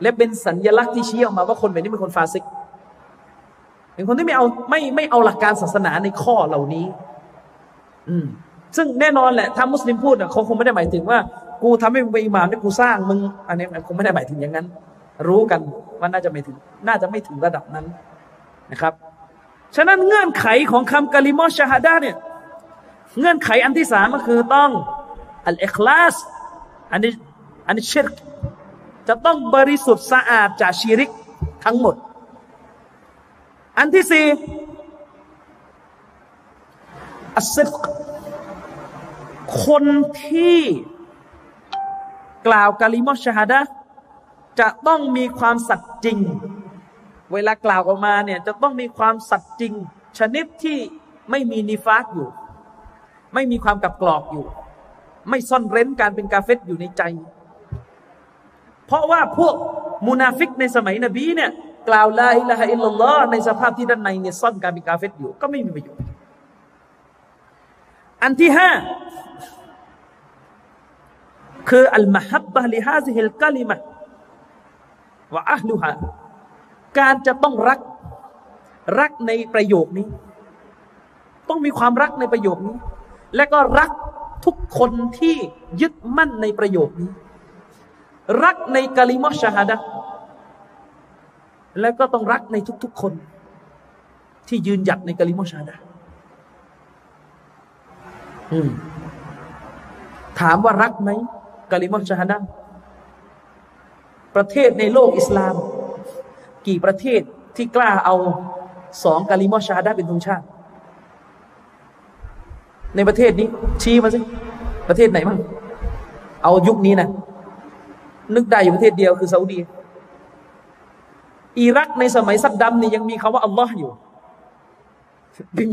และเป็นสัญญลักษณ์ที่ชี้ออกมาว่าคนแบบนี้เป็นคนฟาซิกเป็นคนที่ไม่เอาไม่ไม่เอาหลักการศาสนาในข้อเหล่านี้ อืมซึ่งแน่นอนแหละถ้ามุสลิมพูดเขาคงไม่ได้หมายถึงว่า กูทำให้มึงเป็นอิหม่ามที่กูสร้างมึงอันนี้คงไม่ได้หมายถึงอย่างนั้น รู้กันว่าน่าจะไม่ถึง น่าจะไม่ถึงระดับนั้นนะครับ ฉะนั้นเงื่อนไขของคำกะลิมอชฮาดาเนี่ยเงื่อนไขอันที่สามก็คือต้องอัลเอคลาสอันนี้อันนี้เชิรกจะต้องบริสุทธิ์สะอาดจากชีริกทั้งหมด อันที่สี่อัสซิคนที่ กล่าวกะลิมะฮ์ชะฮาดะฮ์จะต้องมีความสัตย์จริง เวลากล่าวออกมาเนี่ยจะต้องมีความสัตย์จริง ชนิดที่ไม่มีนิฟากอยู่ ไม่มีความกลับกลอกอยู่ ไม่ซ่อนเร้นการเป็นกาเฟรอยู่ในใจ เพราะว่าพวกมุนาฟิกในสมัยนบีเนี่ยกล่าวลาอิลาฮะอิลลัลลอฮ์ในสภาพที่ด้านในเนี่ยซ่อนการเป็นกาเฟรอยู่ก็ไม่มีประโยชน์อันที่ห้า คืออัลมฮับบะลิฮาซิฮิลกะลิมะวะอัลลุฮะการจะต้องรักรักในประโยคนี้ ต้องมีความรักในประโยคนี้ และก็รักทุกคนที่ยึดมั่นในประโยคนี้ รักในกาลิมอชฮาดะและก็ต้องรักในทุก ๆ คน ที่ยืนหยัดในกาลิมอชฮาดะถามว่ารักไหม กาลิมอชฮาดะประเทศในโลกอิสลาม กี่ประเทศที่กล้าเอาสองกาลิมอชาดาเป็นธงชาติ ในประเทศนี้ ชี้มาสิประเทศไหนบ้างเอายุคนี้นะนึกได้อยู่ประเทศเดียวคือซาอุดีอิรักในสมัยซัดดัมนี่ยังมีคาว่าอัลลอฮ์อยู่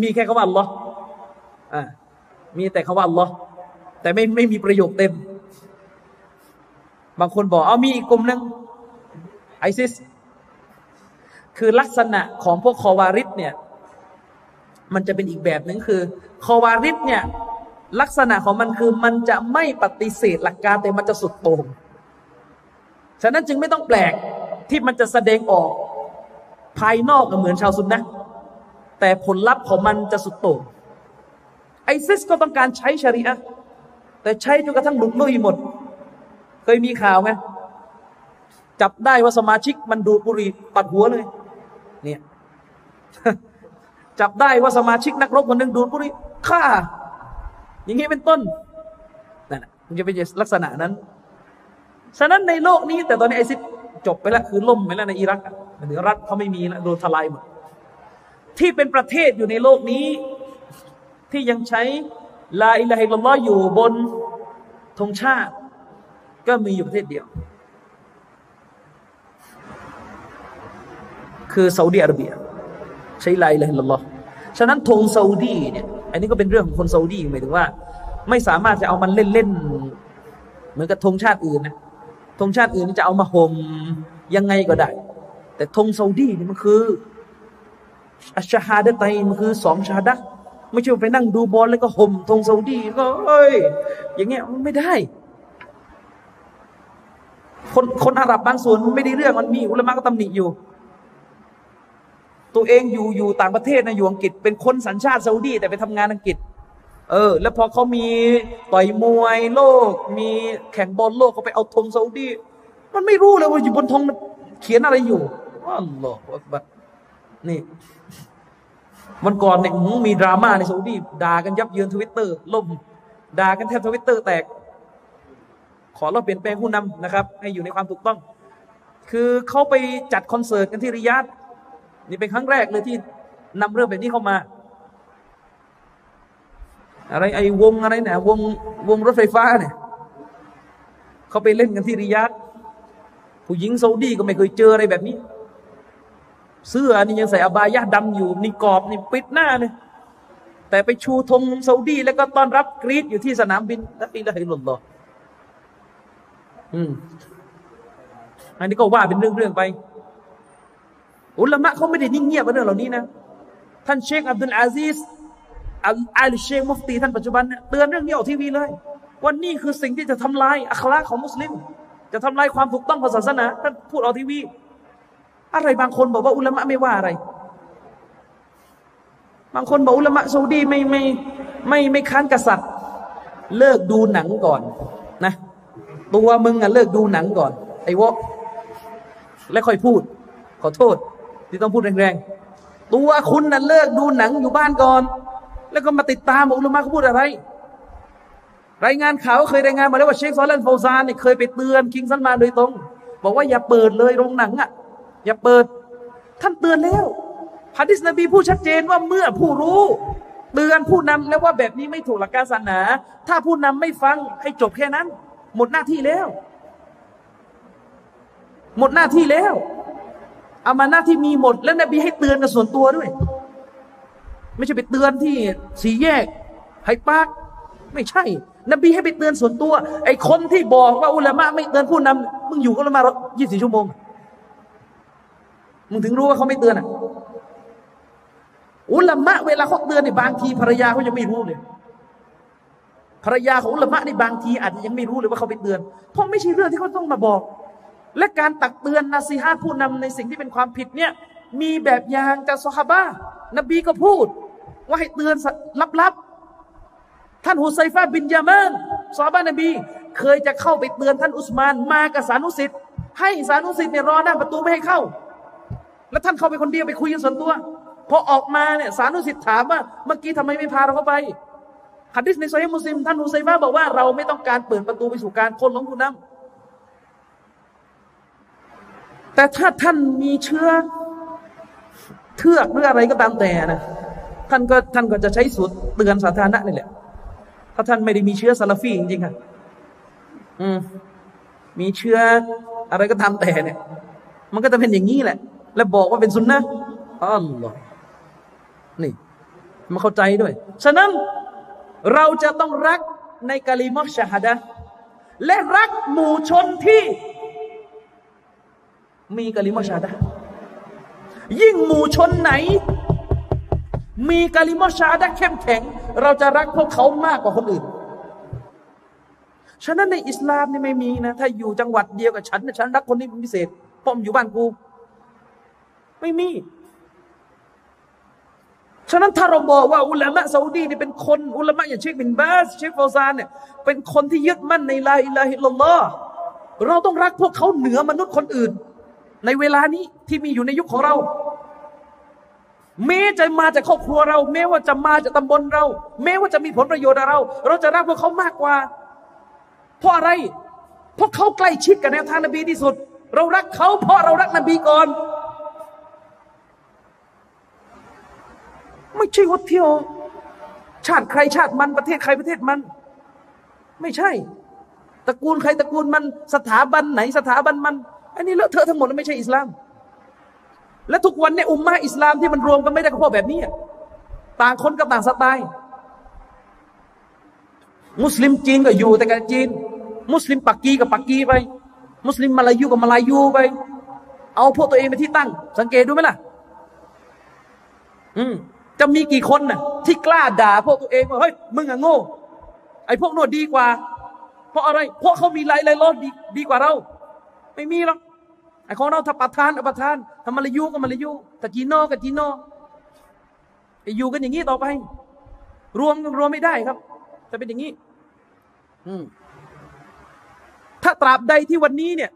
มีแค่คาว่าอัลลอฮ์อ่ามีแต่คาว่าอัลลอฮ์แต่ไม่ไม่มีประโยคเต็ม บางคนบอกเอามีอีกกลุ่มหนึ่งไอซิส คือลักษณะของพวกคอวาริดเนี่ย มันจะเป็นอีกแบบหนึ่งคือคอวาริดเนี่ย ลักษณะของมันคือมันจะไม่ปฏิเสธหลักการแต่มันจะสุดโต่งฉะนั้นจึงไม่ต้องแปลกที่มันจะแสดงออกภายนอกเหมือนชาวซุนนะแต่ผลลัพธ์ของมันจะสุดโต่งไอซิสก็ต้องการใช้ชริอะแต่ใช้จนกระทั่งหลุดลุ่ยหมด เคยมีข่าวไหมจับได้ว่าสมาชิกมันดูดบุหรี่ปัดหัวเลย เนี่ยจับได้ว่าสมาชิกนักรบคนหนึ่งดูดบุหรี่ฆ่า อย่างนี้เป็นต้นนั่นมันจะเป็นลักษณะนั้น ฉะนั้นในโลกนี้ แต่ตอนนี้ไอซิสจบไปแล้วคือล่มไปแล้วในอิรักหรือรัฐเขาไม่มีแล้วโดนทลายหมดที่เป็นประเทศอยู่ในโลกนี้ ที่ยังใช้ลาอิลาฮิลลอฮ์อยู่บนธงชาติ ก็มีอยู่ประเทศเดียว คือซาอุดิอาระเบีย ใช้ลาอิลาฮิลลอฮ์ฉะนั้นธงซาอุดีเนี่ยอันนี้ก็เป็นเรื่องของคนซาอุดีหมายถึงว่า ไม่สามารถจะเอามันเล่นๆเหมือนกับธงชาติอื่นนะธงชาติอื่นจะเอามาห่มยังไงก็ได้ แต่ธงซาอุดีนี่มันคืออัชฮาดะไตมันคือสองชาดะไม่ใช่ไปนั่งดูบอลแล้วก็ห่มธงซาอุดีก็เอ้ย อย่างเงี้ยไม่ได้ คนคนอาหรับบางส่วนมันไม่ได้เรื่องมันมีอุลามะก็ตำหนิอยู่ ตัวเองอยู่อยู่ต่างประเทศนะอยู่อังกฤษ เป็นคนสัญชาติซาอุดีแต่ไปทำงานอังกฤษ เออ แล้วพอเขามีต่อยมวยโลก มีแข่งบอลโลกเขาไปเอาธงซาอุดีมันไม่รู้เลยว่าอยู่บนธงเขียนอะไรอยู่อัลลอฮฺบัดนี่มันก่อนเนี่ยมีดราม่าในซาอุดีด่ากันยับเยินทวิตเตอร์ล่มด่ากันแทบทวิตเตอร์แตก ขอเราเปลี่ยนแปลงผู้นำนะครับ ให้อยู่ในความถูกต้อง คือเขาไปจัดคอนเสิร์ตกันที่ริยาดนี่เป็นครั้งแรกเลยที่นำเรื่องแบบนี้เข้ามา อะไรไอ้วงอะไรเนี่ยวงวงรถไฟฟ้าเนี่ยเขาไปเล่นกันที่ริยาดผู้หญิงซาอุดีก็ไม่เคยเจออะไรแบบนี้ เสื้อนี่ยังใส่อบายะดำอยู่นี่กรอบนี่ปิดหน้าเนี่ยแต่ไปชูธงซาอุดี แล้วก็ต้อนรับกรีดอยู่ที่สนามบินนักบินละฮิลลอ อืมอันนี้ก็ว่าเป็นเรื่องๆไป อุลามะเขาไม่ได้นิ่งเงียบกับเรื่องเหล่านี้นะ ท่านเชคอับดุลอาซิสอัลเชคมุฟตีท่านปัจจุบันเนี่ยเตือนเรื่องนี้ออกทีวีเลยว่านี่คือสิ่งที่จะทำลายอัคลาของมุสลิม จะทำลายความถูกต้องของศาสนาท่านพูดออกทีวี อะไรบางคนบอกว่าอุลามะไม่ว่าอะไร บางคนบอกอุลามะซาอุดีไม่ไม่ไม่ไม่ค้านกษัตริย์ เลิกดูหนังก่อนนะ ตัวมึงอะเลิกดูหนังก่อน ไอ้วะแล้วค่อยพูด ขอโทษ ที่ต้องพูดแรงๆ ตัวคุณน่ะเลิกดูหนังอยู่บ้านก่อน แล้วก็มาติดตามอุลมะเขาพูดอะไร รายงานข่าวเคยรายงานมาแล้วว่าเชคซอลันโฟซานเนี่ยเคยไปเตือนคิงซันมาโดยตรง บอกว่าอย่าเปิดเลยโรงหนังอะ อย่าเปิด ท่านเตือนแล้วฮะดิษนบีพูดชัดเจนว่าเมื่อผู้รู้เตือนผู้นำแล้วว่าแบบนี้ไม่ถูกหลักการศาสนา ถ้าผู้นำไม่ฟังให้จบแค่นั้น หมดหน้าที่แล้ว หมดหน้าที่แล้วอามาหน้าที่มีหมด แล้วนบีให้เตือนกับส่วนตัวด้วย ไม่ใช่ไปเตือนที่สีแยกไฮปาร์คไม่ใช่ นบีให้ไปเตือนส่วนตัว ไอ้คนที่บอกว่าอุลามะไม่เตือนผู้นำมึงอยู่กับอุลามะยี่สิบชั่วโมงมึงถึงรู้ว่าเขาไม่เตือนอะ อุลามะเวลาเขาเตือนในบางทีภรรยาเขายังไม่รู้เลย ภรรยาของอุลามะในบางทีอาจจะยังไม่รู้เลยว่าเขาไปเตือน เพราะไม่ใช่เรื่องที่เขาต้องมาบอก และการตักเตือนนาซีฮาผู้นำในสิ่งที่เป็นความผิดเนี่ยมีแบบอย่างจากซอฮาบะนบีก็พูด ว่าให้เตือนลับๆท่านฮุไซฟาบินยามานซอฮาบะนบี เคยจะเข้าไปเตือนท่านอุสมาน มากับสานุสิทธิ์ให้สานุสิทธิ์เนี่ยรอหน้าประตูไม่ให้เข้า แล้วท่านเข้าไปคนเดียวไปคุยกันส่วนตัวพอออกมาเนี่ยสารุสิทธิ์ถามว่าเมื่อกี้ทำไมไม่พาเราเข้าไป ฮัดดิสในซอยมุสลิมท่านอุซัยมาบอกว่าเราไม่ต้องการเปิดประตูไปสู่การคนหลงผู้นำแต่ถ้าท่านมีเชื้อเทือกหรืออะไรก็ตามแต่นะท่านก็ท่านก็จะใช้สูตรเตือนสาธารณะนี่แหละถ้าท่านไม่ได้มีเชื้อซาลาฟีจริงๆค่ะอืมมีเชื้ออะไรก็ตามแต่เนี่ย มันก็จะเป็นอย่างนี้แหละ และบอกว่าเป็นสุนนะอัลลอฮ์นี่มาเข้าใจด้วย ฉะนั้น เราจะต้องรักในกาลิมอชาฮดะและรักหมู่ชนที่ มีกาลิมอชาดะยิ่งหมู่ชนไหน มีกาลิมอชาดะเข้มแข็ง เราจะรักพวกเขามากกว่าคนอื่นฉะนั้นในอิสลามนี่ไม่มีนะ ถ้าอยู่จังหวัดเดียวกับฉันฉันรักคนนี้เป็นพิเศษป้อมอยู่บ้านกู ไม่มี ฉะนั้นถ้าเราบอกว่าอุลามะซาอุดีนี่เป็นคนอุลามะอย่างเชคบินบาสเชคฟาซานเนี่ยเป็นคนที่ยึดมั่นในลาอิลาฮิลลอฮ์เราต้องรักพวกเขาเหนือมนุษย์คนอื่น ในเวลานี้ที่มีอยู่ในยุคของเราแม้จะมาจากครอบครัวเรา แม้ว่าจะมาจากตำบลเรา แม้ว่าจะมีผลประโยชน์เรา เราจะรักพวกเขามากกว่า เพราะอะไร เพราะเขาใกล้ชิดกับแนวทางนบีที่สุด เรารักเขาเพราะเรารักนบีก่อน ไม่ใช่ว่าเที่ยว ชาติใครชาติมันประเทศใครประเทศมัน ไม่ใช่ตระกูลใครตระกูลมันสถาบันไหนสถาบันมัน อันนี้เลอะเทอะทั้งหมดไม่ใช่อิสลาม และทุกวันเนี่ยอุมมาอิสลามที่มันรวมกันไม่ได้ก็เพราะแบบนี้ต่างคนกับต่างสไตล์มุสลิมจีนก็อยู่แต่กับจีน มุสลิมปักกีกับปักกีไป มุสลิมมาลายูกับมาลายูไป เอาพวกตัวเองไปที่ตั้ง สังเกตดูไหมล่ะ อืม จะมีกี่คนน่ะที่กล้าด่าพวกตัวเองว่าเฮ้ยมึงอะโง่ ไอ้พวกโน่นดีกว่า เพราะอะไร เพราะเขามีไล่ไล่ล้อดีดีกว่าเรา ไม่มีหรอกไอ้ของเราถ้าประทานอประทานทำมาลายูก็มาลายูถ้าจีโน่ก็จีโน่อยู่กันอย่างนี้ต่อไป รวมรวมไม่ได้ครับ จะเป็นอย่างนี้ อืมถ้าตราบใดที่วันนี้เนี่ย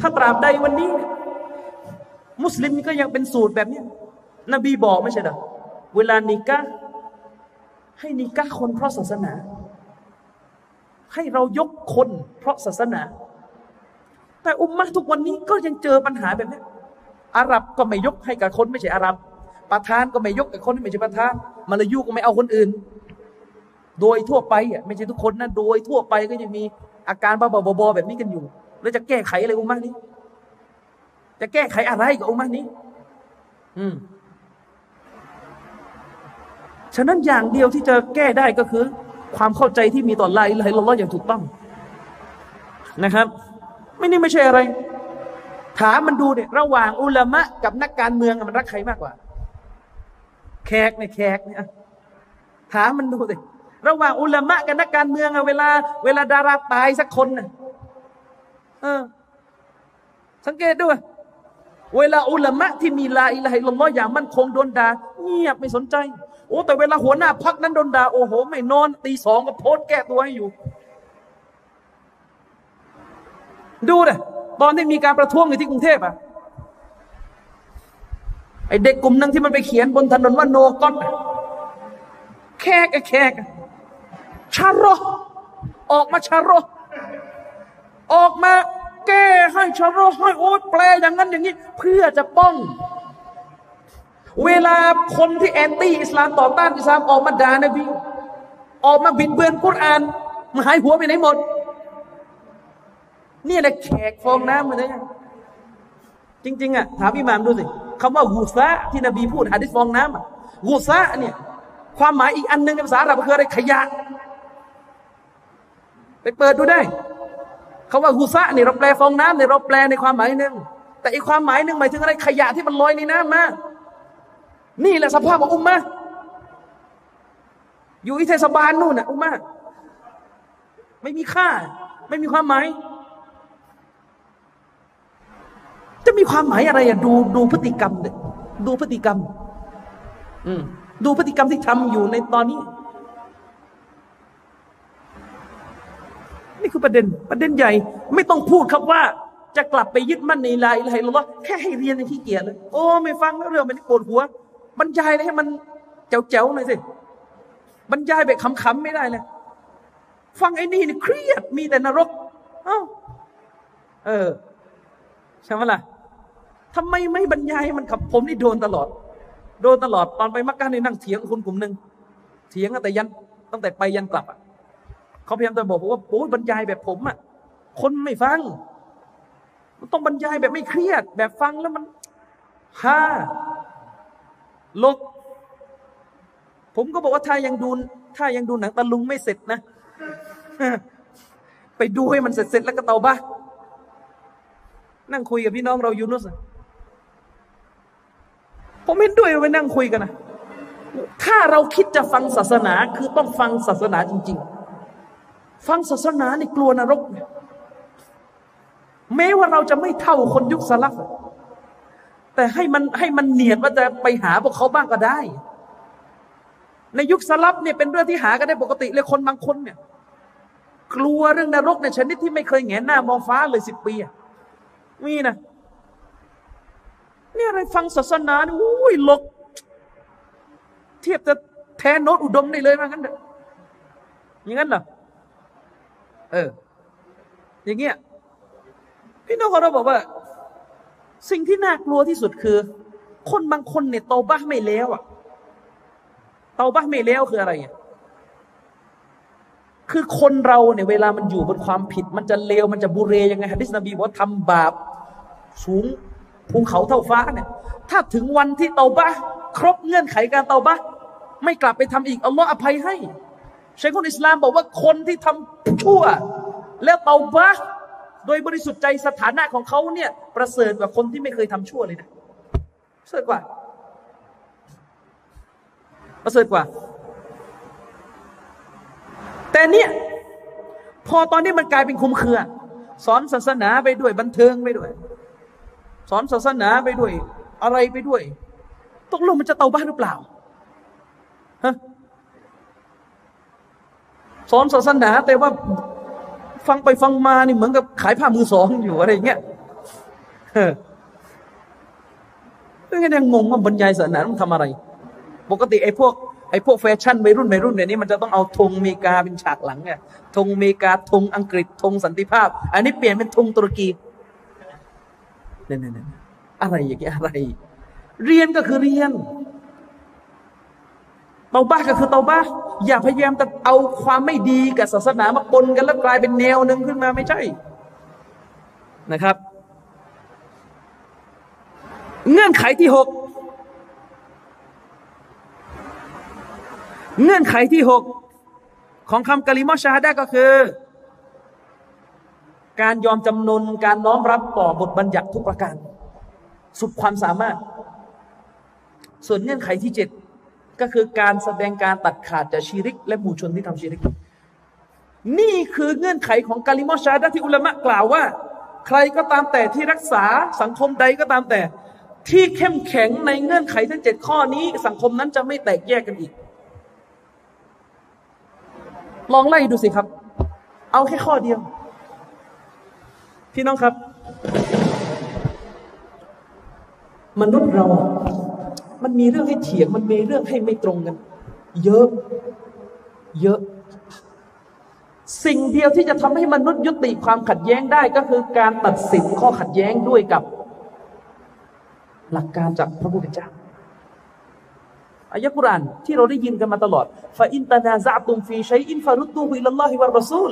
ถ้าตราบใดวันนี้เนี่ยมุสลิมก็ยังเป็นสูตรแบบนี้ นบีบอกไม่ใช่หรอเวลานิกะให้นิกะคนเพราะศาสนา ให้เรายกคนเพราะศาสนา แต่อุมมะทุกวันนี้ก็ยังเจอปัญหาแบบนี้อาหรับก็ไม่ยกให้กับคนไม่ใช่อาหรับประธานก็ไม่ยกกับคนไม่ใช่ประธานมาลายูก็ไม่เอาคนอื่น โดยทั่วไปอะไม่ใช่ทุกคนนะโดยทั่วไปก็ยังมีอาการบ้าๆบอๆแบบนี้กันอยู่ แล้วจะแก้ไขอะไรอุมมะนี้ จะแก้ไขอะไรกับอุมมะนี้ อืม ฉะนั้นอย่างเดียวที่จะแก้ได้ก็คือ ความเข้าใจที่มีต่อลาอิลาฮิลลออย่างถูกต้องนะครับ ไม่นี่ไม่ใช่อะไร ถามมันดูเนี่ยระหว่างอุลามะกับนักการเมืองมันรักใครมากกว่า แขกเนี่ยแขกเนี่ยถามมันดูสิระหว่างอุลามะกับนักการเมืองอะเวลา เวลาดาราตายสักคนน่ะเออ สังเกตด้วยเวลาอุลามะที่มีลาอิลาฮิลลอฮ์อย่างมั่นคงโดนด่าเงียบไม่สนใจ อ้แต่เวลาหัวหน้าพักนั้นโดนด่าโอ้โห ไม่นอนตีสองก็โพสแก้ตัวให้อยู่ ดูเลยตอนที่มีการประท้วงอยู่ที่กรุงเทพอะไอเด็กกลุ่มนึงที่มันไปเขียนบนถนนว่าโนก้อนแขกแขกชาโรออกมาชาโรออกมาแก้ให้ชาโรให้โอ้แปลอย่างนั้นอย่างนี้ เพื่อจะป้อง เวลาคนที่แอนตี้อิสลามต่อต้านอิสลามออกมาด่านบีออกมาบิดเบือนกุรอานมาหายหัวไปไหนหมด นี่แหละแขกฟองน้ำมันเลยจริง ๆอะถามอิหม่ามดูสิคำว่ากูซะที่นบีพูดหะดิษฟองน้ำอะกูซะเนี่ยความหมายอีกอันหนึ่งในภาษาอาหรับคืออะไรขยะ ไปเปิดดูได้คาว่ากูซะเนี่ยเราแปลฟองน้ำเนี่ยเราแปลในความหมายหนึ่งแต่อีกความหมายหนึ่งหมายถึงอะไรขยะที่มันลอยในน้ำมา นี่แหละสภาพของอุมมะอยู่ที่เทศบาลนู่นนะอุมมะไม่มีค่า ไม่มีความหมาย จะมีความหมายอะไรอะดูดูพฤติกรรมเลยดูพฤติกรรม อืมดูพฤติกรรมที่ทำอยู่ในตอนนี้ นี่คือประเด็น ประเด็นใหญ่ ไม่ต้องพูดครับว่า จะกลับไปยึดมั่นในลายอะไรหรอกแค่ให้เรียนในที่เกียรเลย โอ้ ไม่ฟังแล้วเรื่องมันปวดหัว บรรยายให้มันเจ๋วๆหน่อยสิบรรยายแบบขำๆไม่ได้เลยฟังไอ้นี่นี่เครียดมีแต่นรก เอ้าเออใช่ไหมล่ะทำไมไม่บรรยายมันขับผมนี่โดนตลอด โดนตลอดตอนไปมักกะนี่นั่งเถียงคนกลุ่มหนึ่งเถียงตั้งแต่ยันตั้งแต่ไปยันกลับอะเขาพยายามจะบอกว่าโอ้ยบรรยายแบบผมอะคนไม่ฟัง มันต้องบรรยายแบบไม่เครียด แบบฟังแล้วมันฮ่า ลกผมก็บอกว่าถ้ายังดูถ้ายังดูหนังตะลุงไม่เสร็จนะ ไปดูให้มันเสร็จเสร็จแล้วก็เตาบ้านั่งคุยกับพี่น้องเรายูนุสผมเห็นด้วยไปนั่งคุยกันนะถ้าเราคิดจะฟังศาสนาคือต้องฟังศาสนาจริง ๆ ฟังศาสนาในกลัวนรก แม้ว่าเราจะไม่เท่าคนยุคสลับ แต่ให้มันให้มันเนียดว่าจะไปหาพวกเขาบ้างก็ได้ ในยุคสลับเนี่ยเป็นเรื่องที่หากันได้ปกติเลยคนบางคนเนี่ย กลัวเรื่องนรกในชนิดที่ไม่เคยแงนหน้ามองฟ้าเลยสิบปีมีนะเนี่ยอะไรฟังศาสนาเนี่ยอุ้ยหลก เทียบจะแทนโนตอุดมได้เลยมางั้นเถอะอย่างนั้นเหรอเออ อย่างเงี้ยพี่น้องเราบอกว่า สิ่งที่น่ากลัวที่สุดคือ คนบางคนเนี่ยโตาบ้าไม่แล้วอะเตาบ้าไม่แล้วคืออะไรอะคือคนเราเนี่ยเวลามันอยู่บนความผิด มันจะเลวมันจะบุเรยังไงฮะดิษนบีบอกทำบาปสูงภูเขาเท่าฟ้าเนี่ย ถ้าถึงวันที่เตาบ้าครบเงื่อนไขการเตาบ้าไม่กลับไปทำอีกอัลลอฮ์อภัยให้ใช้คนอิสลามบอกว่าคนที่ทำชั่ว แล้วเตาบ้า โดยบริสุทธิ์ใจสถานะของเขาเนี่ย ประเสริฐกว่าคนที่ไม่เคยทำชั่วเลยนะประเสริฐกว่า ประเสริฐกว่า แต่เนี่ย พอตอนนี้มันกลายเป็นคุมเครือ สอนศาสนาไปด้วยบันเทิงไปด้วย สอนศาสนาไปด้วย อะไรไปด้วยตกลงมันจะเตาบ้านหรือเปล่าฮะสอนศาสนาแต่ว่า ฟังไปฟังมานี่เหมือนกับขายผ้ามือสองอยู่อะไรอย่างเงี้ยเออก็ยังงงว่าบรรยายศาสนาต้องทำอะไร ปกติไอ้พวกไอ้พวกแฟชั่นวัยรุ่นวัยรุ่นเนี่ยนี้มันจะต้องเอาธงอเมริกาเป็นฉากหลังไงธงอเมริกาธงอังกฤษธงสันติภาพ อันนี้เปลี่ยนเป็นธงตุรกีเนี่ยเนี่ยอะไรอย่างเงี้ยอะไร เรียนก็คือเรียน เตาบ้าก็คือเตาบ้าอย่าพยายามจะเอาความไม่ดีกับศาสนามาปนกันแล้วกลายเป็นแนวหนึ่งขึ้นมาไม่ใช่นะครับ เงื่อนไขที่หกเงื่อนไขที่หกของคำกะลิมอชาดะก็คือ การยอมจำนนการน้อมรับต่อบทบัญญัติทุกประการ สุดความสามารถ ส่วนเงื่อนไขที่เจ็ด ก็คือการแสดงการตัดขาดจากชีริก และหมู่ชนที่ทำชีริก นี่คือเงื่อนไขของกาลิมอชาดะที่อุลามะกล่าวว่า ใครก็ตามแต่ที่รักษาสังคมใดก็ตามแต่ ที่เข้มแข็งในเงื่อนไขทั้งเจ็ดข้อนี้ สังคมนั้นจะไม่แตกแยกกันอีก ลองไล่ดูสิครับ เอาแค่ข้อเดียว พี่น้องครับ มนุษย์เรา มันมีเรื่องให้เถียง มันมีเรื่องให้ไม่ตรงกัน เยอะ เยอะ สิ่งเดียวที่จะทำให้มนุษย์ยุติความขัดแย้งได้ก็คือการตัดสินข้อขัดแย้งด้วยกับ หลักการจากพระพุทธเจ้าอายะกุรานที่เราได้ยินกันมาตลอดฟาอินตานาซาตุมฟีชัยอินฟารุตูฮิลลอฮิวะรอซูล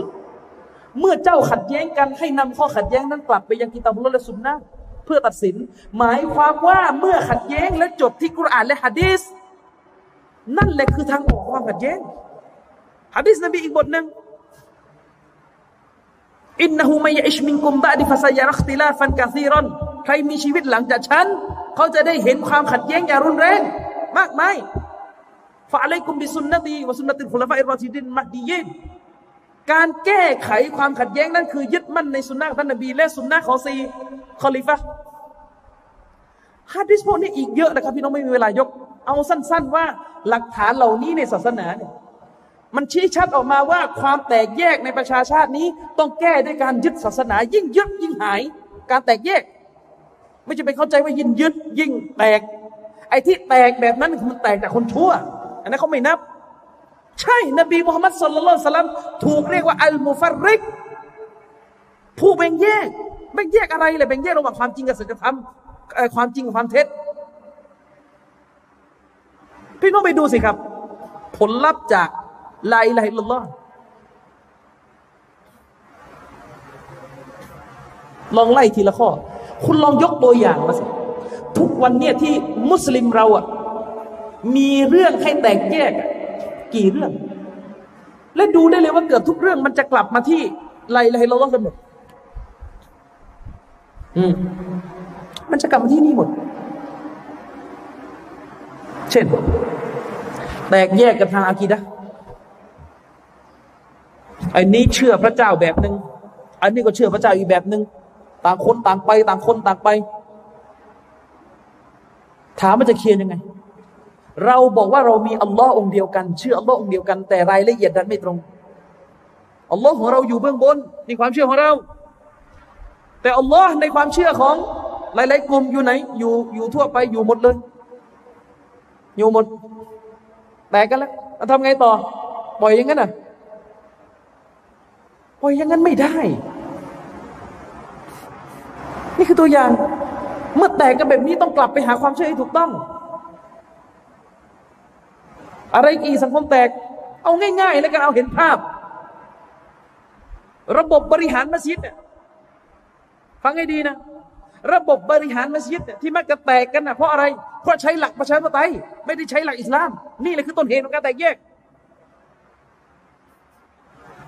เมื่อเจ้าขัดแย้งกันให้นำข้อขัดแย้งนั้นกลับไปยังกิตาบุลและสุนนะ พื่อตัดสิน หมายความว่าเมื่อขัดแย้งและจบที่กุรอานและฮะดีสนั่นแหละคือทางออกความขัดแย้งฮะดีสนบีอีกบทหนึ่งอินนหูมัยอิชมินกุมบะดิฟะซายรักติลาฟันกาซีรอนใครมีชีวิตหลังจากฉัน เขาจะได้เห็นความขัดแย้งอย่างรุนแรง มากมายฟะอะลัยกุมบิสุนนตีวะสุนนติลคุลฟะอิรอชิดินมัดดียินการแก้ไขความขัดแย้งนั้นคือยึดมั่นในสุนนะท่านนบีและสุนนะของซี คอลิฟะฮะดิษพวกนี้อีกเยอะนะครับพี่น้องไม่มีเวลายก เอาสั้น ๆ ว่าหลักฐานเหล่านี้ในศาสนาเนี่ยมันชี้ชัดออกมาว่าความแตกแยกในประชาชาตินี้ ต้องแก้ด้วยการยึดศาสนา ยิ่งยึดยิ่งหาย การแตกแยก ไม่จะไปเข้าใจว่ายิ่งยึดยิ่งแตก ไอ้ที่แตกแบบนั้นมันแตกจากคนชั่ว อันนั้นเขาไม่นับ ใช่นบีมุฮัมมัดสุลลัลสลัมถูกเรียกว่าอัลมุฟัริก ผู้แบ่งแยก แบ่งแยกอะไรเลยแบ่งแยกระหว่างความจริงกับสัจธรรมความจริงกับความเท็จพี่น้องไปดูสิครับ ผลลัพธ์จากลายลายลลอฮลองไล่ทีละข้อ คุณลองยกตัวอย่างมาสิทุกวันเนี่ยที่มุสลิมเราอะมีเรื่องให้แตกแยกกี่เรื่อง และดูได้เลยว่าเกิดทุกเรื่องมันจะกลับมาที่ไลลายลลอฮกันหมด อืมมันจะกลับมาที่นี่หมด เช่น แตกแยกกันทางอากีดะไอ้นี้เชื่อพระเจ้าแบบหนึ่งอันนี้ก็เชื่อพระเจ้าอีกแบบหนึ่งต่างคนต่างไป ต่างคนต่างไป ถามมันจะเคลียร์ยังไง เราบอกว่าเรามีอัลลอฮ์องเดียวกัน เชื่ออัลลอฮ์องเดียวกันแต่รายละเอียดดันไม่ตรงอัลลอฮ์ของเราอยู่เบื้องบนในความเชื่อของเรา แต่อัลลอฮ์ในความเชื่อของหลาย ๆ กลุ่มอยู่ไหน อยู่อยู่ทั่วไปอยู่หมดเลย อยู่หมด แตกกันแล้วทำไงต่อ ปล่อยอย่างนั้นอะปล่อยอย่างนั้นไม่ได้ นี่คือตัวอย่าง เมื่อแตกกันแบบนี้ต้องกลับไปหาความเชื่อให้ถูกต้อง อะไรกีสังคมแตก เอาง่าย ๆ แล้วกันเอาเห็นภาพ ระบบบริหารมัสยิดเนี่ย ฟังให้ดีนะ ระบบบริหารมัสยิดที่มักจะแตกกันนะเพราะอะไร เพราะใช้หลักประชาธิปไตยไม่ได้ใช้หลักอิสลาม นี่แหละคือต้นเหตุของการแตกแยก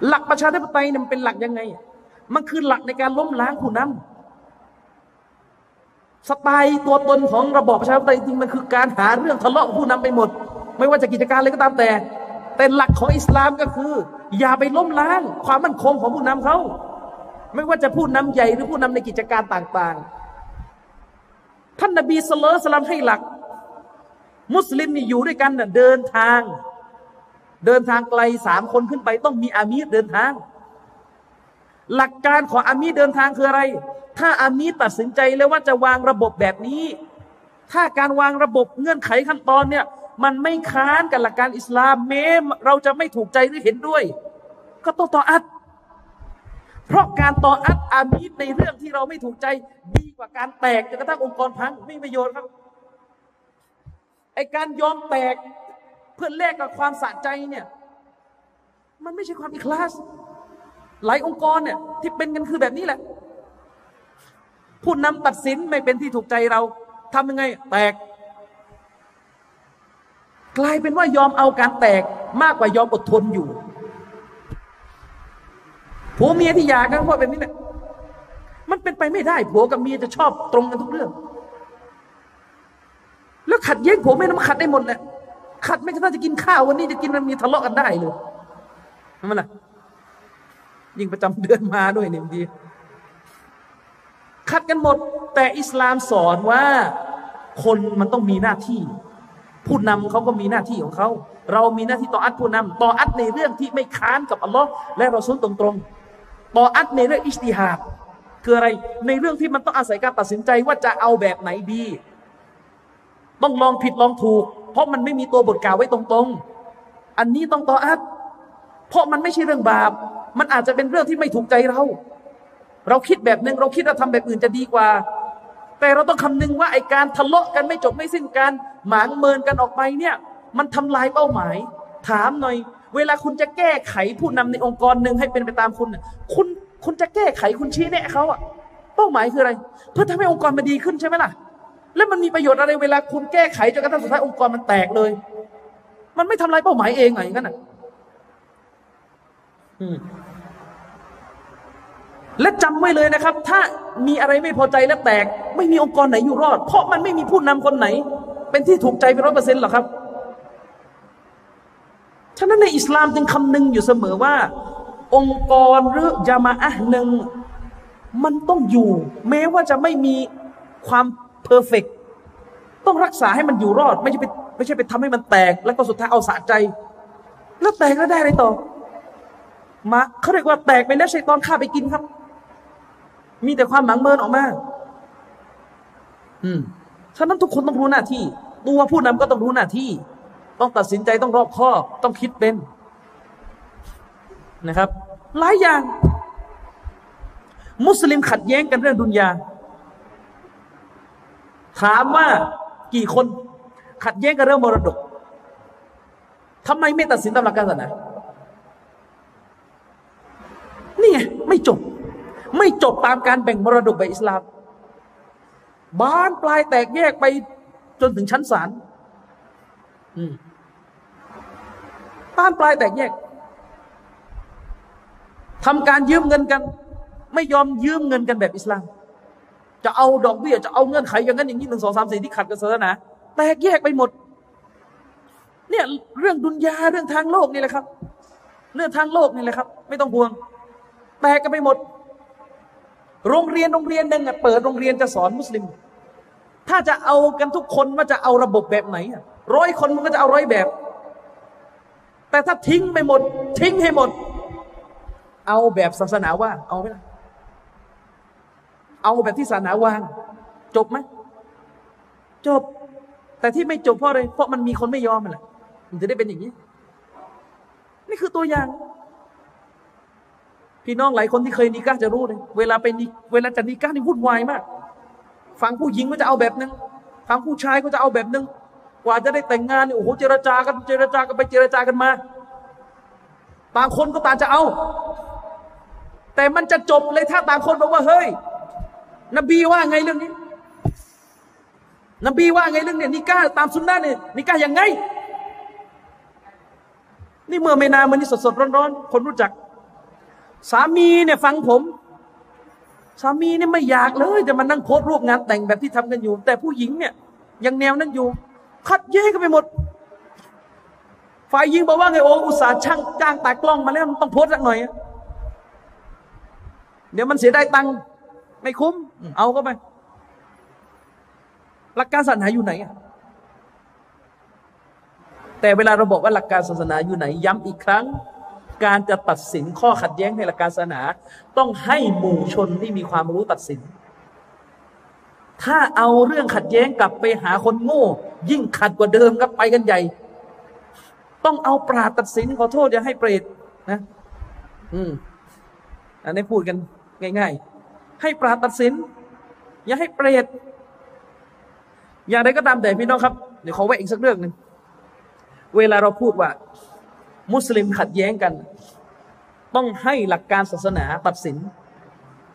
หลักประชาธิปไตยมันเป็นหลักยังไง มันคือหลักในการล้มล้างผู้นำสไตล์ตัวตนของระบอบประชาธิปไตยจริงมันคือการหาเรื่องทะเลาะผู้นำไปหมด ไม่ว่าจะกิจการอะไรก็ตามแต่ แต่หลักของอิสลามก็คือ อย่าไปล้มล้างความมั่นคงของผู้นำเขา ไม่ว่าจะผู้นำใหญ่หรือผู้นำในกิจการต่างๆ ท่านนบีสุลต่านให้หลัก มุสลิมนี่อยู่ด้วยกันเดินทาง เดินทางไกลสามคนขึ้นไป ต้องมีอามีรเดินทาง หลักการของอามีรเดินทางคืออะไร ถ้าอามีรตัดสินใจแล้วว่าจะวางระบบแบบนี้ ถ้าการวางระบบเงื่อนไขขั้นตอนเนี่ยมันไม่ค้านกับหลักการอิสลามแม้เราจะไม่ถูกใจหรือเห็นด้วย ก็ต้องต่ออัด เพราะการต่ออัดอามีดในเรื่องที่เราไม่ถูกใจดีกว่าการแตกจนกระทั่งองค์กรพังไม่มีประโยชน์ครับไอการยอมแตกเพื่อแลกกับความสะใจเนี่ยมันไม่ใช่ความอิคลาส หลายองค์กรเนี่ยที่เป็นกันคือแบบนี้แหละ ผู้นำตัดสินไม่เป็นที่ถูกใจเราทำยังไงแตก กลายเป็นว่ายอมเอาการแตกมากกว่ายอมอดทนอยู่ ผัวเมียที่หย่ากันเพราะแบบนี้แหละมันเป็นไปไม่ได้ผัวกับเมียจะชอบตรงกันทุกเรื่อง แล้วขัดแย้งผัวเมียมันขัดได้หมดแหละขัดไม่ใช่ว่าจะกินข้าววันนี้จะกินมันมีทะเลาะกันได้เลยทำไมล่ะยิ่งประจำเดือนมาด้วยเนี่ยดีขัดกันหมด แต่อิสลามสอนว่าคนมันต้องมีหน้าที่ ผู้นำเขาก็มีหน้าที่ของเขา เรามีหน้าที่ต่ออัดผู้นำต่ออัดในเรื่องที่ไม่ค้านกับอัลลอฮ์และเราซุนตรงๆ ต่ออัดในเรื่องอิสติฮาดคืออะไรในเรื่องที่มันต้องอาศัยการตัดสินใจว่าจะเอาแบบไหนดี ต้องลองผิดลองถูก เพราะมันไม่มีตัวบทกล่าวไว้ตรงๆ อันนี้ต้องต่ออัดเพราะมันไม่ใช่เรื่องบาป มันอาจจะเป็นเรื่องที่ไม่ถูกใจเรา เราคิดแบบหนึ่งเราคิดเราทำแบบอื่นจะดีกว่า แต่เราต้องคำนึงว่าไอการทะเลาะกันไม่จบไม่สิ้นการหมางเมินกันออกไปเนี่ย มันทำลายเป้าหมาย ถามหน่อย เวลาคุณจะแก้ไขผู้นำในองค์กรหนึ่งให้เป็นไปตามคุณ คุณคุณจะแก้ไขคุณชี้แนะเขาอะเป้าหมายคืออะไร เพื่อทำให้องค์กรมันดีขึ้นใช่ไหมล่ะ แล้วมันมีประโยชน์อะไรเวลาคุณแก้ไขจนกระทั่งสุดท้ายองค์กรมันแตกเลย มันไม่ทำลายเป้าหมายเองไงงั้นอะและจำไว้เลยนะครับ ถ้ามีอะไรไม่พอใจและแตก ไม่มีองค์กรไหนอยู่รอด เพราะมันไม่มีผู้นำคนไหน เป็นที่ถูกใจเป็นร้อยเปอร์เซ็นต์หรอกครับ ฉะนั้นในอิสลามจึงคำนึงอยู่เสมอว่า องค์กรหรือยามาอะหนึ่งมันต้องอยู่ แม้ว่าจะไม่มีความเพอร์เฟกต้องรักษาให้มันอยู่รอด ไม่ใช่ไปไม่ใช่ไปทำให้มันแตก แล้วก็สุดท้ายเอาสะใจ แล้วแตกแล้วได้อะไรต่อ มาเขาเรียกว่าแตกไปแล้วชัยตอนฆ่าไปกินครับ มีแต่ความหมังเมินออกมา อืมฉะนั้นทุกคนต้องรู้หน้าที่ ตัวผู้นำก็ต้องรู้หน้าที่ ต้องตัดสินใจต้องรอบคอบต้องคิดเป็นนะครับ หลายอย่าง มุสลิมขัดแย้งกันเรื่องดุนยา ถามว่ากี่คนขัดแย้งกันเรื่องมรดกทำไมไม่ตัดสินตามหลักการศาสนานี่ไงไม่จบ ไม่จบตามการแบ่งมรดกแบบอิสลามบ้านปลายแตกแยกไปจนถึงชั้นศาล บ้านปลายแตกแยกทำการยืมเงินกัน ไม่ยอมยืมเงินกันแบบอิสลาม จะเอาดอกเบี้ยจะเอาเงื่อนไขอย่างนั้นอย่างนี้หนึ่งสองสามสี่ที่ขัดกับศาสนาแตกแยกไปหมด เนี่ยเรื่องดุนยาเรื่องทางโลกนี่แหละครับ เรื่องทางโลกนี่แหละครับ ไม่ต้องห่วง แตกกันไปหมด โรงเรียนโรงเรียนหนึ่งเปิดโรงเรียนจะสอนมุสลิม ถ้าจะเอากันทุกคนว่าจะเอาระบบแบบไหนร้อยคนมันก็จะเอาร้อยแบบ แต่ถ้าทิ้งไปหมด ทิ้งให้หมด เอาแบบศาสนาว่า เอาไหมล่ะเอาแบบที่ศาสนาวาง จบไหมจบ แต่ที่ไม่จบเพราะอะไรเพราะมันมีคนไม่ยอมมันแหละมันจะได้เป็นอย่างนี้ นี่คือตัวอย่าง พี่น้องหลายคนที่เคยนิก้าจะรู้เลยเวลาไปนิเวลาจะนิก้านี่วุ่นวายมาก ฝั่งผู้หญิงก็จะเอาแบบนึงฝั่งผู้ชายก็จะเอาแบบนึงกว่าจะได้แต่งงานเนี่ยโอ้โหเจรจากันเจรจากันไปเจรจากันมาต่างคนก็ต่างจะเอา แต่มันจะจบเลยถ้าต่างคนบอกว่าเฮ้ย นบีว่าไงเรื่องนี้ นบีว่าไงเรื่องเนี่ยนิก้าตามสุนนะเนี่ยนิก้ายังไง นี่เมื่อไม่นานมันนี่สดๆร้อนๆคนรู้จัก สามีเนี่ยฟังผม สามีเนี่ยไม่อยากเลยจะมานั่งโพสรูปงานแต่งแบบที่ทำกันอยู่ แต่ผู้หญิงเนี่ยยังแนวนั้นอยู่ ขัดแย้งกันไปหมด ฝ่ายยิงบอกว่าไงโอ้อุตส่าห์ช่างจ้างตากล้องมาแล้วมันต้องโพสสักหน่อย เดี๋ยวมันเสียได้ตังค์ไม่คุ้ม เอาก็ไป หลักการศาสนาอยู่ไหนแต่เวลาเราบอกว่าหลักการศาสนาอยู่ไหน ย้ำอีกครั้ง การจะตัดสินข้อขัดแย้งในหลักการศาสนา ต้องให้หมู่ชนที่มีความรู้ตัดสิน ถ้าเอาเรื่องขัดแย้งกลับไปหาคนโง่ ยิ่งขัดกว่าเดิมครับไปกันใหญ่ ต้องเอาปราตัดสินขอโทษอย่าให้เปรตนะ อืมอันนี้พูดกันง่าย ๆ ให้ปราตัดสิน อย่าให้เปรตอย่างไรก็ตามแต่พี่น้องครับเดี๋ยวขอแวะอีกสักเรื่องหนึ่งเวลาเราพูดว่า มุสลิมขัดแย้งกัน ต้องให้หลักการศาสนาตัดสิน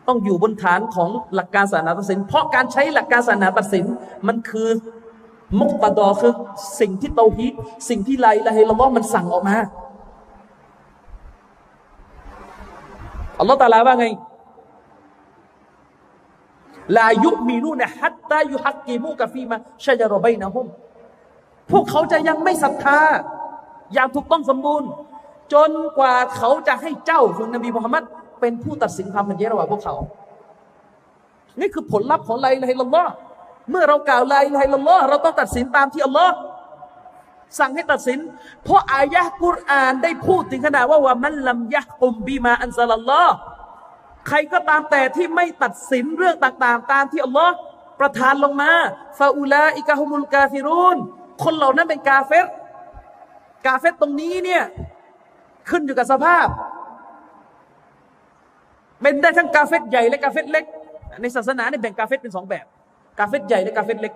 ต้องอยู่บนฐานของหลักการศาสนาตัดสิน เพราะการใช้หลักการศาสนาตัดสิน มันคือมุกตะดอคือสิ่งที่เตาฮีดสิ่งที่ไลละให้ละล้อมันสั่งออกมาอัลลอฮฺตาลาว่าไงลายุมีนูนะฮัตตายุฮักกีมูกะฟีมาชะจารบัยนะฮุมพวกเขาจะยังไม่ศรัทธา อย่างถูกต้องสมบูรณ์ จนกว่าเขาจะให้เจ้าคือนบีมุฮัมมัดเป็นผู้ตัดสินความขัดแย้งระหว่างพวกเขา นี่คือผลลัพธ์ของไลละฮิลลอฮ์เมื่อเรากล่าวไลละฮิลลอฮ์เราต้องตัดสินตามที่อัลลอฮ์สั่งให้ตัดสิน เพราะอายะกุรอานได้พูดถึงขนาดว่าว่ามันลัมยะกุมบีมาอันซาลลอฮ์ใครก็ตามแต่ที่ไม่ตัดสินเรื่องต่างๆ ตามที่อัลลอฮ์ประทานลงมาفأولئك هم الكافرونคนเหล่านั้นเป็นกาเฟร กาเฟรตรงนี้เนี่ยขึ้นอยู่กับสภาพ เป็นได้ทั้งกาเฟตใหญ่และกาเฟตเล็ก ในศาสนาเนี่ยแบ่งกาเฟตเป็นสองแบบ กาเฟรใหญ่และกาเฟรเล็ก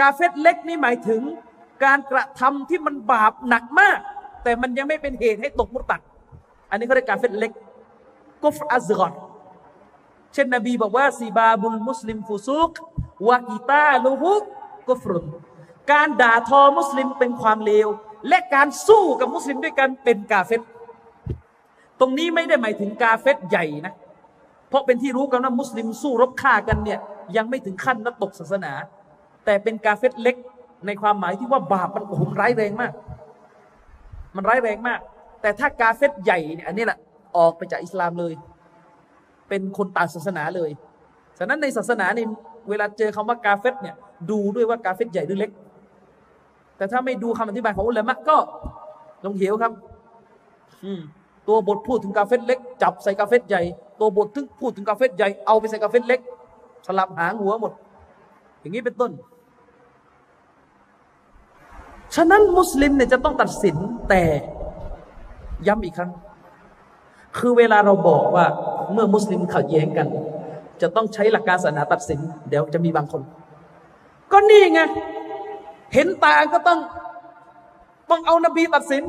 กาเฟตเล็กนี่หมายถึงการกระทำที่มันบาปหนักมาก แต่มันยังไม่เป็นเหตุให้ตกมุตัด อันนี้เขาเรียกกาเฟตเล็กกุฟอัซกอนเช่นนบีบอกว่าซีบาบุลมุสลิมฟุซุกวากิตาลูฮุกกุฟรุน การด่าทอมุสลิมเป็นความเลว และการสู้กับมุสลิมด้วยกันเป็นกาเฟตตรงนี้ไม่ได้หมายถึงกาเฟตใหญ่นะ เพราะเป็นที่รู้กันว่ามุสลิมสู้รบฆ่ากันเนี่ยยังไม่ถึงขั้นนักตกศาสนา แต่เป็นกาเฟตเล็กในความหมายที่ว่าบาปมันโอ้โหร้ายแรงมาก มันร้ายแรงมาก แต่ถ้ากาเฟตใหญ่เนี่ยอันนี้แหละออกไปจากอิสลามเลย เป็นคนต่างศาสนาเลย ฉะนั้นในศาสนาเนี่ยเวลาเจอคำว่ากาเฟตเนี่ยดูด้วยว่ากาเฟตใหญ่หรือเล็ก แต่ถ้าไม่ดูคำอธิบายของอุลามะก็ลงเหวครับ อืมตัวบทพูดถึงกาเฟตเล็ก จับใส่กาเฟตใหญ่ ตัวบทถึงพูดถึงกาเฟตใหญ่เอาไปใส่กาเฟตเล็ก สลับหางหัวหมด อย่างนี้เป็นต้น ฉะนั้นมุสลิมเนี่ยจะต้องตัดสินแต่ย้ำอีกครั้ง คือเวลาเราบอกว่าเมื่อมุสลิมขัดแย้งกัน จะต้องใช้หลักการศาสนาตัดสิน เดี๋ยวจะมีบางคน ก็นี่ไง เห็นต่างก็ต้องต้องเอานบีตัดสิน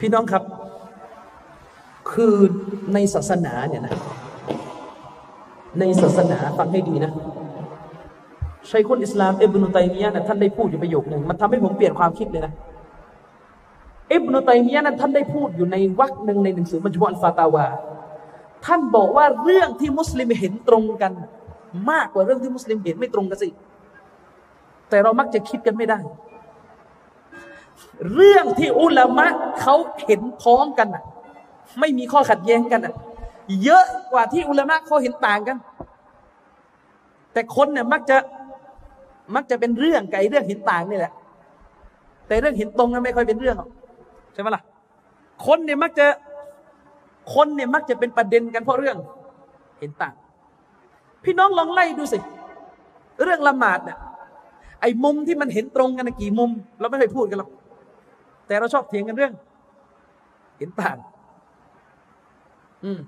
พี่น้องครับ คือในศาสนาเนี่ยนะ ในศาสนาฟังให้ดีนะชัยคุนอิสลามอิบนุตัยมียะนะท่านได้พูดอยู่ประโยคหนึ่งมันทำให้ผมเปลี่ยนความคิดเลยนะอิบนุตัยมียะนั้นท่านได้พูดอยู่ในวรรคหนึ่งในหนังสือมัจมุอัลฟาตาวา ท่านบอกว่าเรื่องที่มุสลิมเห็นตรงกัน มากกว่าเรื่องที่มุสลิมเห็นไม่ตรงกันสิ แต่เรามักจะคิดกันไม่ได้ เรื่องที่อุลามะเขาเห็นพ้องกันน่ะไม่มีข้อขัดแย้งกันน่ะเยอะกว่าที่อุลามะเขาเห็นต่างกัน แต่คนเนี่ยมักจะมักจะเป็นเรื่องไก่เรื่องเห็นต่างนี่แหละ แต่เรื่องเห็นตรงนั้นไม่ค่อยเป็นเรื่องหรอกใช่ไหมล่ะ คนเนี่ยมักจะคนเนี่ยมักจะเป็นประเด็นกันเพราะเรื่องเห็นต่าง พี่น้องลองไล่ดูสิ เรื่องละหมาดเนี่ย อ้มุมที่มันเห็นตรงกันกี่มุม เราไม่เคยพูดกันหรอกแต่เราชอบเถียงกันเรื่อง เห็นต่าง อืม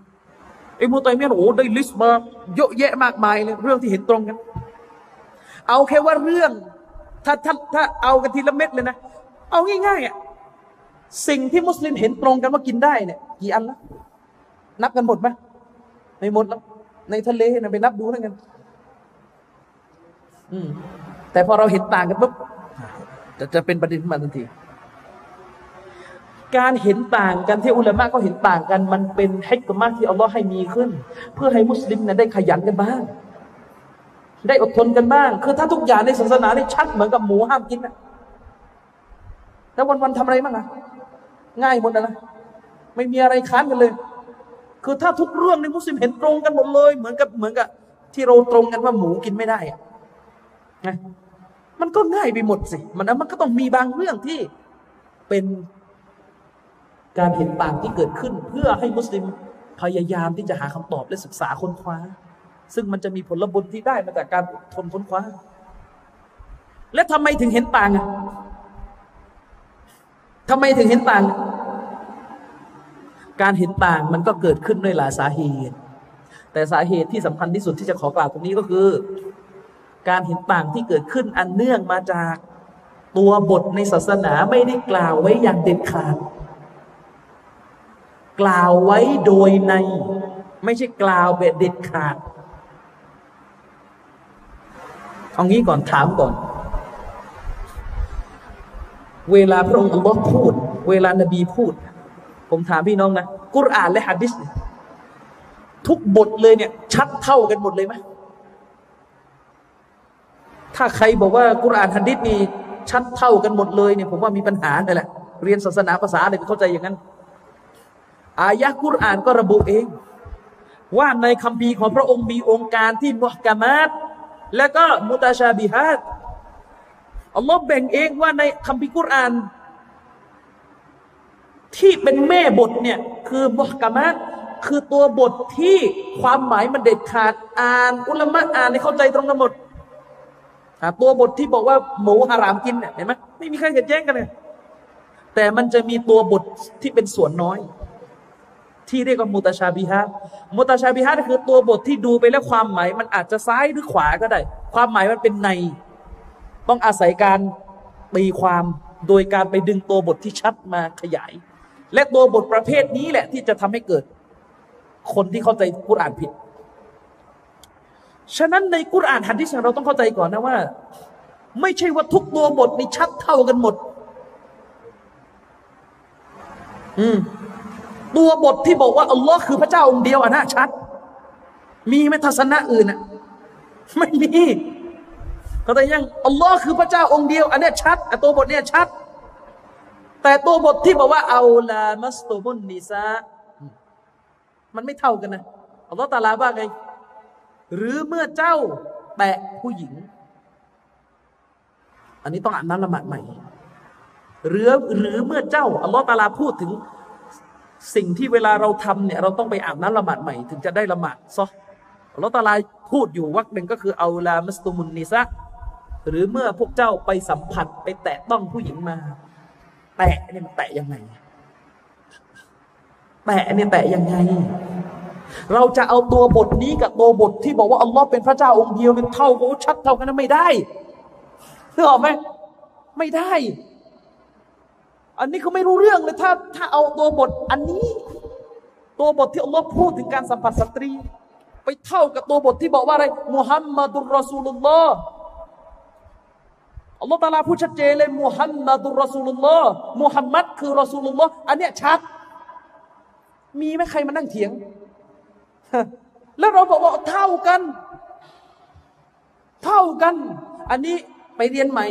ไอ้มูตัยมียโอ้ได้ลิสต์มาเยอะแยะมากมายเลยเรื่องที่เห็นตรงกัน เอาแค่ว่าเรื่อง ถ้าถ้าถ้าเอากันทีละเม็ดเลยนะ เอาง่ายๆอะสิ่งที่มุสลิมเห็นตรงกันว่ากินได้เนี่ย กี่อันละนับกันหมดไหมไม่หมดแล้วในทะเลนะไปนับดูแล้วกัน อืม แต่พอเราเห็นต่างกันปุ๊บจะจะเป็นประเด็นขึ้นมาทันที การเห็นต่างกันที่อุลามะก็เห็นต่างกัน มันเป็นให้กมะที่อัลลอฮ์ให้มีขึ้น เพื่อให้มุสลิมเนี่ยได้ขยันกันบ้าง ได้อดทนกันบ้าง คือถ้าทุกอย่างในศาสนาได้ชัดเหมือนกับหมูห้ามกินนะแล้ววันๆทำอะไรบ้างอะง่ายหมดนะไม่มีอะไรค้านกันเลย คือถ้าทุกเรื่องในมุสลิมเห็นตรงกันหมดเลย เหมือนกับเหมือนกับ ที่เราตรงกันว่าหมูกินไม่ได้อะ นะมันก็ง่ายไปหมดสิ มันมันก็ต้องมีบางเรื่องที่เป็นการเห็นต่างที่เกิดขึ้น เพื่อให้มุสลิมพยายามที่จะหาคำตอบและศึกษาค้นคว้า ซึ่งมันจะมีผลบุญที่ได้มาจากการทนค้นคว้า และทำไมถึงเห็นต่างอะทำไมถึงเห็นต่าง การเห็นต่างมันก็เกิดขึ้นด้วยหลายสาเหตุ แต่สาเหตุที่สำคัญที่สุดที่จะขอกล่าวตรงนี้ก็คือ การเห็นต่างที่เกิดขึ้นอันเนื่องมาจากตัวบทในศาสนาไม่ได้กล่าวไว้อย่างเด็ดขาด กล่าวไว้โดยใน ไม่ใช่กล่าวแบบเด็ดขาด เอางี้ก่อนถามก่อน เวลาพระองค์อัลลอฮ์พูด เวลานบีพูด ผมถามพี่น้องนะ กุรอานและฮะดิษทุกบทเลยเนี่ย ชัดเท่ากันหมดเลยไหม ถ้าใครบอกว่ากุรอานฮะดิษนี่ชัดเท่ากันหมดเลยเนี่ยผมว่ามีปัญหาเลยแหละเรียนศาสนาภาษาอะไรไปเข้าใจอย่างนั้น อายะกุรอานก็ระบุเอง ว่าในคัมภีของพระองค์มีองค์การที่มุฮกามัดและก็มุตาชาบิฮัดอัลลอฮ์แบ่งเองว่าในคัมภีกุรอาน ที่เป็นแม่บทเนี่ยคือมุฮกามัดคือตัวบทที่ความหมายมันเด็ดขาดอ่าน อุลามะอ่านให้เข้าใจตรงกันหมด ตัวบทที่บอกว่าหมูฮารามกินเนี่ยเห็นไหมไม่มีใครขัดแย้งกันเลยแต่มันจะมีตัวบทที่เป็นส่วนน้อย ที่เรียกว่ามุตชาบิฮะมุตชาบิฮะคือตัวบทที่ดูไปแล้วความหมาย มันอาจจะซ้ายหรือขวาก็ได้ ความหมายมันเป็นใน ต้องอาศัยการตีความโดยการไปดึงตัวบทที่ชัดมาขยาย และตัวบทประเภทนี้แหละที่จะทำให้เกิด คนที่เข้าใจกุรอานผิด ฉะนั้นในกุรอานฮัดดิษเราต้องเข้าใจก่อนนะว่า ไม่ใช่ว่าทุกตัวบทนี่ชัดเท่ากันหมด อืมตัวบทที่บอกว่าอัลลอฮ์คือพระเจ้าองค์เดียวอะนะชัด มีไหมทัศนะอื่นอะไม่มีเขาแต่ยังอัลลอฮ์คือพระเจ้าองค์เดียว อันนี้ชัดตัวบทเนี้ยชัด แต่ตัวบทที่บอกว่าเอาลามัสตุมุนนิซามันไม่เท่ากันนะอัลลอฮ์ตาลาว่าไง หรือเมื่อเจ้าแตะผู้หญิง อันนี้ต้องอ่านนั้นละหมาดใหม่หรือหรือเมื่อเจ้าอัลลอฮ์ตาลาพูดถึงสิ่งที่เวลาเราทำเนี่ย เราต้องไปอาบน้ำละหมาดใหม่ ถึงจะได้ละหมาดซออัลลอฮ์ตาลาพูดอยู่วักหนึ่งก็คือเอาลามัสตุมุนนิซะหรือเมื่อพวกเจ้าไปสัมผัสไปแตะต้องผู้หญิงมา แตะเนี่ยมันแตะยังไง แตะเนี่ยแตะยังไง เราจะเอาตัวบทนี้กับตัวบทที่บอกว่าอัลลอฮ์เป็นพระเจ้าองค์เดียวเนี่ยเท่ากันชัดเท่ากันนั้นไม่ได้เออกไหมไม่ได้ อันนี้เขาไม่รู้เรื่องเลยถ้าถ้าเอาตัวบทอันนี้ ตัวบทที่อัลลอฮ์พูดถึงการสัมผัสสตรี ไปเท่ากับตัวบทที่บอกว่าอะไรมุฮัมมัดุลรอซูลุลลอฮ์อัลลอฮ์ตาลาพูดชัดเจนเลยมุฮัมมัดุลรอซูลุลลอฮ์มุฮัมมัดคือรอซูลุลลอฮ์อันเนี้ยชัด มีไหมใครมานั่งเถียง แล้วเราบอกว่าเท่ากัน เท่ากัน อันนี้ไปเรียนใหม่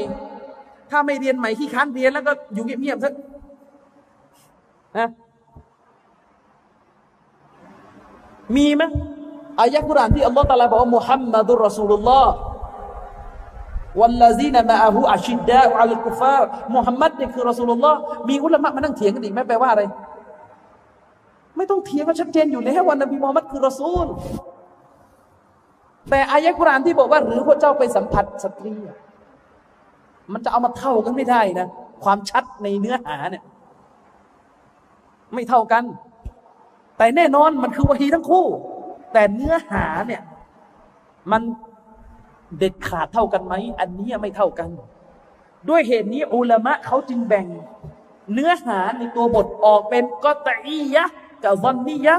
ถ้าไม่เรียนใหม่ที่ค้านเรียนแล้วก็อยู่เงียบๆซะนะมีไหมอายะกุรานที่อัลลอฮฺตาลาบอกว่ามุฮัมมัดุลรอซูลุลลอฮ์วัลลาซีนมาอาหูอาชิดดะอัลกุฟาร์มุฮัมมัดนี่คือรอซูลุลลอฮ์มีอุลามะมานั่งเถียงกันอีกไหมแปลว่าอะไร ไม่ต้องเถียงก็ชัดเจนอยู่แล้วว่านบีมุฮัมมัดคือรอซูล แต่อายะกุรานที่บอกว่า หรือพระเจ้าไปสัมผัสสตรี มันจะเอามาเท่ากันไม่ได้นะ ความชัดในเนื้อหาเนี่ย ไม่เท่ากัน แต่แน่นอนมันคือวะฮีทั้งคู่ แต่เนื้อหาเนี่ย มันเด็ดขาดเท่ากันไหม อันนี้ไม่เท่ากัน ด้วยเหตุนี้อุลามะเขาจึงแบ่ง เนื้อหาในตัวบทออกเป็นกอตอียะ กับซอนนียะ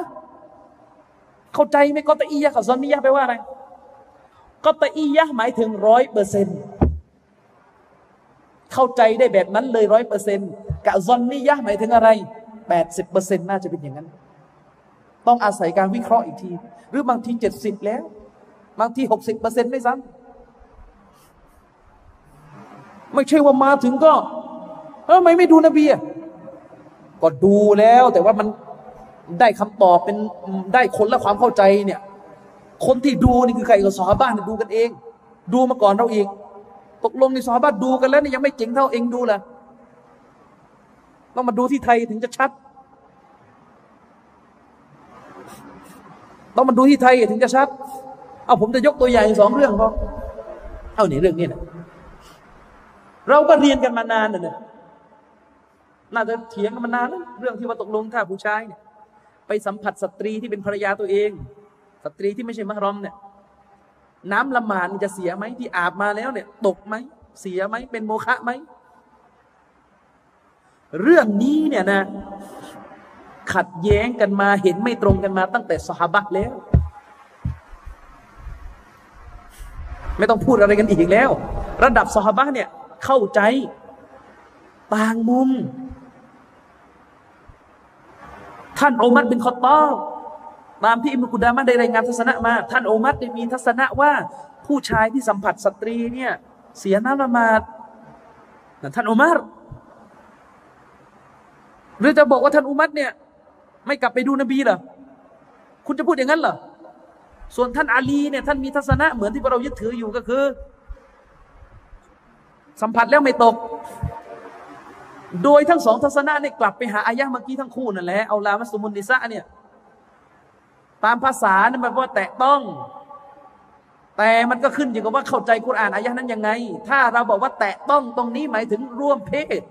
เข้าใจไหมกอตอียะกับซอนนียะแปลว่าอะไรกอตอียะหมายถึงร้อยเปอร์เซ็นต์เข้าใจได้แบบนั้นเลยร้อยเปอร์เซ็นต์กับซอนนียะหมายถึงอะไรแปดสิบเปอร์เซ็นต์น่าจะเป็นอย่างนั้น ต้องอาศัยการวิเคราะห์อีกที หรือบางทีเจ็ดสิบแล้ว บางทีหกสิบเปอร์เซ็นต์ไม่ซ้ำไม่ใช่ว่ามาถึงก็เออไม่ไม่ดูนบีอะก็ดูแล้วแต่ว่ามัน ได้คำตอบเป็นได้คนละความเข้าใจเนี่ย คนที่ดูนี่คือใครก็สอบ้านดูกันเอง ดูมาก่อนเราอีกตกลงในสอบ้านดูกันแล้วนี่ยังไม่เจ๋งเท่าเองดูละต้องมาดูที่ไทยถึงจะชัดต้องมาดูที่ไทยถึงจะชัด เอาผมจะยกตัวอย่างสองเรื่องพอเอาหนีเรื่องนี้นะเราก็เรียนกันมานานนะเนี่ยน่าจะเถียงกันมานานแล้วเรื่องที่ว่าตกลงถ้าผู้ชายเนี่ย ไปสัมผัสสตรีที่เป็นภรรยาตัวเอง สตรีที่ไม่ใช่มารอมเนี่ย น้ำละหมาดจะเสียไหมที่อาบมาแล้วเนี่ย ตกไหมเสียไหมเป็นโมฆะไหมเรื่องนี้เนี่ยนะ ขัดแย้งกันมาเห็นไม่ตรงกันมาตั้งแต่สหบัตแล้ว ไม่ต้องพูดอะไรกันอีกแล้ว ระดับสหบัตเนี่ยเข้าใจต่างมุม ท่านโอมัดเป็นคอตอตามที่อิมุกุดามะได้รายงานทัศนะมา ท่านโอมัดได้มีทัศนะว่า ผู้ชายที่สัมผัสสตรีเนี่ย เสียน้ำละมาดท่านโอมัดหรือจะบอกว่าท่านอุมัดเนี่ย ไม่กลับไปดูนบีเหรอคุณจะพูดอย่างนั้นเหรอส่วนท่านอาลีเนี่ยท่านมีทัศนะเหมือนที่เรายึดถืออยู่ก็คือ สัมผัสแล้วไม่ตก โดยทั้งสองทัศนะเนี่ยกลับไปหาอายะเมื่อกี้ทั้งคู่นั่นแหละเอาลามัสมุนดิซะเนี่ยตามภาษาเนี่ยมันว่าแตะต้อง แต่มันก็ขึ้นอยู่กับว่าเข้าใจกุรอานอายะนั้นยังไง ถ้าเราบอกว่าแตะต้องตรงนี้หมายถึงร่วมเพศ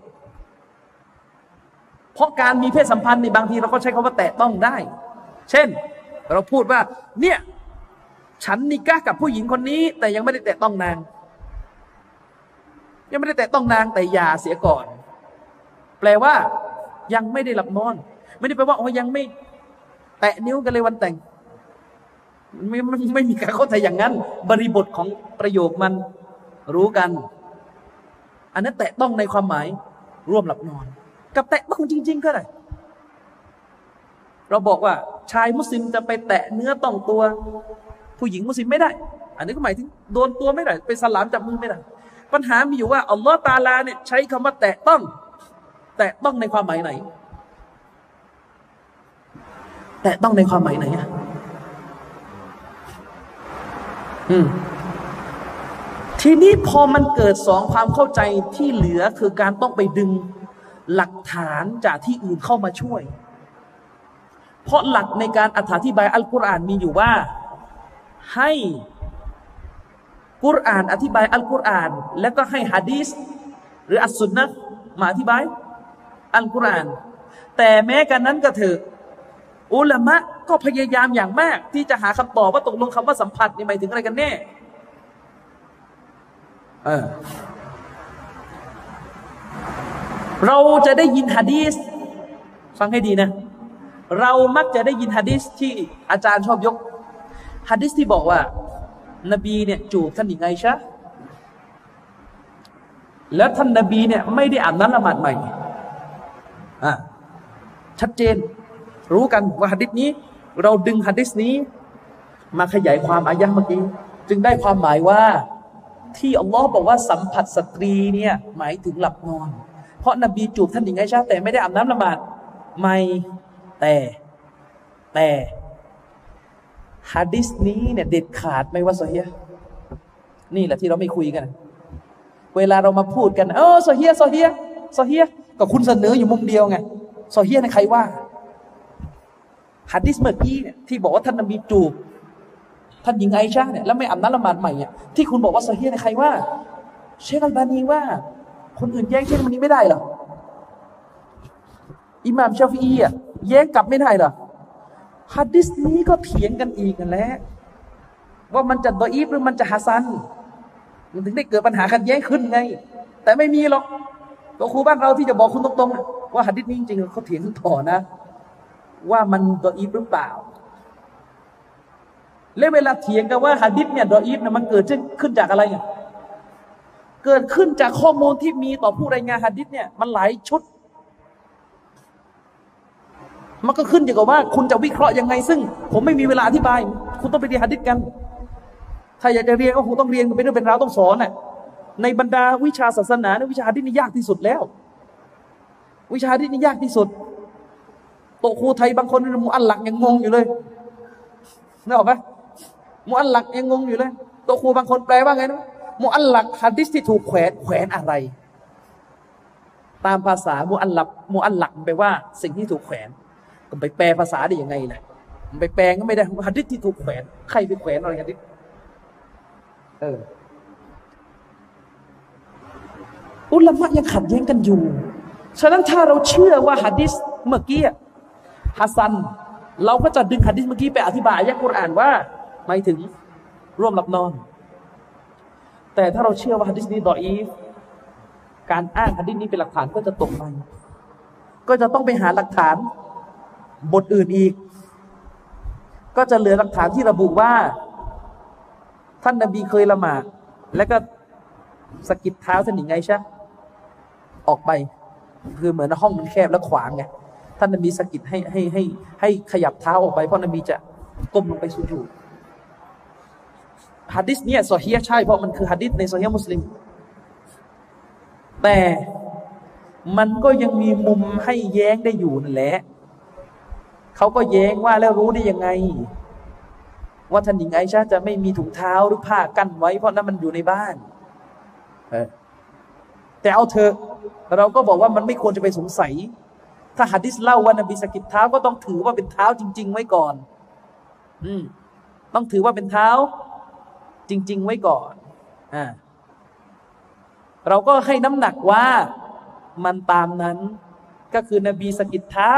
เพราะการมีเพศสัมพันธ์ในบางทีเราก็ใช้คาว่าแตะต้องได้ เช่น เราพูดว่า เนี่ยฉันนิก้ากับผู้หญิงคนนี้ แต่ยังไม่ได้แตะต้องนาง ยังไม่ได้แตะต้องนางแต่อย่าเสียก่อน แปลว่า ยังไม่ได้หลับนอน ไม่ได้แปลว่าโอ้ยังไม่ แตะนิ้วกันเลยวันแต่งไม่ไม่ไม่มีการเข้าใจอย่างนั้น บริบทของประโยคมันรู้กัน อันนั้นแตะต้องในความหมาย ร่วมหลับนอน กับแตะต้องจริง ๆ ก็ได้เราบอกว่าชายมุสลิมจะไปแตะเนื้อต้องตัว ผู้หญิงมุสลิมไม่ได้ อันนี้ก็หมายถึงโดนตัวไม่ได้ ไปสลามจับมือไม่ได้ ปัญหามีอยู่ว่าอัลลอฮ์ตาลาเนี่ยใช้คำว่าแตะต้อง แตะต้องในความหมายไหน แตะต้องในความหมายไหนอะอืมทีนี้พอมันเกิดสองความเข้าใจที่เหลือคือการต้องไปดึงหลักฐานจากที่อื่นเข้ามาช่วย เพราะหลักในการอธิบายอัลกุรอานมีอยู่ว่า ให้กุรอานอธิบายอัลกุรอาน แล้วก็ให้ฮะดีสหรืออัสสุนนะมาอธิบาย อัลกุรอานแต่แม้กันนั้นก็เถอะอุลามะก็พยายามอย่างมาก ที่จะหาคำตอบว่าตกลงคำว่าสัมผัสนี่หมายถึงอะไรกันแน่เออเราจะได้ยินฮะดีสฟังให้ดีนะ เรามักจะได้ยินฮะดีสที่อาจารย์ชอบยกฮะดีสที่บอกว่า นบีเนี่ยจูบท่านหญิงไอชะแล้วท่านนบีเนี่ยไม่ได้อ่านนั้นละหมาดใหม่ อ่าชัดเจน รู้กันว่าฮะดิษนี้ เราดึงฮะดิษนี้ มาขยายความอายะเมื่อกี้จึงได้ความหมายว่า ที่อัลลอฮ์บอกว่าสัมผัสสตรีเนี่ย หมายถึงหลับนอน เพราะนบีจูบท่านหญิงไอชาแต่ไม่ได้อาบน้ำละหมาดไม่แต่แต่ฮะดิษนี้เนี่ยเด็ดขาดไม่ว่าโซเฮียนี่แหละที่เราไม่คุยกัน เวลาเรามาพูดกัน เออซอฮีฮ์ซอฮีฮ์ซอฮีฮ์ ก็คุณเสนออยู่มุมเดียวไงซอฮีฮ์เนี่ยใครว่าฮะดิษเมื่อกี้เนี่ยที่บอกว่าท่านนบีจูบท่านหญิงไอชาเนี่ยแล้วไม่อาบน้ำละหมาดใหม่อะที่คุณบอกว่าซอฮีฮ์เนี่ยใครว่า เชคอัลบานีว่า คนอื่นแย้งเชคอัลบานีไม่ได้เหรออิหม่ามชาฟีอะแย้งกลับไม่ได้เหรอฮะดิษนี้ก็เถียงกันอีกกันแล้วว่ามันจะดออีฟหรือมันจะฮัสันมันถึงได้เกิดปัญหาขัดแย้งขึ้นไง แต่ไม่มีหรอก ตัวครูบ้านเราที่จะบอกคุณตรงๆ ว่าฮะดิษนี้จริงๆเขาเถียงต่อนะ ว่ามันดออีฟหรือเปล่า และเวลาเถียงกันว่าฮะดิษเนี่ยดออีฟเนี่ยมันเกิดขึ้นจากอะไรเนี่ยเกิดขึ้นจากข้อมูลที่มีต่อผู้รายงานฮะดิษเนี่ยมันหลายชุด มันก็ขึ้นอยู่กับว่า คุณจะวิเคราะห์ยังไง ซึ่ง ผมไม่มีเวลาอธิบาย คุณต้องไปเรียนฮัดดิสกัน ถ้าอยากจะเรียนก็คงต้องเรียนเป็นเรื่องเป็นราวต้องสอนน่ะ ในบรรดาวิชาศาสนาในวิชาฮัดดิสนี่ยากที่สุดแล้ว วิชาฮัดดิสนี่ยากที่สุดโตครูไทยบางคนมุอัลลักยังงงอยู่เลยนึกออกไหมมุอัลลักยังงงอยู่เลยโตครูบางคนแปลว่าไงนะมุอัลลักฮัดดิสที่ถูกแขวนแขวนอะไร ตามภาษามุอัลลักมุอัลลักแปลว่า สิ่งที่ถูกแขวนก็ไปแปลภาษาได้ยังไงแหละมันไปแปลก็ไม่ได้ฮัดดิสที่ถูกแขวนใครไปแขวนอะไรฮัดดิสเออ อุลามะยังขัดแย้งกันอยู่ ฉะนั้นถ้าเราเชื่อว่าฮัดดิสเมื่อกี้ฮัสซัน เราก็จะดึงฮัดดิสเมื่อกี้ไปอธิบายอายะกุรอานว่าหมายถึงร่วมหลับนอน แต่ถ้าเราเชื่อว่าฮัดดิสนี้ดออีฟการอ้างฮัดดิสนี้เป็นหลักฐานก็จะตกไป ก็จะต้องไปหาหลักฐานบทอื่นอีก ก็จะเหลือหลักฐานที่ระบุว่า ท่านนบีเคยละหมาด แล้วก็สกิดเท้าท่านหญิงไงใช่ ออกไป คือเหมือนห้องมันแคบแล้วขวางไงท่านนบีสกิดให้ให้ให้ ให้ขยับเท้าออกไปเพราะนบีจะก้มลงไปสุญูดฮะดิษเนี่ยโซเฮียใช่เพราะมันคือฮะดิษในโซเฮียมุสลิม แต่มันก็ยังมีมุมให้แย้งได้อยู่นั่นแหละเขาก็แย้งว่าแล้วรู้ได้ยังไง ว่าท่านหญิงไอชาจะไม่มีถุงเท้าหรือผ้ากั้นไว้ เพราะนั้นมันอยู่ในบ้านแต่เอาเถอะ เราก็บอกว่ามันไม่ควรจะไปสงสัย ถ้าหัดดิสเล่าว่านบีสกิดเท้าก็ต้องถือว่าเป็นเท้าจริง ๆ ไว้ก่อน อืมต้องถือว่าเป็นเท้า จริง ๆ ไว้ก่อนอ่าเราก็ให้น้ำหนักว่ามันตามนั้น ก็คือนบีสกิดเท้า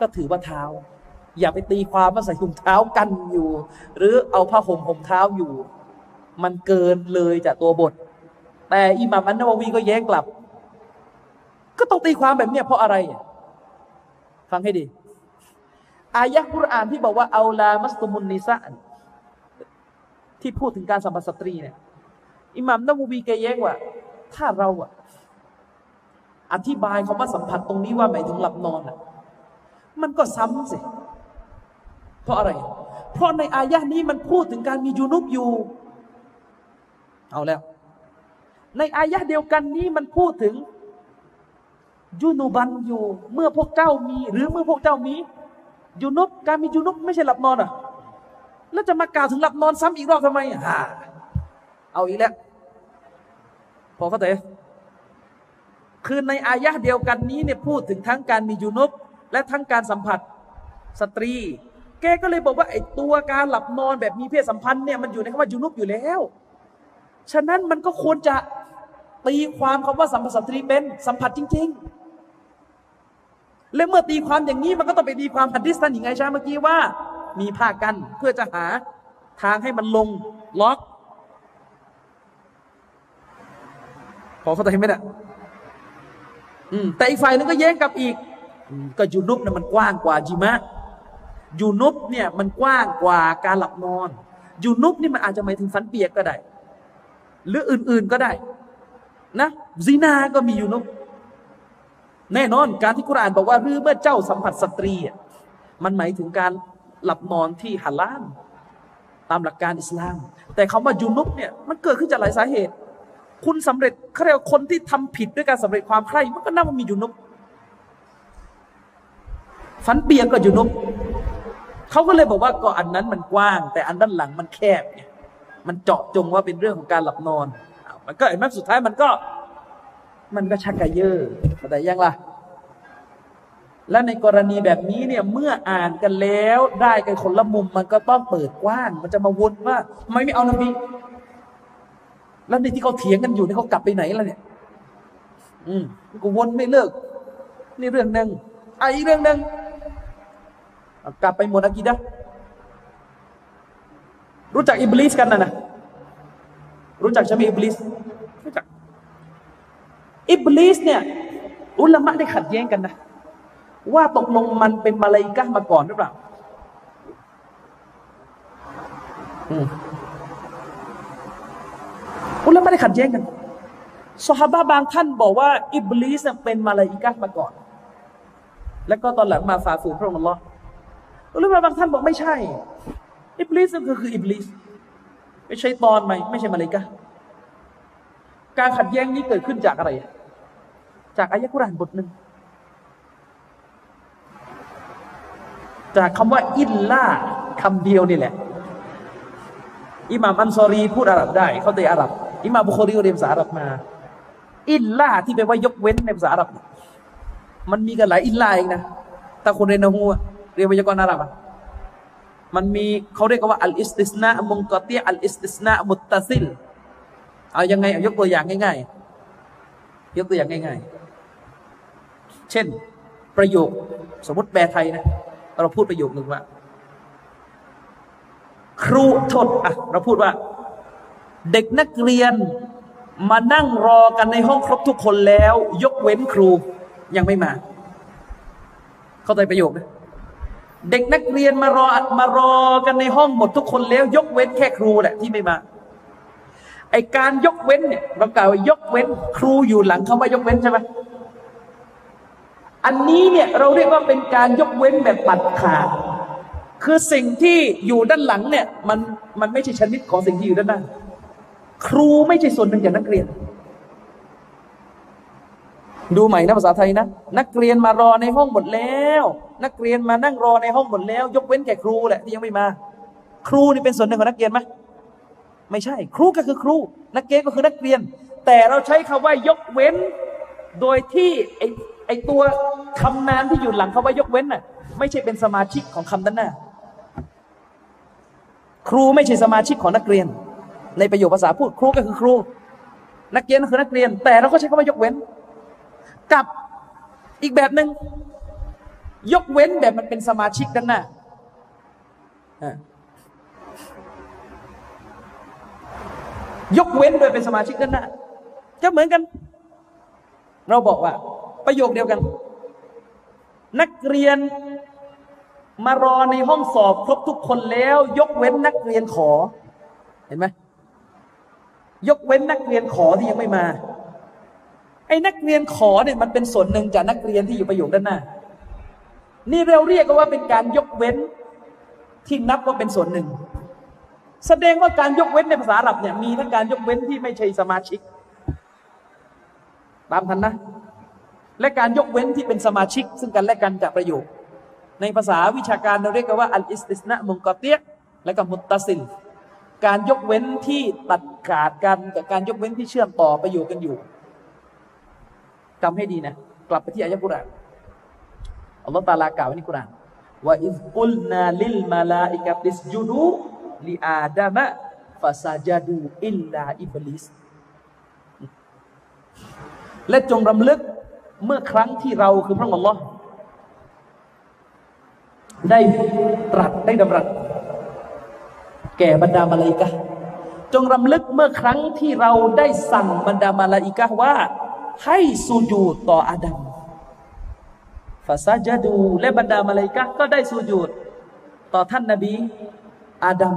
ก็ถือว่าเท้า อย่าไปตีความว่าใส่ถุงเท้ากันอยู่ หรือเอาผ้าห่มห่มเท้าอยู่ มันเกินเลยจากตัวบท แต่อิหม่ามอันนาววีก็แย้งกลับ ก็ต้องตีความแบบเนี้ยเพราะอะไร ฟังให้ดี อายะกุรอานที่บอกว่าเอาลามัสตุมุนนิซะที่พูดถึงการสัมผัสสตรีเนี่ยอิหม่ามนาววีแกแย้งว่า ถ้าเราอะอธิบายคำว่าสัมผัสตรงนี้ว่าหมายถึงหลับนอนอะมันก็ซ้ำสิ เพราะอะไร เพราะในอายะนี้มันพูดถึงการมียูนุบอยู่ เอาแล้ว ในอายะเดียวกันนี้มันพูดถึง ยูนุบันอยู่ เมื่อพวกเจ้ามี หรือเมื่อพวกเจ้ามียูนุบการมียูนุบไม่ใช่หลับนอนอะ แล้วจะมากล่าวถึงหลับนอนซ้ำอีกรอบทำไมอ่าเอาอีกแล้วพอเข้าใจคือในอายะเดียวกันนี้เนี่ยพูดถึงทั้งการมียูนุบและทั้งการสัมผัสสตรี แกก็เลยบอกว่าไอ้ตัวการหลับนอนแบบมีเพศสัมพันธ์เนี่ยมันอยู่ในคำว่ายูนุบอยู่แล้ว ฉะนั้นมันก็ควรจะตีความคำว่าสัมผัสสตรีเป็นสัมผัสจริง ๆ และเมื่อตีความอย่างนี้มันก็ต้องไปตีความหัดดิสตันอย่างไงชาเมื่อกี้ว่า มีผ้ากันเพื่อจะหาทางให้มันลงล็อก พอเข้าใจไหมเนี่ยแต่อีกฝ่ายนึงก็แย้งกับอีก ก็ยูนุบเนี่ยมันกว้างกว่าจิมะยูนุบเนี่ยมันกว้างกว่าการหลับนอนยูนุบนี่มันอาจจะหมายถึงฟันเปียกก็ได้ หรืออื่นๆก็ได้ นะซีนาก็มียูนุบ แน่นอนการที่กุรานบอกว่าหรือเมื่อเจ้าสัมผัสสตรี มันหมายถึงการหลับนอนที่ฮาลาลตามหลักการอิสลาม แต่คำว่ายูนุบเนี่ยมันเกิดขึ้นจากหลายสาเหตุ คุณสำเร็จเขาเรียกคนที่ทำผิดด้วยการสำเร็จความใคร่มันก็น่ามันมียูนุบฟันเปียกก็ยูนุบเขาก็เลยบอกว่าก็อันนั้นมันกว้าง แต่อันด้านหลังมันแคบเนี่ยมันเจาะจงว่าเป็นเรื่องของการหลับนอนมันก็ไอ้แม้สุดท้ายมันก็ มันก็ชักกระเยอะแต่ยังล่ะ และในกรณีแบบนี้เนี่ยเมื่ออ่านกันแล้วได้กันคนละมุมมันก็ต้องเปิดกว้าง มันจะมาวนว่าทำไมไม่เอานบีแล้วในที่เขาเถียงกันอยู่นี่เขากลับไปไหนแล้วเนี่ย อืมก็วนไม่เลิก นี่เรื่องหนึ่งไอ้เรื่องหนึ่งกลับไปหมดอากีดะรู้จักอิบลิสกันนะนะรู้จักใช่ไหมอิบลิส อิบลิสเนี่ยอุลามะได้ขัดแย้งกันนะ ว่าตกลงมันเป็นมาลายกะมาก่อนหรือเปล่าอุลามะได้ขัดแย้งกันซอฮาบะฮ์บางท่านบอกว่า อิบลิสเป็นมาลายกะมาก่อน แล้วก็ตอนหลังมาฝ่าฝืนพระองค์อัลลอฮ์อุลามะบางท่านบอกไม่ใช่ อิบลิสก็คืออิบลิสไม่ใช่ตอนไหมไม่ใช่มาลายกะการขัดแย้งนี้เกิดขึ้นจากอะไร จากอายะกุรานบทหนึ่ง จากคำว่า إلاคำเดียวนี่แหละ อิหม่ามอันซอรีพูดอาหรับได้ เขาเตะอาหรับ อิหม่ามบุคอรีเรียนภาษาอาหรับมา إلا ที่แปลว่ายกเว้นในภาษาอาหรับ มันมีกันหลาย إلا เองนะถ้าคนเรียนนะฮูเรียนไวยากรณ์อาหรับมันมีเขาเรียกว่าالاستثناء المنقطع الاستثناء المتصل เอายังไงยกตัวอย่างง่าย ๆ ยกตัวอย่างง่าย ๆ เช่น ประโยคสมมติแปลไทยนะ เราพูดประโยคหนึ่งว่า ครูโทษอะเราพูดว่า เด็กนักเรียนมานั่งรอกันในห้องครบทุกคนแล้ว ยกเว้นครูยังไม่มา เข้าใจประโยคนะเด็กนักเรียนมารอมารอกันในห้องหมดทุกคนแล้ว ยกเว้นแค่ครูแหละที่ไม่มาไอการยกเว้นเนี่ยเรากล่าวยกเว้น ครูอยู่หลังคำว่ายกเว้นใช่ไหม อันนี้เนี่ยเราเรียกว่าเป็นการยกเว้นแบบปัดขาด คือสิ่งที่อยู่ด้านหลังเนี่ยมันมันไม่ใช่ชนิดของสิ่งที่อยู่ด้านหน้าครูไม่ใช่ส่วนหนึ่งจากนักเรียน ดูใหม่นะภาษาไทยนะนักเรียนมารอในห้องหมดแล้ว นักเรียนมานั่งรอในห้องหมดแล้ว ยกเว้นแก่ครูแหละที่ยังไม่มา ครูนี่เป็นส่วนหนึ่งของนักเรียนไหมไม่ใช่ ครูก็คือครู นักเรียนก็คือนักเรียน แต่เราใช้คำว่ายกเว้น โดยที่ไอ ไอตัวคำนามที่อยู่หลังคาว่ายกเว้นน่ะ ไม่ใช่เป็นสมาชิกของคำด้านหน้าครูไม่ใช่สมาชิกของนักเรียน ในประโยคภาษาพูดครูก็คือครู นักเรียนก็คือนักเรียน แต่เราก็ใช้คำว่ายกเว้น กับอีกแบบหนึ่งยกเว้นแบบมันเป็นสมาชิกด้านหน้ายกเว้นโดยเป็นสมาชิกด้านหน้าก็เหมือนกัน เราบอกว่า ประโยคเดียวกัน นักเรียนมารอในห้องสอบครบทุกคนแล้ว ยกเว้นนักเรียนขอ เห็นไหมยกเว้นนักเรียนขอที่ยังไม่มา ไอ้นักเรียนขอเนี่ยมันเป็นส่วนหนึ่งจากนักเรียนที่อยู่ประโยคด้านหน้า นี่เราเรียกว่าเป็นการยกเว้นที่นับว่าเป็นส่วนหนึ่ง แสดงว่าการยกเว้นในภาษาอาหรับเนี่ยมีทั้งการยกเว้นที่ไม่ใช่สมาชิก ตามทันนะ และการยกเว้นที่เป็นสมาชิก ซึ่งกันและกันจากประโยค ในภาษาวิชาการเราเรียกว่าอัลอิสติสนะมุงกอเตียและก็มุตตสิลการยกเว้นที่ตัดขาดกันกับการยกเว้นที่เชื่อมต่อประโยคกันอยู่จำให้ดีนะ กลับไปที่อายะกุรอานอัลลอฮฺตาลากล่าวในกุรอานว่าوإذ قلنا للملائكة اسجدوا لآدم فسجدوا إلا إبليس และจงรำลึก เมื่อครั้งที่เราคือพระองค์อัลลอฮฺได้ตรัสได้ดำรัสแก่บรรดามาลาอิกะจงรำลึกเมื่อครั้งที่เราได้สั่งบรรดามาลาอิกะว่า ให้สูญูดต่ออาดัมฟาซาจาดู และบรรดามาลาอิกะก็ได้สูญูดต่อท่านนบี อาดัม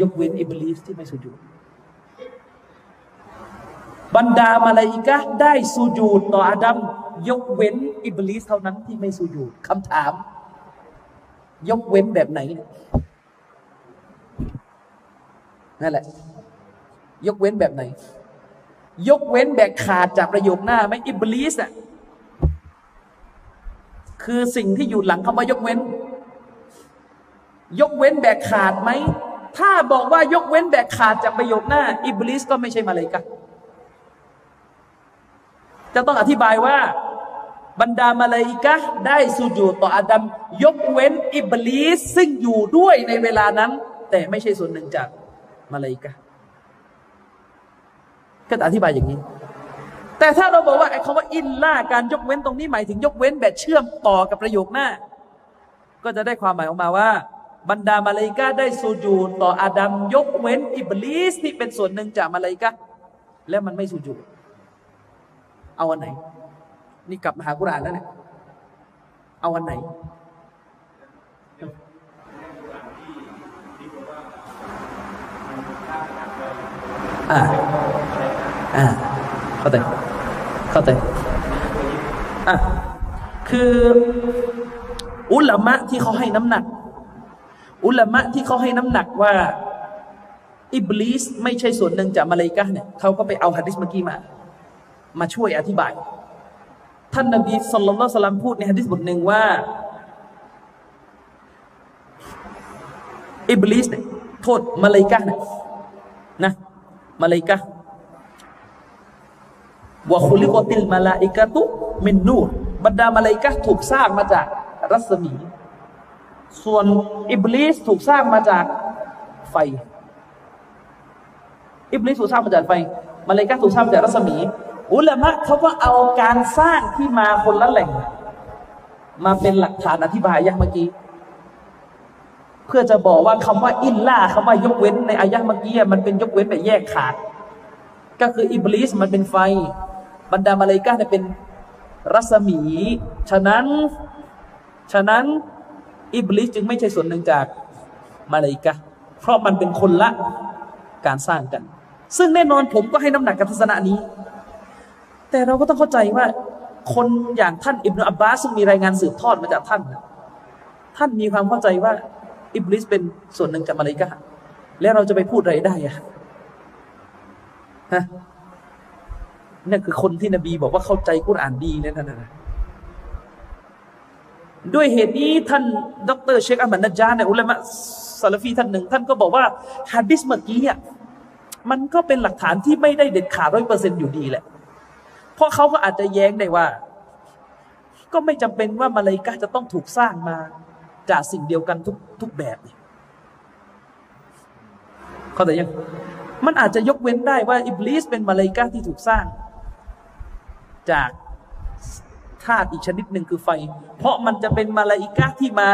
ยกเว้นอิบลิสที่ไม่สุญูดบรรดามาลาอิกะได้สุญูดต่ออาดัม ยกเว้นอิบลิสเท่านั้นที่ไม่สุญูดคำถาม ยกเว้นแบบไหนนั่นแหละ ยกเว้นแบบไหน ยกเว้นแบบขาดจากประโยคหน้าไหมอิบลิสอะคือสิ่งที่อยู่หลังคำว่ายกเว้น ยกเว้นแบกขาดไหมถ้าบอกว่ายกเว้นแบกขาดจากประโยคหน้า อิบลิสก็ไม่ใช่มาเลยกะจะต้องอธิบายว่า บรรดามาลาอิกะได้สุญูต่ออาดัมยกเว้นอิบลิสซึ่งอยู่ด้วยในเวลานั้น แต่ไม่ใช่ส่วนหนึ่งจากมาลาอิกะก็อธิบายอย่างนี้ แต่ถ้าเราบอกว่าไอ้คำว่าอินล่าการยกเว้นตรงนี้หมายถึงยกเว้นแบบเชื่อมต่อกับประโยคหน้า ก็จะได้ความหมายออกมาว่า บรรดามาลาอิกะได้สุญูต่ออาดัมยกเว้นอิบลิสที่เป็นส่วนหนึ่งจากมาลาอิกะและมันไม่สุญูเอาอันไหน นี่กลับมาหากุรานแล้วเนี่ยเอาวันไหนอ่าอ่าเข้าใจเข้าใจอะคืออุลามะที่เขาให้น้ำหนัก อุลามะที่เขาให้น้ำหนักว่าอิบลิสไม่ใช่ส่วนหนึ่งจากมาเลกาเนี่ยเขาก็ไปเอาฮะดิษเมื่อกี้มา มาช่วยอธิบาย ท่านนบีصلى الله عليه وسلم พูดในฮะดิษบทหนึ่งว่า อิบลิสโทษมาเลกะนี่ยนะมาเลกะ خلقت الملائكة من نور บรรดามาเลกะถูกสร้างมาจากรัศมี ส่วนอิบลิสถูกสร้างมาจากไฟ อิบลิสถูกสร้างมาจากไฟ มาเลกะถูกสร้างมาจากรัศมี อุลามะเขาก็เอาการสร้างที่มาคนละแหล่ง มาเป็นหลักฐานอธิบายยักเมื่อกี้ เพื่อจะบอกว่าคำว่าอินล่าคำว่ายกเว้นในอายะเมื่อกี้มันเป็นยกเว้นแบบแยกขาด ก็คืออิบลิสมันเป็นไฟ บรรดามาเลกาเนี่ยเป็นรัศมี ฉะนั้น ฉะนั้น อิบลิสจึงไม่ใช่ส่วนหนึ่งจากมาเลกาเพราะมันเป็นคนละการสร้างกัน ซึ่งแน่นอนผมก็ให้น้ำหนักกับทัศนะนี้ แต่เราก็ต้องเข้าใจว่า คนอย่างท่านอิบนาอับบาสซึ่งมีรายงานสืบทอดมาจากท่าน ท่านมีความเข้าใจว่า อิบลิสเป็นส่วนหนึ่งจากมาเลกาแล้วเราจะไปพูดอะไรได้อะฮะนี่คือคนที่นบีบอกว่าเข้าใจกุรอานดีเนี่ยนั่นนะด้วยเหตุนี้ท่าน ดรเชคอัมมันนจาในอุลามะซาลฟีท่านหนึ่ง ท่านก็บอกว่าฮะดิษเมื่อกี้อะมันก็เป็นหลักฐานที่ไม่ได้เด็ดขาดร้อยเปอร์เซ็นต์อยู่ดีแหละ เพราะเขาก็อาจจะแย้งได้ว่า ก็ไม่จำเป็นว่ามาลายกาจะต้องถูกสร้างมาจากสิ่งเดียวกันทุกทุกแบบนี่เขาแต่ยังมันอาจจะยกเว้นได้ว่าอิบลิสเป็นมาลายกาที่ถูกสร้าง จากธาตุอีกชนิดหนึ่งคือไฟ เพราะมันจะเป็นมาลายกาที่มา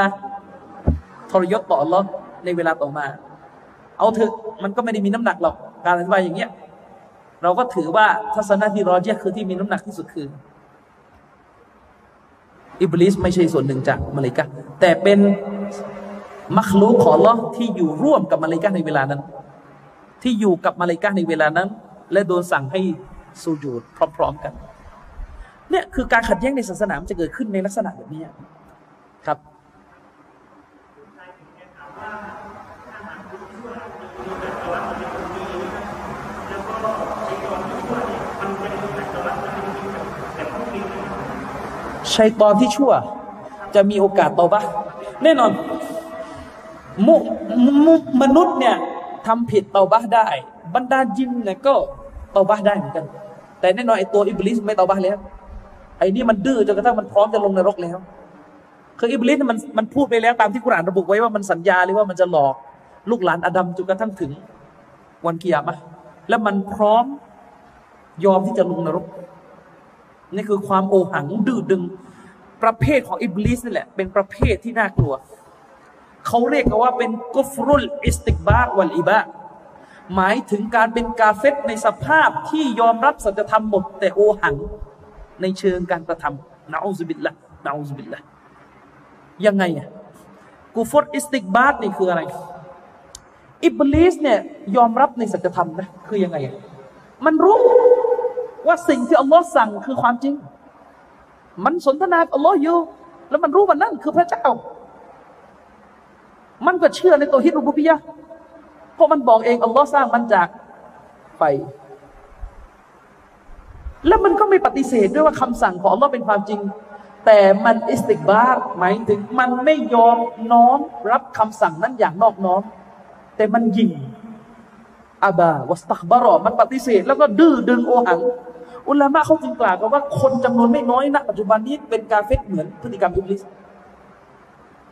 ทรยศต่อรอในเวลาต่อมา เอาเถอะมันก็ไม่ได้มีน้ำหนักหรอก การอธิบายอย่างเงี้ย เราก็ถือว่าทัศนะที่รอเจียคือที่มีน้ำหนักที่สุดคือ อิบลิสไม่ใช่ส่วนหนึ่งจากมาเลกาแต่เป็นมัคลูขอลอที่อยู่ร่วมกับมาเลกาในเวลานั้น ที่อยู่กับมาเลกาในเวลานั้น และโดนสั่งให้สูญูดพร้อม ๆ กัน เนี่ยคือการขัดแย้งในศาสนาจะเกิดขึ้นในลักษณะแบบนี้ครับ ชัยตอนที่ชั่ว จะมีโอกาสตอบะแน่นอนมุมุมนุษย์เนี่ยทำผิดตอบะได้ บรรดาจินเนี่ยก็ตอบะได้เหมือนกัน แต่แน่นอนไอ้ตัวอิบลิสไม่ตอบะแล้วไอ้นี่มันดื้อจนกระทั่งมันพร้อมจะลงนรกแล้วคืออิบลิสมันมันพูดไปแล้วตามที่กุรานระบุไว้ว่ามันสัญญาเลยว่ามันจะหลอกลูกหลานอาดัมจนกระทั่งถึงวันกิยามะแล้วมันพร้อมยอมที่จะลงนรก นี่คือความโอหังดื้อดึง ประเภทของอิบลิสนี่แหละ เป็นประเภทที่น่ากลัว เขาเรียกกันว่าเป็นكفر الاستكبار والإباء หมายถึงการเป็นกาเฟรในสภาพที่ยอมรับสัจธรรมหมด แต่โอหัง ในเชิงการกระทำنعوذ بالله نعوذ بالله ยังไงอะ كفر استكبار นี่คืออะไร อิบลิสเนี่ยยอมรับในสัจธรรมนะ คือยังไงอะมันรู้ ว่าสิ่งที่อัลลอฮ์สั่งคือความจริง มันสนทนากับอัลลอฮ์อยู่ แล้วมันรู้ว่านั่นคือพระเจ้า มันก็เชื่อในตัวฮิรุบุพิยะเพราะมันบอกเองอัลลอฮ์สร้างมันจากไฟแล้วมันก็ไม่ปฏิเสธด้วยว่าคำสั่งของอัลลอฮ์เป็นความจริง แต่มันอิสติกบาร์หมายถึงมันไม่ยอมน้อมรับคำสั่งนั้นอย่างนอกน้อม แต่มันยิงอาบาวัสตักบารอมันปฏิเสธ แล้วก็ดื้อดึงโอหัง อุลามะเขาจึงกล่าวกันว่าคนจำนวนไม่น้อยณปัจจุบันนี้เป็นกาเฟตเหมือนพฤติกรรมอิบลิส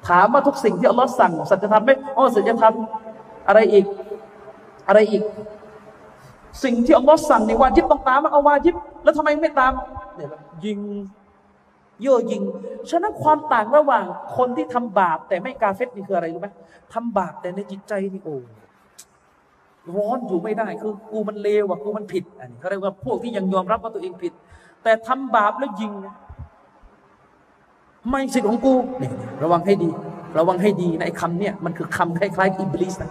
ถามว่าทุกสิ่งที่อัลลอฮ์สั่งสัจธรรมไหมอ๋อสัจธรรมอะไรอีก อะไรอีก สิ่งที่อัลลอฮ์สั่งในวาจิบต้องตามมาเอาวาจิบ แล้วทำไมไม่ตามเนี่ยยิงเย่อยิง ฉะนั้นความต่างระหว่างคนที่ทำบาปแต่ไม่กาเฟตนี่คืออะไรรู้ไหมทำบาปแต่ในจิตใจนี่โอ้ ร้อนอยู่ไม่ได้คือกูมันเลวอะกูมันผิดอันนี้เขาเรียกว่าพวกที่ยังยอมรับว่าตัวเองผิด แต่ทำบาปแล้วยิง ไม่สิทธิ์ของกูนี่ระวังให้ดี ระวังให้ดีนะไอ้คำเนี่ยมันคือคำคล้ายๆอิบลิสนะ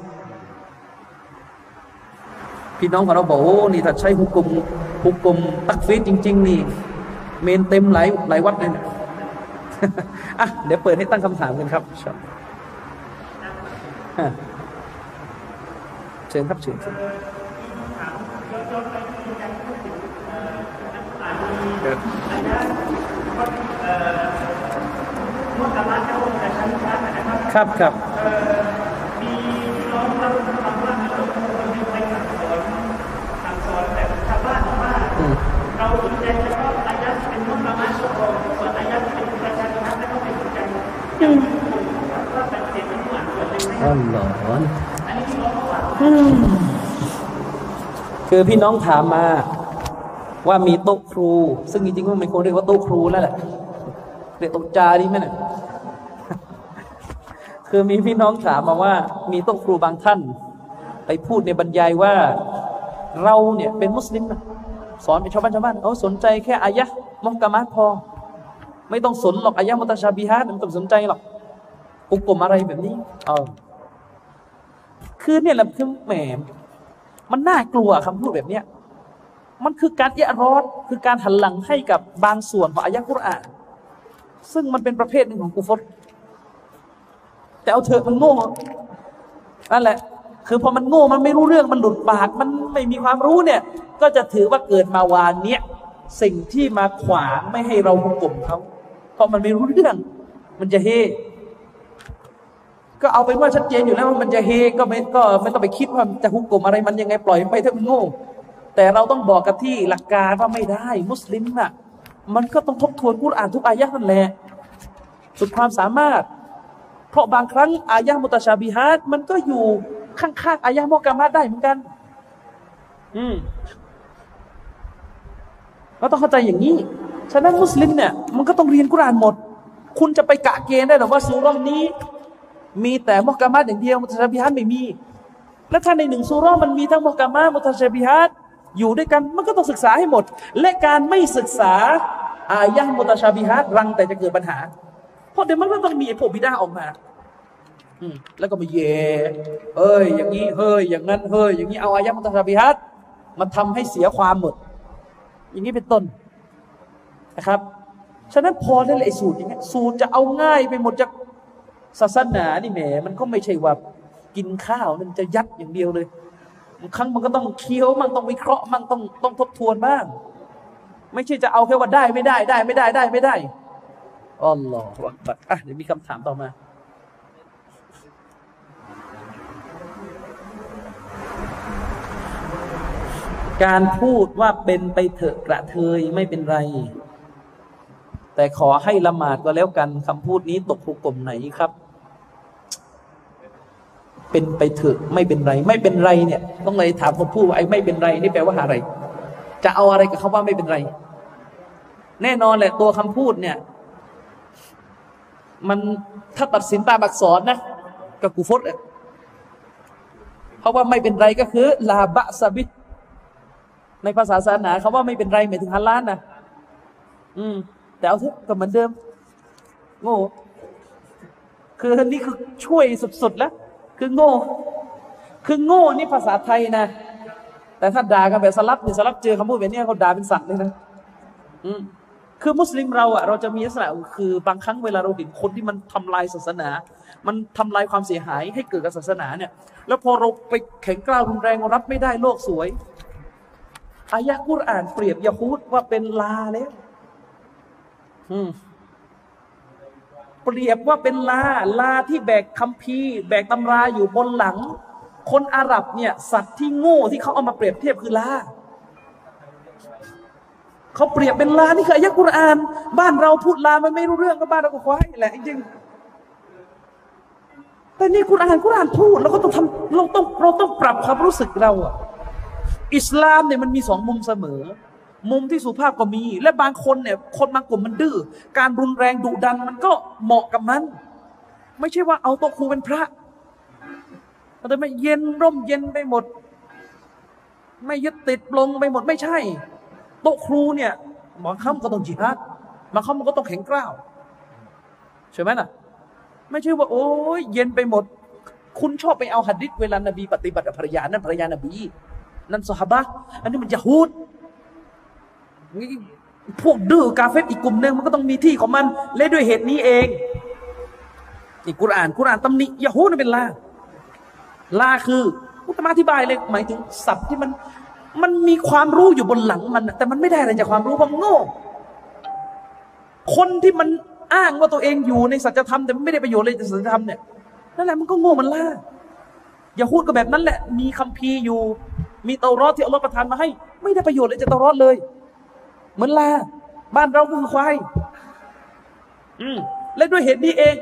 พี่น้องของเราบอกโอ้นี่ถ้าใช้ฮุกกลมฮุกกลมตักฟีดจริง ๆ นี่ เมนเต็มหลายหลายวัดเลยเนี่ยอะเดี๋ยวเปิดให้ตั้งคำถามกันครับ เชิญครับเชิญเชิญครับครับมีน้องเราทำว่าเราไปสั่งสอนสั่งสอนแบบชาวบ้านว่าเราสนใจเฉพาะอายัดเป็นมุสลิมส่วนอายัดเป็นประชาชนไม่ต้องไปสนใจว่าเป็นเศษที่หวานส่วนหนึ่งอ๋อเหรออั คือพี่น้องถามมา ว่ามีโต๊ะครู ซึ่งจริงๆมันควรเรียกว่าโต๊ะครูแล้วแหละเรียกโต๊ะจาดีไหมเนี่ยคือมีพี่น้องถามมาว่า มีโต๊ะครูบางท่าน ไปพูดในบรรยายว่า เราเนี่ยเป็นมุสลิมนะสอนเป็นชาวบ้านชาวบ้านเขาสนใจแค่อายะมกกามาพอ ไม่ต้องสนหรอกอายะมุตชาบิฮะมันต้องสนใจหรอก อุกกลมอะไรแบบนี้ เออ คือเนี่ยแหละคือแหมมันน่ากลัวคำพูดแบบเนี้ยมันคือการเอะรอดคือการหันหลังให้กับบางส่วนของอายะกุรอานซึ่งมันเป็นประเภทหนึ่งของกุฟรแต่เอาเถอะมันโง่นั่นแหละ คือพอมันโง่มันไม่รู้เรื่องมันหลุดปาก มันไม่มีความรู้เนี่ย ก็จะถือว่าเกิดมาวานเนี้ยสิ่งที่มาขวางไม่ให้เราหุกกลมเขาเพราะมันไม่รู้เรื่อง มันจะเฮ ก็เอาเป็นว่าชัดเจนอยู่แล้วว่ามันจะเฮก็ไม่ก็ไม่ต้องไปคิดว่าจะหุกกลมอะไรมันยังไงปล่อยไปถ้ามันโง่แต่เราต้องบอกกับที่หลักการว่าไม่ได้ มุสลิมน่ะ มันก็ต้องทบทวนกุรอานทุกอายะนั่นแหละสุดความสามารถ เพราะบางครั้งอายะมุตชาบิฮัดมันก็อยู่ข้างๆอายะมอกามาได้เหมือนกัน อืมเราต้องเข้าใจอย่างนี้ ฉะนั้นมุสลิมเนี่ยมันก็ต้องเรียนกุรอานหมด คุณจะไปกะเกณฑ์ได้หรือว่าสูรอนี้ มีแต่มุกามาอย่างเดียวมุตชาบิฮัดไม่มี แล้วถ้าในหนึ่งซูรอมันมีทั้งมุกามามุตชาบิฮัดอยู่ด้วยกันมันก็ต้องศึกษาให้หมด และการไม่ศึกษาอายะมุตชาบิฮัดรังแต่จะเกิดปัญหา เพราะเดี๋ยวมันก็ต้องมีพวกบิดาออกมาแล้วก็มาเย่เฮ้ย อย่างนี้ เฮ้ย อย่างนั้น เฮ้ย อย่างนี้ เอาอายะมุตชาบิฮัดมาทำให้เสียความหมด อย่างนี้เป็นต้นนะครับ ฉะนั้นพอได้เลยสูตรอย่างเงี้ยสูตรจะเอาง่ายไปหมดจะ ศาสนานี่แหมมันก็ไม่ใช่ว่ากินข้าวมันจะยัดอย่างเดียวเลยบางครั้งมันก็ต้องเคี้ยวมันต้องวิเคราะห์มันต้องต้องทบทวนบ้าง ไม่ใช่จะเอาแค่ว่าได้ไม่ได้ได้ไม่ได้ได้ไม่ได้อัลลอฮฺบัดอะเดี๋ยวมีคำถามต่อมาการพูดว่าเป็นไปเถอะกระเทยไม่เป็นไร แต่ขอให้ละหมาดก็แล้วกันคำพูดนี้ตกภูกลมไหนครับ เป็นไปเถอะไม่เป็นไร ไม่เป็นไรเนี่ย ต้องเลยถามคนพูดว่าไอ้ไม่เป็นไรนี่แปลว่าอะไร จะเอาอะไรกับเขาว่าไม่เป็นไร แน่นอนแหละตัวคำพูดเนี่ย มันถ้าตัดสินตามอักษรนะก็กูฟดเพราะว่าไม่เป็นไรก็คือลาบะซาบิในภาษาศาสนาเขาว่าไม่เป็นไรหมายถึงฮัลลานนะอืม แต่เอาเถอะก็เหมือนเดิม โง่คือนี่คือช่วยสุดๆแล้ว คือโง่ คือโง่นี่ภาษาไทยนะ แต่ถ้าด่ากันแบบสลับเนี่ยสลับเจอคำพูดแบบนี้เขาด่าเป็นสัตว์เลยนะอืมคือมุสลิมเราอะเราจะมีลักษณะคือบางครั้งเวลาเราเห็นคนที่มันทำลายศาสนา มันทำลายความเสียหายให้เกิดกับศาสนาเนี่ย แล้วพอเราไปแข็งกล้าวรุนแรงรับไม่ได้โลกสวยอายะกุรอ่านเปรียบยาฮูดว่าเป็นลาแล้ว เปรียบว่าเป็นลาลาที่แบกคัมภีร์แบกตำราอยู่บนหลัง คนอาหรับเนี่ยสัตว์ที่โง่ที่เขาเอามาเปรียบเทียบคือลาเขาเปรียบเป็นลานี่คืออายะกุรอาน บ้านเราพูดลามันไม่รู้เรื่องก็บ้านเราก็ควายแหละจริงแต่นี่กุรอานกุรอานพูดเราก็ต้องทำเราต้องเราต้องปรับความรู้สึกเราอะอิสลามเนี่ยมันมีสองมุมเสมอ มุมที่สุภาพก็มี และบางคนเนี่ย คนบางกลุ่มมันดื้อการรุนแรงดุดันมันก็เหมาะกับมัน ไม่ใช่ว่าเอาตัวครูเป็นพระแต่ไม่เย็นร่มเย็นไปหมด ไม่ยึดติดลงไปหมดไม่ใช่ โต๊ะครูเนี่ยบางคำก็ต้องจิฮัดบางคำมันก็ต้องแข็งกร้าวใช่ไหมน่ะ ไม่ใช่ว่า โอ้ยเย็นไปหมด คุณชอบไปเอาหัดดิษเวลานบีปฏิบัติกับภรรยานั่นภรรยานบี นั่นสฮาบะอันนี้มันจะฮูด พวกดื้อกาเฟตอีกกลุ่มหนึ่งมันก็ต้องมีที่ของมัน และด้วยเหตุนี้เองนี่กุรอานกุรอานตำหนิยาฮูนั่นเป็นลาลาคืออุตมาอธิบายเลยหมายถึงศัพท์ที่มันมันมีความรู้อยู่บนหลังมัน แต่มันไม่ได้อะไรจากความรู้เพราะโง่ คนที่มันอ้างว่าตัวเองอยู่ในสัจธรรมแต่ไม่ได้ประโยชน์เลยจากสัจธรรมเนี่ยนั่นแหละมันก็โง่มันล่าอย่าพูดก็แบบนั้นแหละ มีคัมภีร์อยู่ มีเตารอดที่อัลลอฮฺประทานมาให้ ไม่ได้ประโยชน์เลยจากเตารอดเลย เหมือนลา บ้านเราก็คือควาย อืมและด้วยเหตุนี้เอง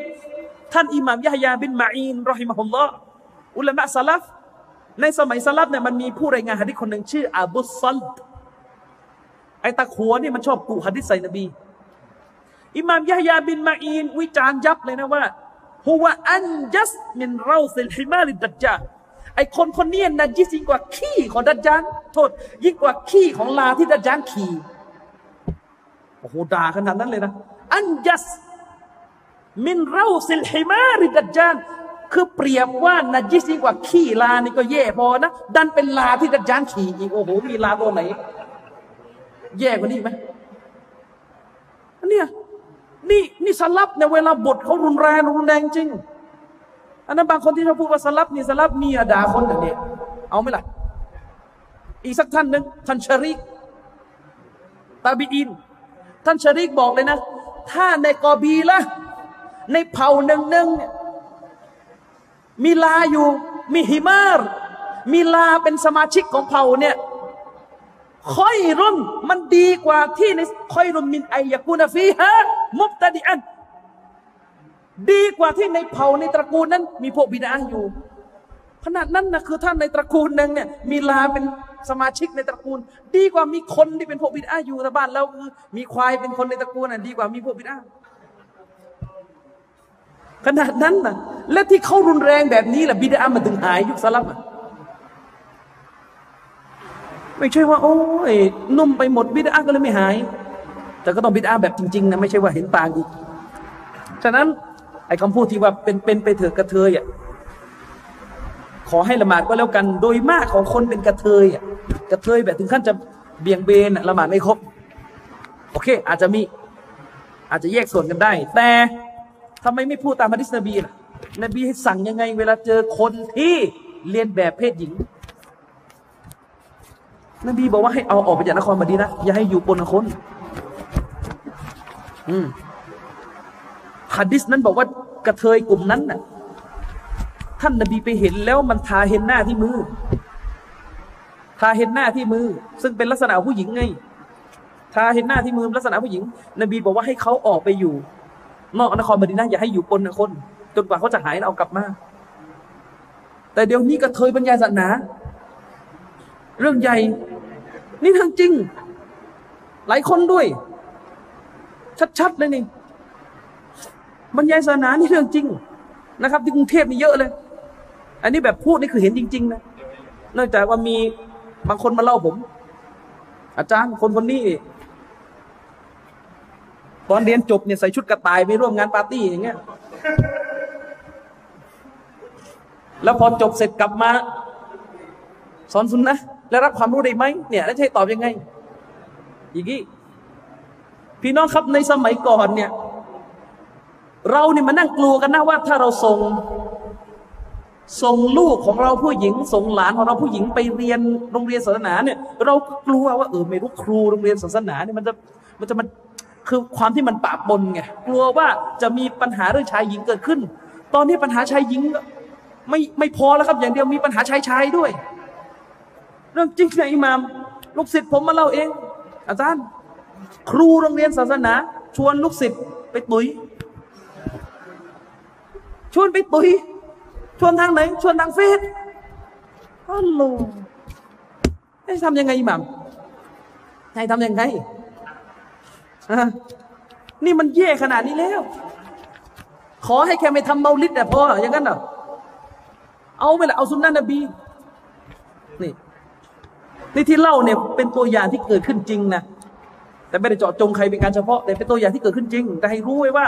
ท่านอิหม่ามยะฮยาบินมาอีนรอฮิมะฮุลลอฮ์อุลามะสลัฟในสมัยสลับเนี่ยมันมีผู้รายงานฮะดิษคนหนึ่งชื่ออาบุซัลไอตะขัวนี่มันชอบกูฮะดิษใส่นบี อิมามยะฮยาบินมาอีน วิจารณ์ยับเลยนะว่าฮุวะอันจัสมินเราซิลฮิมาลิดัจจาไอคนคนนี้นัจิยิ่งกว่าขี้ของดัจจานโทษ ยิ่งกว่าขี้ของลาที่ดัจจานขี่ โอ้โหด่าขนาดนั้นเลยนะอันจัสมินเราซิลฮิมาลิดัจจานคือเปรียบว่านาจิสีกว่าขี้ลานี่ก็แย่พอนะดันเป็นลาที่ดัจจานขี่อีกโอ้โหมีลาตัวไหน แย่กว่านี้ไหมเนี่ยนี่นี่สลับในเวลาบทเขารุนแรงรุนแรงจริง อันนั้นบางคนที่เขาพูดว่าสลับนี่สลับมีด่าคนอย่างนี้เอาไหมล่ะอีกสักท่านหนึ่งท่านชริกตาบีอิน ท่านชริกบอกเลยนะ ถ้าในกอบีละในเผ่าหนึ่งหนึ่งมีลาอยู่ มีฮิมารมีลาเป็นสมาชิกของเผ่าเนี่ยค่อยรุ่นมันดีกว่าที่ในค่อยรุ่นมินไอยากูนฟีฮะมุบตดิอัน ดีกว่าที่ในเผ่าในตระกูลนั้น มีพวกบิดาอยู่ ขนาดนั้นนะคือท่านในตระกูลหนึ่งเนี่ยมีลาเป็น สมาชิกในตระกูล ดีกว่ามีคนที่เป็นพวกบิดาอยู่ในบ้านเราคือมีควายเป็นคนในตระกูลน่ะดีกว่ามีพวกบิดาขนาดนั้นนะและที่เขารุนแรงแบบนี้แหละบิดามันถึงหายยุคสลับอะไม่ใช่ว่า โอ้ยนุ่มไปหมดบิดาก็เลยไม่หาย แต่ก็ต้องบิดาแบบจริงๆนะไม่ใช่ว่าเห็นต่างอีกฉะนั้นไอ้คำพูดที่ว่าเป็นเป็นไปเถอะกระเทยอะ ขอให้ละหมาดก็แล้วกันโดยมากของคนเป็นกระเทยอะกระเทยแบบถึงขั้นจะเบี่ยงเบนละหมาดไม่ครบ โอเค อาจจะมีอาจจะแยกส่วนกันได้ แต่ทำไมไม่พูดตามฮะดิษนบีล่ะนบีให้สั่งยังไง เวลาเจอคนที่เรียนแบบเพศหญิง นบีบอกว่าให้เอาออกไปจากนครมาดีนะอย่าให้อยู่ปนคนอืมฮะดิษนั้นบอกว่ากระเทยกลุ่มนั้นน่ะ ท่านนบีไปเห็นแล้วมันทาเห็นหน้าที่มือ ทาเห็นหน้าที่มือ ซึ่งเป็นลักษณะผู้หญิงไง ทาเห็นหน้าที่มือลักษณะผู้หญิง นบีบอกว่าให้เขาออกไปอยู่ นอกนครมดีนะอย่าให้อยู่ปนคน จนกว่าเขาจะหายเอากลับมา แต่เดี๋ยวนี้กระเทยบรรยายศาสนา เรื่องใหญ่ นี่เรื่องจริง หลายคนด้วย ชัดๆเลยนี่บรรยายศาสนานี่เรื่องจริงนะครับที่กรุงเทพมีเยอะเลย อันนี้แบบพูดนี่คือเห็นจริง ๆ นะเนื่องจากว่ามีบางคนมาเล่าผม อาจารย์คนคนนี้ตอนเรียนจบเนี่ยใส่ชุดกระต่ายไปร่วมงานปาร์ตี้อย่างเงี้ย แล้วพอจบเสร็จกลับมา สอนสุนนะแล้วรับความรู้ได้ไหมเนี่ยแล้วใช่ตอบยังไงอย่างนี้พี่น้องครับในสมัยก่อนเนี่ย เราเนี่ยมานั่งกลัวกันนะว่าถ้าเราส่ง ส่งลูกของเราผู้หญิงส่งหลานของเราผู้หญิงไปเรียนโรงเรียนศาสนาเนี่ย เรากลัวว่าเออไม่รู้ครูโรงเรียนศาสนาเนี่ยมันจะมันจะมันคือความที่มันปะปนไงกลัวว่าจะมีปัญหาเรื่องชายหญิงเกิดขึ้น ตอนนี้ปัญหาชายหญิงไม่ไม่พอแล้วครับ อย่างเดียวมีปัญหาชายชายด้วย เรื่องจริงนะอิหมาม ลูกศิษย์ผมมาเล่าเอง อาจารย์ ครูโรงเรียนศาสนา ชวนลูกศิษย์ไปตุยชวนไปตุย ชวนทางไหน ชวนทางเฟซฮัลโหลให้ทำยังไงอิหมัมให้ทำยังไงนี่มันแย่ขนาดนี้แล้ว ขอให้แค่ไม่ทำเมาลิดแต่พออย่างนั้นเหรอเอาไปละเอาสุนนะนบีนี่นี่ที่เล่าเนี่ยเป็นตัวอย่างที่เกิดขึ้นจริงนะแต่ไม่ได้เจาะจงใครเป็นการเฉพาะแต่เป็นตัวอย่างที่เกิดขึ้นจริง แต่ให้รู้ไว้ว่า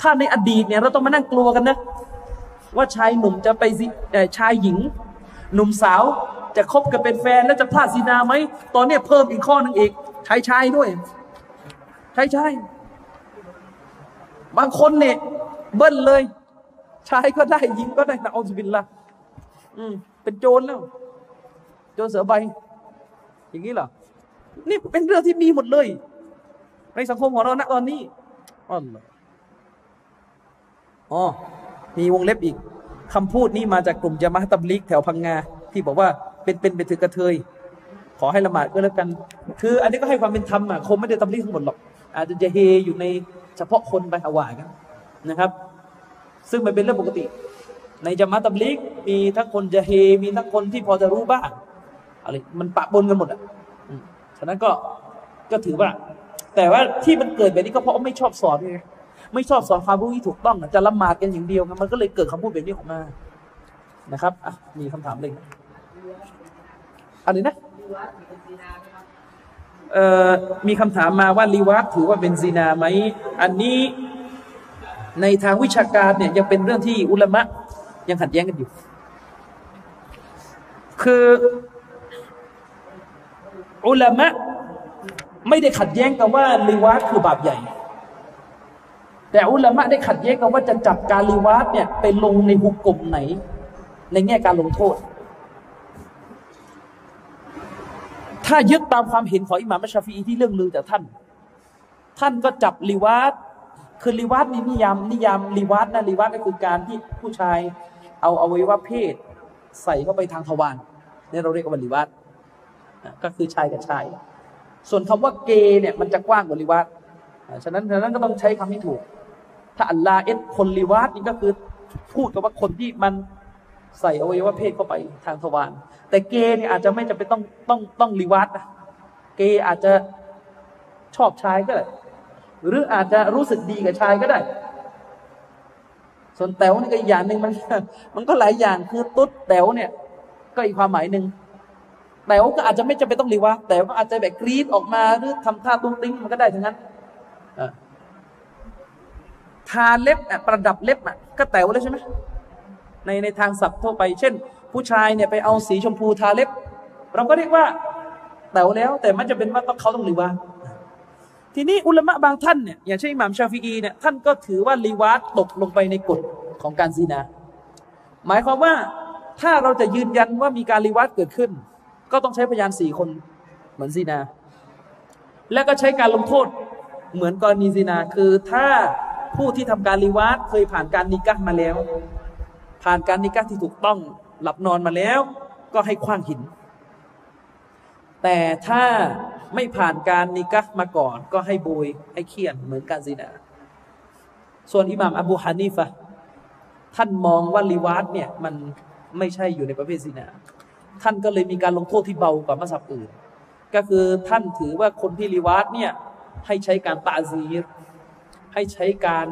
ถ้าในอดีตเนี่ยเราต้องมานั่งกลัวกันนะ ว่าชายหนุ่มจะไปซิชายหญิง หนุ่มสาวจะคบกันเป็นแฟนแล้วจะพลาดซีนาไหม ตอนนี้เพิ่มอีกข้อหนึ่งอีกชายชายด้วยชายชายบางคนเนี่ยเบิ้ลเลยชายก็ได้หญิงก็ได้นะอัลลอฮฺบิลละอืมเป็นโจรแล้ว โจรเสือใบ อย่างนี้เหรอนี่เป็นเรื่องที่มีหมดเลย ในสังคมของเราณตอนนี้อ๋อเหรออ๋อ มีวงเล็บอีกคำพูดนี้มาจากกลุ่มจามะฮ์ตับลิกแถวพังงา ที่บอกว่าเป็นเป็นเป็นถือกระเทย ขอให้ละหมาดก็แล้วกัน คืออันนี้ก็ให้ความเป็นธรรมอะคงไม่ได้ตับลิกทั้งหมดหรอก อาจจะเฮอยู่ในเฉพาะคนไปเอาว่ากันนะครับ ซึ่งมันเป็นเรื่องปกติ ในจามะฮ์ตับลิกมีทั้งคนจะเฮมีทั้งคนที่พอจะรู้บ้างอะไรมันปะปนกันหมดอะฉะนั้นก็ก็ถือว่า แต่ว่าที่มันเกิดแบบนี้ก็เพราะไม่ชอบสอนไง ไม่ชอบสอนความรู้ที่ถูกต้องอะจะละหมาดกันอย่างเดียวมันก็เลยเกิดคำพูดแบบนี้ออกมานะครับอะมีคำถามเลยอันนี้นะเอ่อมีคำถามมาว่าลีวัตถือว่าเป็นซีนาไหมอันนี้ในทางวิชาการเนี่ยยังเป็นเรื่องที่อุลามะยังขัดแย้งกันอยู่ คืออุลามะไม่ได้ขัดแย้งกันว่าลีวาสคือบาปใหญ่ แต่อุลามะได้ขัดแย้งกันว่าจะจับการลีวาสเนี่ยไปลงในหุกกลมไหน ในแง่การลงโทษ ถ้ายึดตามความเห็นของอิหม่ามอัชาฟีที่เรื่องลือจากท่าน ท่านก็จับลีวาสคือลีวาสนี่นิยามนิยามลีวาสนะลีวาสก็คือการที่ผู้ชายเอาอวัยวะเพศ ใส่เข้าไปทางทวารเนี่ยเราเรียกว่าลีวาสก็คือชายกับชาย ส่วนคำว่าเกย์เนี่ยมันจะกว้างกว่าลีวาสฉะนั้นฉะนั้นก็ต้องใช้คำที่ถูก ถ้าอัลลาเอสคนลีวาสนี่ก็คือพูดกับว่าคนที่มันใส่อวัยวะเพศเข้าไปทางทวารแต่เกย์เนี่ยอาจจะไม่จำเป็นต้องต้องต้องลีวาสนะเกย์อาจจะชอบชายก็ได้หรืออาจจะรู้สึกดีกับชายก็ได้ ส่วนแต๋วนี่ก็อีกอย่างหนึ่งมันมันก็หลายอย่างคือตุ๊ดแต๋วเนี่ย ก็อีกความหมายหนึ่งแต๋วก็อาจจะไม่จำเป็นต้องรีวาแต่ก็อาจจะแบบกรีดออกมาหรือทำท่าตุ้งติ้งมันก็ได้ทั้งนั้นเออ ทาเล็บอะประดับเล็บอะก็แต๋วเลยใช่ไหมในในทางศัพท์ทั่วไป เช่น ผู้ชายเนี่ยไปเอาสีชมพูทาเล็บ เราก็เรียกว่าแต๋วแล้ว แต่มันจะเป็นว่าต้องเขาต้องรีวาทีนี้อุลมะบางท่านเนี่ยอย่างเช่นอิหม่ามชาฟีอีเนี่ยท่านก็ถือว่ารีวาตกลงไปในกฎของการซีนา หมายความว่าถ้าเราจะยืนยันว่ามีการรีวาตเกิดขึ้น ก็ต้องใช้พยานสี่คนเหมือนซีนา และก็ใช้การลงโทษเหมือนกรณีซีนาคือถ้า ผู้ที่ทำการรีวาตเคยผ่านการนิกะมาแล้ว ผ่านการนิกะที่ถูกต้องหลับนอนมาแล้ว ก็ให้คว้างหิน แต่ถ้าไม่ผ่านการนิกะมาก่อน ก็ให้โบยให้เคียนเหมือนการซีนาส่วนอิหม่ามอบูฮานีฟะท่านมองว่ารีวาตเนี่ยมันไม่ใช่อยู่ในประเภทซีนาท่านก็เลยมีการลงโทษที่เบากว่ามัสยิดอื่น ก็คือท่านถือว่าคนที่รีวาตเนี่ยให้ใช้การตาซีร ให้ใช้การ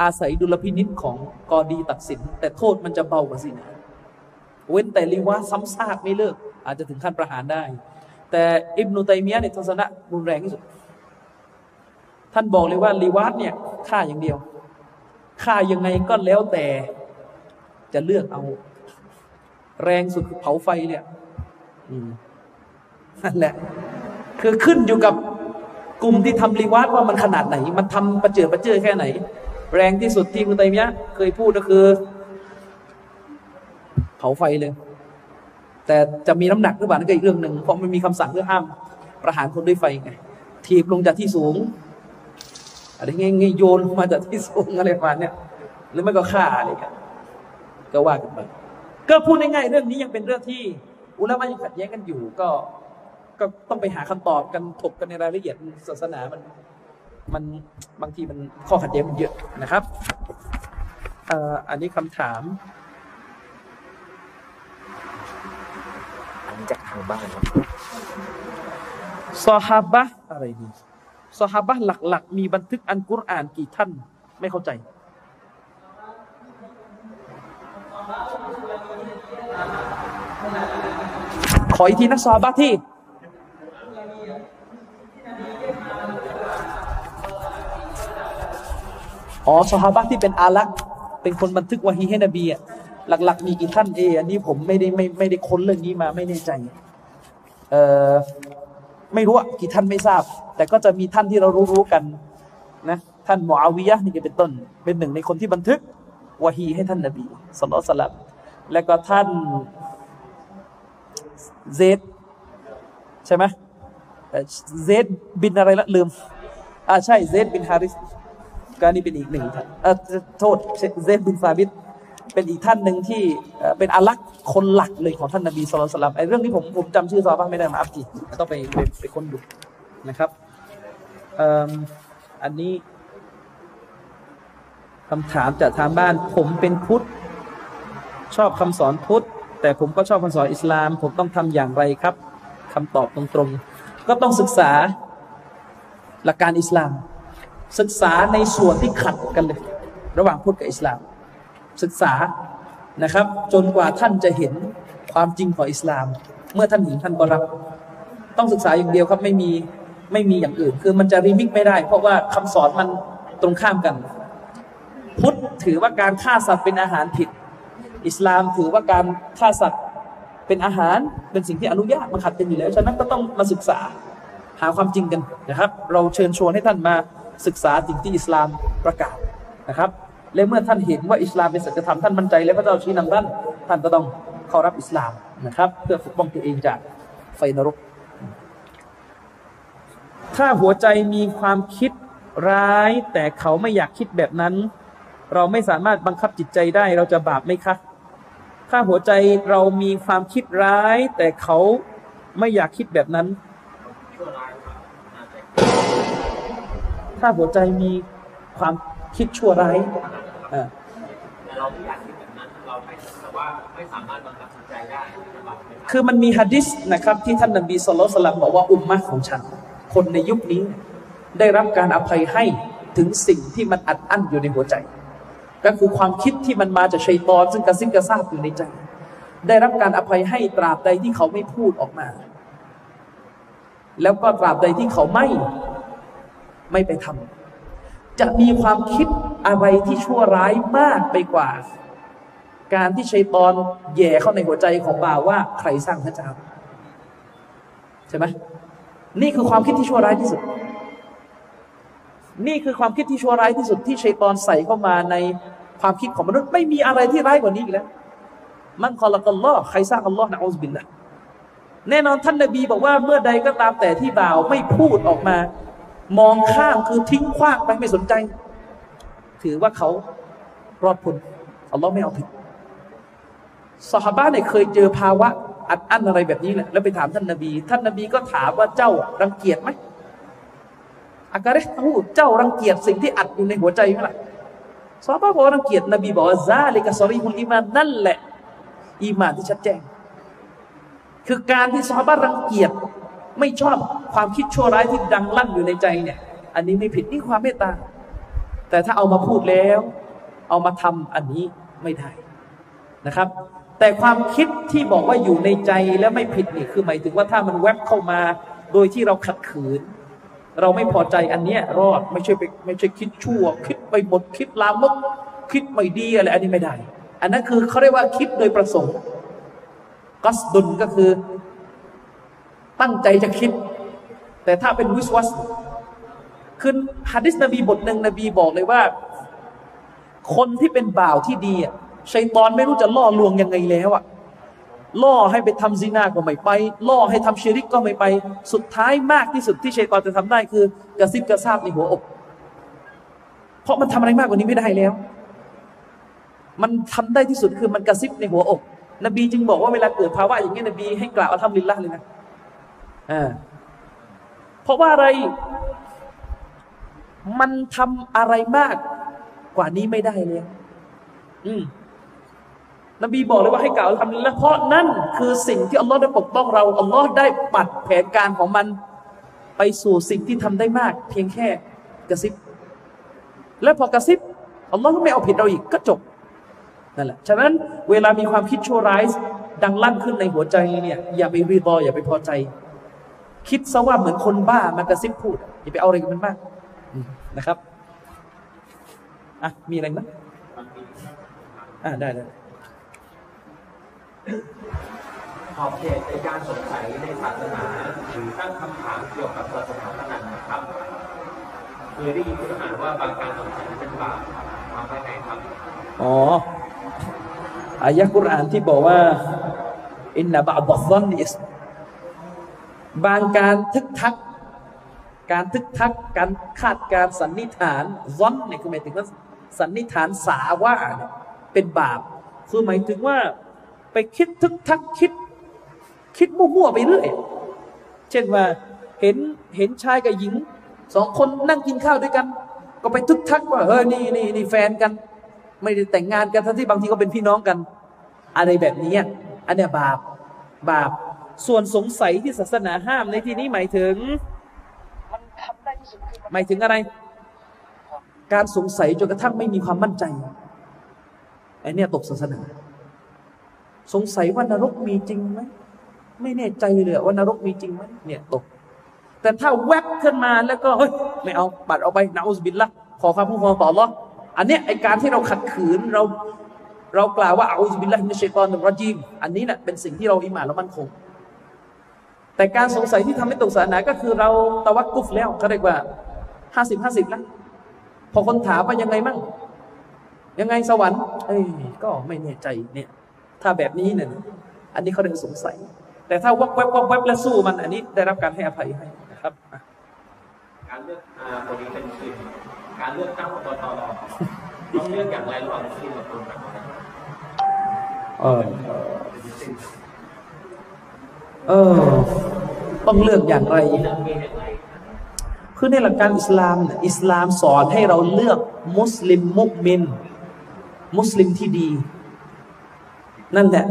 อาศัยดุลพินิษของกอดีตัดสิน แต่โทษมันจะเบากว่าสินะเว้นแต่รีวาซ้ำซากไม่เลิก อาจจะถึงขั้นประหารได้ แต่อิบนุตัยมียะเนี่ยทัศนะรุนแรงที่สุด ท่านบอกเลยว่ารีวาเนี่ยฆ่าอย่างเดียวฆ่ายังไงก็แล้วแต่จะเลือกเอา แรงสุดคือเผาไฟเนี่ยนั่นแหละ คือขึ้นอยู่กับ กลุ่มที่ทำรีวาตว่ามันขนาดไหน มันทำประเจิดประเจิดแค่ไหน แรงที่สุดที่มุตัยมียะเคยพูดก็คือ เผาไฟเลย แต่จะมีน้ำหนักหรือเปล่านั่นก็อีกเรื่องหนึ่งเพราะมันมีคำสั่งเรื่องห้าม ประหารคนด้วยไฟไงถีบลงจากที่สูงอะไรเงี้ยโยนลงมาจากที่สูงอะไรประมาณเนี้ยหรือไม่ก็ฆ่าอะไรกันก็ว่ากันไปก็พูดง่ายๆเรื่องนี้ยังเป็นเรื่องที่อุลามะยังขัดแย้งกันอยู่ก็ ก็ต้องไปหาคำตอบกันถกกันในรายละเอียดศาสนามัน มันบางทีมันข้อขัดแย้งมันเยอะนะครับเอ่ออันนี้คำถาม อันนี้จากทางบ้านครับซอฮาบะห์อะไรดีซอฮาบะห์หลัก ๆ มีบันทึกอันกุรอานกี่ท่าน ไม่เข้าใจขออีกทีนะซอฮาบะห์ที่ อ๋อซอฮาบะที่เป็นอาลักษ์เป็นคนบันทึกวะฮีให้นบีอะหลัก ๆ มีกี่ท่านเออันนี้ผมไม่ได้ไม่ไม่ได้ค้นเรื่องนี้มาไม่แน่ใจเอ่อไม่รู้อะกี่ท่านไม่ทราบ แต่ก็จะมีท่านที่เรารู้ๆกันนะท่านมออาวิยะนี่ก็เป็นต้น เป็นหนึ่งในคนที่บันทึกวะฮีให้ท่านนบีสลลัลสลัมแล้วก็ท่านเซดใช่ไหมเอ่อเซดบินอะไรละลืมอ่าใช่เซดบินฮาริส ก็นี่เป็นอีกหนึ่งท่านเออโทษเซดบินซาบิดเป็นอีกท่านหนึ่งที่เป็นอาลักษ์คนหลักเลยของท่านนบีสุลต่านสลัมไอ้เรื่องนี้ผมผมจำชื่อซอบ้างไม่ได้มาอัพจีต้องไปไปไปค้นดูนะครับอันนี้คำถามจากทางบ้าน ผมเป็นพุทธชอบคำสอนพุทธแต่ผมก็ชอบคำสอนอิสลาม ผมต้องทำอย่างไรครับคำตอบตรงๆ ก็ต้องศึกษาหลักการอิสลาม ศึกษาในส่วนที่ขัดกันเลย ระหว่างพุทธกับอิสลาม ศึกษานะครับ จนกว่าท่านจะเห็นความจริงของอิสลาม เมื่อท่านเห็นท่านก็รับ ต้องศึกษาอย่างเดียวครับไม่มีไม่มีอย่างอื่น คือมันจะรีมิกไม่ได้ เพราะว่าคำสอนมันตรงข้ามกัน พุทธถือว่าการฆ่าสัตว์เป็นอาหารผิด อิสลามถือว่าการฆ่าสัตว์เป็นอาหารเป็นสิ่งที่อนุญาตมันขัดกันอยู่แล้ว ฉะนั้นก็ต้องมาศึกษาหาความจริงกันนะครับ เราเชิญชวนให้ท่านมา ศึกษาสิ่งที่อิสลามประกาศนะครับ และเมื่อท่านเห็นว่าอิสลามเป็นสัจธรรมท่านมั่นใจและพระเจ้าชี้นำท่านท่านก็ต้องเข้ารับอิสลามนะครับ เพื่อปกป้องตัวเองจากไฟนรก ถ้าหัวใจมีความคิดร้าย แต่เขาไม่อยากคิดแบบนั้น เราไม่สามารถบังคับจิตใจได้ เราจะบาปไหมคะถ้าหัวใจเรามีความคิดร้าย แต่เขาไม่อยากคิดแบบนั้น ถ้าหัวใจมีความคิดชั่วร้ายอ่าแต่เราไม่อยากคิดแบบนั้นเราไม่แต่ว่าไม่สามารถบังคับจิตใจได้บาปไหมครับคือมันมีฮะดิษนะครับที่ท่านนบีสุลต่านละบอกว่าอุมมะของฉัน คนในยุคนี้ได้รับการอภัยให้ถึงสิ่งที่มันอัดอั้นอยู่ในหัวใจ ก็คือความคิดที่มันมาจากชัยตอนซึ่งกระซิบกระซาบอยู่ในใจ ได้รับการอภัยให้ตราบใดที่เขาไม่พูดออกมา แล้วก็ตราบใดที่เขาไม่ ไม่ไปทำจะมีความคิดอะไรที่ชั่วร้ายมากไปกว่า การที่ชัยตอนแย่เข้าในหัวใจของบ่าวว่าใครสร้างพระเจ้าใช่ไหมนี่คือความคิดที่ชั่วร้ายที่สุด นี่คือความคิดที่ชั่วร้ายที่สุดที่ชัยตอนใส่เข้ามาในความคิดของมนุษย์ไม่มีอะไรที่ร้ายกว่านี้อีกแล้ว มันคอละกัลลอฮ์ใครสร้างอัลลอฮ์นะอูซบิลละแน่นอนท่านนบีบอกว่าเมื่อใดก็ตามแต่ที่บ่าวไม่พูดออกมา มองข้ามคือทิ้งขว้างไปไม่สนใจ ถือว่าเขารอดพ้นอัลลอฮ์ไม่เอาผิดสหบ้านเนี่ยเคยเจอภาวะ อัดอั้นอะไรแบบนี้แหละแล้วไปถามท่านนบี ท่านนบีก็ถามว่าเจ้ารังเกียจไหมอากาเรหูดเจ้ารังเกียจสิ่งที่อัดอยู่ในหัวใจไหมล่ะสหบ้านบอกรังเกียจนบีบอกว่าซาลิกะซอรีฮุลอีมานนั่นแหละ อีมานที่ชัดแจ้ง คือการที่สหบ้านรังเกียจ ไม่ชอบความคิดชั่วร้ายที่ดังลั่นอยู่ในใจเนี่ย อันนี้ไม่ผิดนี่ความเมตตา แต่ถ้าเอามาพูดแล้ว เอามาทำอันนี้ไม่ได้นะครับ แต่ความคิดที่บอกว่าอยู่ในใจแล้วไม่ผิดนี่คือหมายถึงว่าถ้ามันแวบเข้ามา โดยที่เราขัดขืน เราไม่พอใจอันเนี้ยรอดไม่ใช่ไปไม่ใช่คิดชั่ว คิดไปหมดคิดลามกคิดไม่ดีอะไรอันนี้ไม่ได้ อันนั้นคือเขาเรียกว่าคิดโดยประสงค์กัสดุลก็คือ ตั้งใจจะคิด แต่ถ้าเป็นวิสวัสคือฮะดิษนบีบทหนึ่งนบีบอกเลยว่า คนที่เป็นบ่าวที่ดีอะชัยตอนไม่รู้จะล่อลวงยังไงแล้วอะล่อให้ไปทำซีนาก็ไม่ไป ล่อให้ทำชิริกก็ไม่ไป สุดท้ายมากที่สุดที่ชัยตอนจะทำได้คือกระซิบกระซาบในหัวอก เพราะมันทำอะไรมากกว่านี้ไม่ได้แล้ว มันทำได้ที่สุดคือมันกระซิบในหัวอก นบีจึงบอกว่าเวลาเกิดภาวะอย่างนี้นบีให้กล่าวอัลฮัมดุลิลละห์เลยนะ เพราะว่าอะไร มันทำอะไรมากกว่านี้ไม่ได้เลย อืมนบีบอกเลยว่าให้กล่าวทำและเพราะนั่นคือสิ่งที่อัลลอฮ์ได้ปกป้องเราอัลลอฮ์ได้ปัดแผนการของมัน ไปสู่สิ่งที่ทำได้มาก เพียงแค่กระซิบ และพอกระซิบอัลลอฮ์ก็ไม่เอาผิดเราอีกก็จบนั่นแหละฉะนั้นเวลามีความคิดชั่วร้ายดังลั่นขึ้นในหัวใจเนี่ยอย่าไปรีบออย่าไปพอใจ คิดซะว่าเหมือนคนบ้ามันกระซิบพูดอย่าไปเอาอะไรกับมันมากอืมนะครับอะมีอะไรไหมอ่าได้ได้ขอบเขตในการสงสัยในศาสนาหรือตั้งคำถามเกี่ยวกับศาสนาขนาดนะครับเคยได้ยินที่อ่านว่าบางการสงสัยเป็นบาปความไปไหนครับอ๋ออายะกุรอานที่บอกว่าอินนะบะดซอนนิส บางการทึกทัก การทึกทัก การคาดการสันนิษฐานซอนเนี่ยคือหมายถึงว่าสันนิษฐานสาว่าเนี่ยเป็นบาป คือหมายถึงว่าไปคิดทึกทักคิด คิดมั่วๆไปเรื่อยเช่นว่าเห็นเห็นชายกับหญิงสองคนนั่งกินข้าวด้วยกัน ก็ไปทึกทักว่าเฮ้ยนี่นี่นี่แฟนกัน ไม่ได้แต่งงานกันทั้งที่บางทีก็เป็นพี่น้องกัน อะไรแบบนี้อันเนี้ยบาปบาป ส่วนสงสัยที่ศาสนาห้ามในที่นี้หมายถึงหมายถึงอะไร การสงสัยจนกระทั่งไม่มีความมั่นใจไอ้นี่ตกศาสนา สงสัยว่านรกมีจริงไหมไม่แน่ใจเลยว่านรกมีจริงไหมเนี่ยตก แต่ถ้าแวบขึ้นมาแล้วก็เฮ้ยไม่เอาปัดเอาไปนะอุสบิลละขอความคุ้มครองต่อ Allah อันเนี้ยไอการที่เราขัดขืนเรา เรากล่าวว่าอาอุสบิลละฮิมินชัยตอนรจีมอันนี้นะ่ะเป็นสิ่งที่เราอิหมานแล้วมั่นคง แต่การสงสัยที่ทำให้ตกศาสนาก็คือเราตะวักกุฟแล้วเขาเรียกว่าห้าสิบห้าสิบแล้วพอคนถามว่ายังไงมั่ง ยังไงสวรรค์ เอ้ยก็ไม่แน่ใจเนี่ย ถ้าแบบนี้เนี่ยอันนี้เขาเรียกสงสัย แต่ถ้าวักแวบวักแวบและสู้มัน อันนี้ได้รับการให้อภัยให้นะครับอะการเลือกอาคนนี้เป็นมุสลิมการเลือกตั้งอบตรต้องเลือกอย่างไรระหว่างมุสลิมกับคนต่างประเทศเออ เออ ต้องเลือกอย่างไรเลือกเองอย่างไร คือในหลักการอิสลาม อิสลามสอนให้เราเลือกมุสลิมมุกมิน มุสลิมที่ดี นั่นแหละ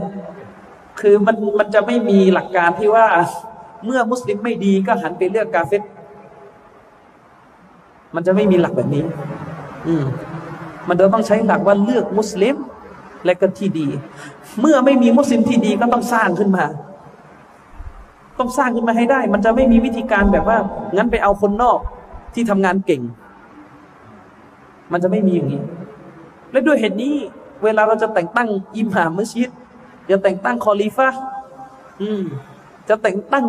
คือมันมันจะไม่มีหลักการที่ว่า เมื่อมุสลิมไม่ดีก็หันไปเลือกกาเฟตมันจะไม่มีหลักแบบนี้ อืม มันจะต้องใช้หลักว่าเลือกมุสลิมและก็ที่ดี เมื่อไม่มีมุสลิมที่ดีก็ต้องสร้างขึ้นมา ต้องสร้างขึ้นมาให้ได้ มันจะไม่มีวิธีการแบบว่า งั้นไปเอาคนนอกที่ทำงานเก่ง มันจะไม่มีอย่างนี้ และด้วยเหตุนี้ เวลาเราจะแต่งตั้งอิหม่ามมัสยิดจะแต่งตั้งคอลีฟะอืม จะแต่งตั้ง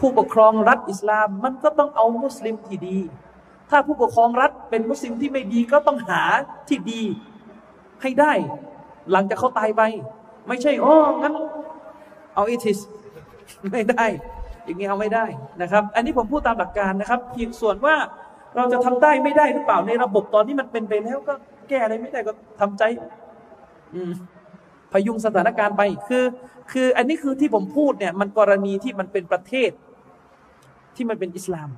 ผู้ปกครองรัฐอิสลาม มันก็ต้องเอามุสลิมที่ดี ถ้าผู้ปกครองรัฐเป็นมุสลิมที่ไม่ดีก็ต้องหาที่ดี ให้ได้ หลังจากเขาตายไป ไม่ใช่อ๋องั้น เอาอิทิส ไม่ได้ อย่างนี้เอาไม่ได้นะครับ อันนี้ผมพูดตามหลักการนะครับเพียงส่วนว่าเราจะทำได้ไม่ได้หรือเปล่าในระบบตอนนี้มันเป็นไปแล้วก็แก้อะไรไม่ได้ก็ทำใจ อืมพยุงสถานการณ์ไปคือ คืออันนี้คือที่ผมพูดเนี่ยมันกรณีที่มันเป็นประเทศ ที่มันเป็นอิสลาม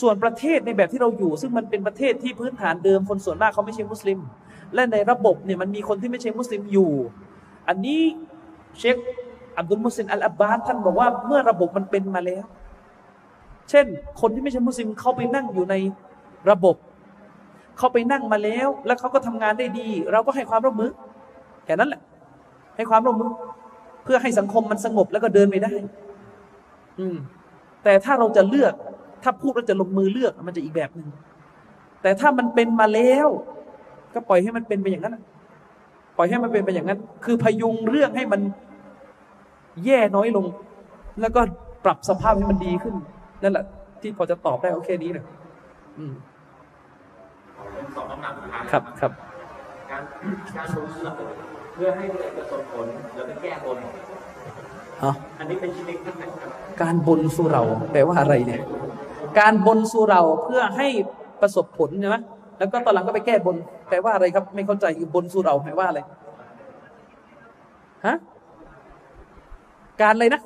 ส่วนประเทศในแบบที่เราอยู่ ซึ่งมันเป็นประเทศที่พื้นฐานเดิมคนส่วนมากเขาไม่ใช่มุสลิม และในระบบเนี่ยมันมีคนที่ไม่ใช่มุสลิมอยู่ อันนี้เชค อับดุลมุสลิมอัลอับบาสท่านบอกว่าเมื่อระบบมันเป็นมาแล้ว เช่น คนที่ไม่ใช่มุสลิมเขาไปนั่งอยู่ในระบบเขาไปนั่งมาแล้ว แล้วเขาก็ทำงานได้ดี เราก็ให้ความร่วมมือแค่นั้นแหละ ให้ความร่วมมือ เพื่อให้สังคมมันสงบแล้วก็เดินไปได้ อืม แต่ถ้าเราจะเลือก ถ้าพูดเราจะลงมือเลือกมันจะอีกแบบหนึ่งแต่ถ้ามันเป็นมาแล้ว ก็ปล่อยให้มันเป็นไปอย่างนั้นปล่อยให้มันเป็นไปอย่างนั้น คือพยุงเรื่องให้มัน แย่น้อยลง แล้วก็ปรับสภาพให้มันดีขึ้น นั่นแหละ ที่พอจะตอบได้โอเคนี้นะอืมสองคำถามสุดท้ายครับครับ การการรู้เรื่องเพื่อให้เกิดประสบผลแล้วไปแก้บนอ๋ออันนี้เป็นชีวิตที่ไหนครับการบนสู่เราแปลว่าอะไรเนี่ย การบนสู่เราเพื่อให้ประสบผลใช่ไหมแล้วก็ตอนหลังก็ไปแก้บนแปลว่าอะไรครับ ไม่เข้าใจคือบนสู่เราแปลว่าอะไรฮะ การอะไรนะ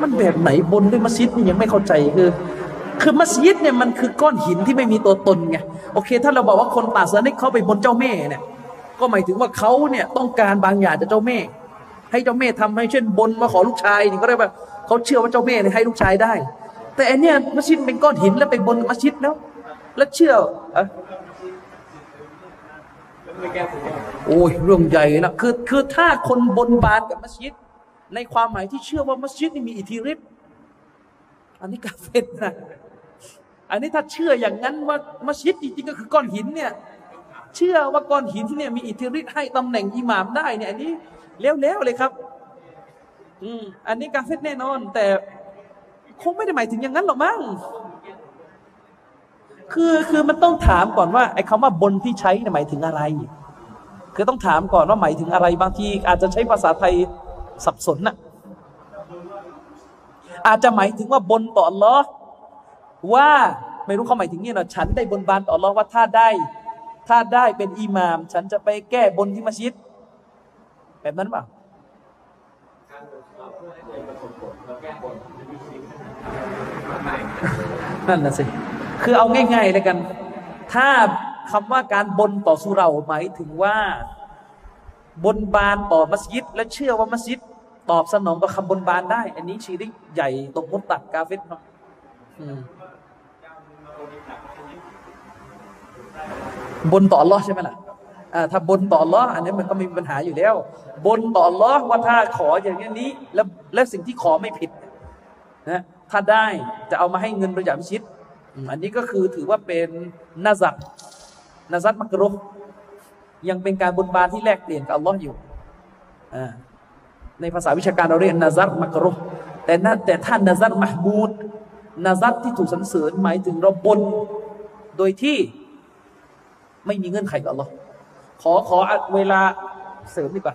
มันแบบไหนบนด้วยมัสยิดนี่ยังไม่เข้าใจคือ คือมัสยิดเนี่ยมันคือก้อนหินที่ไม่มีตัวตนไงโอเค ถ้าเราบอกว่าคนป่าสนิกเขาไปบนเจ้าแม่เนี่ยก็หมายถึงว่าเขาเนี่ยต้องการบางอย่างจากเจ้าแม่ ให้เจ้าแม่ทำให้เช่นบนมาขอลูกชายนี่ก็ได้ว่าเขาเชื่อว่าเจ้าแม่ให้ลูกชายได้ แต่อันเนี้ยมัสยิดเป็นก้อนหินแล้วไปบนมัสยิดแล้ว แล้วเชื่อ โอ้ยเรื่องใหญ่นะคือคือถ้าคนบนบานกับมัสยิด ในความหมายที่เชื่อว่ามัสยิดนี่มีอิทธิฤทธิ์อันนี้กาเฟตนะอันนี้ถ้าเชื่ออย่างนั้นว่ามัสยิดจริงๆก็คือก้อนหินเนี่ยเชื่อว่าก้อนหินที่เนี่ยมีอิทธิฤทธิ์ให้ตำแหน่งอิหมามได้เนี่ยอันนี้เล้วๆเลยครับ อืมอันนี้กาเฟตแน่นอน แต่คงไม่ได้หมายถึงอย่างนั้นหรอกมั้ง คือคือมันต้องถามก่อนว่าไอ้คำว่าบนที่ใช้เนี่ยหมายถึงอะไร คือต้องถามก่อนว่าหมายถึงอะไรบางที อาจจะใช้ภาษาไทยสับสนน่ะอาจจะหมายถึงว่าบนต่ออัลลอฮ์ว่าไม่รู้เขาหมายถึงนี่หรอฉันได้บนบานต่ออัลลอฮ์ว่าถ้าได้ ถ้าได้เป็นอิหมาม ฉันจะไปแก้บนที่มัสยิด แบบนั้นเปล่านั่นน่ะสิ คือเอาง่ายๆเลยกัน ถ้าคำว่าการบนต่อสุเราหมายถึงว่า บนบานต่อมัสยิด และเชื่อว่ามัสยิด ตอบสนองกับคำบนบานได้ อันนี้ชีริกใหญ่ตกมุตตัดกาเฟตเนาะบนต่ออัลลอฮ์ใช่ไหมล่ะถ้าบนต่ออัลลอฮ์อันนี้มันก็มีปัญหาอยู่แล้ว บนต่ออัลลอฮ์ว่าถ้าขออย่างนี้ แล้วและสิ่งที่ขอไม่ผิดนะถ้าได้จะเอามาให้เงินบริจาคมิชิด อันนี้ก็คือถือว่าเป็นนาซัตนาซัตมักรุยังเป็นการบนบานที่แลกเปลี่ยนกับอัลลอฮ์อยู่ในภาษาวิชาการเราเรียกนาซัตมักรุแต่นแต่ท่านนาซัตมหมูดนาซัตที่ถูกสรรเสริญหมายถึงเราบนโดยที่ไม่มีเงื่อนไขกับอัลลอฮ์ขอขอเวลาเสริมดีกว่า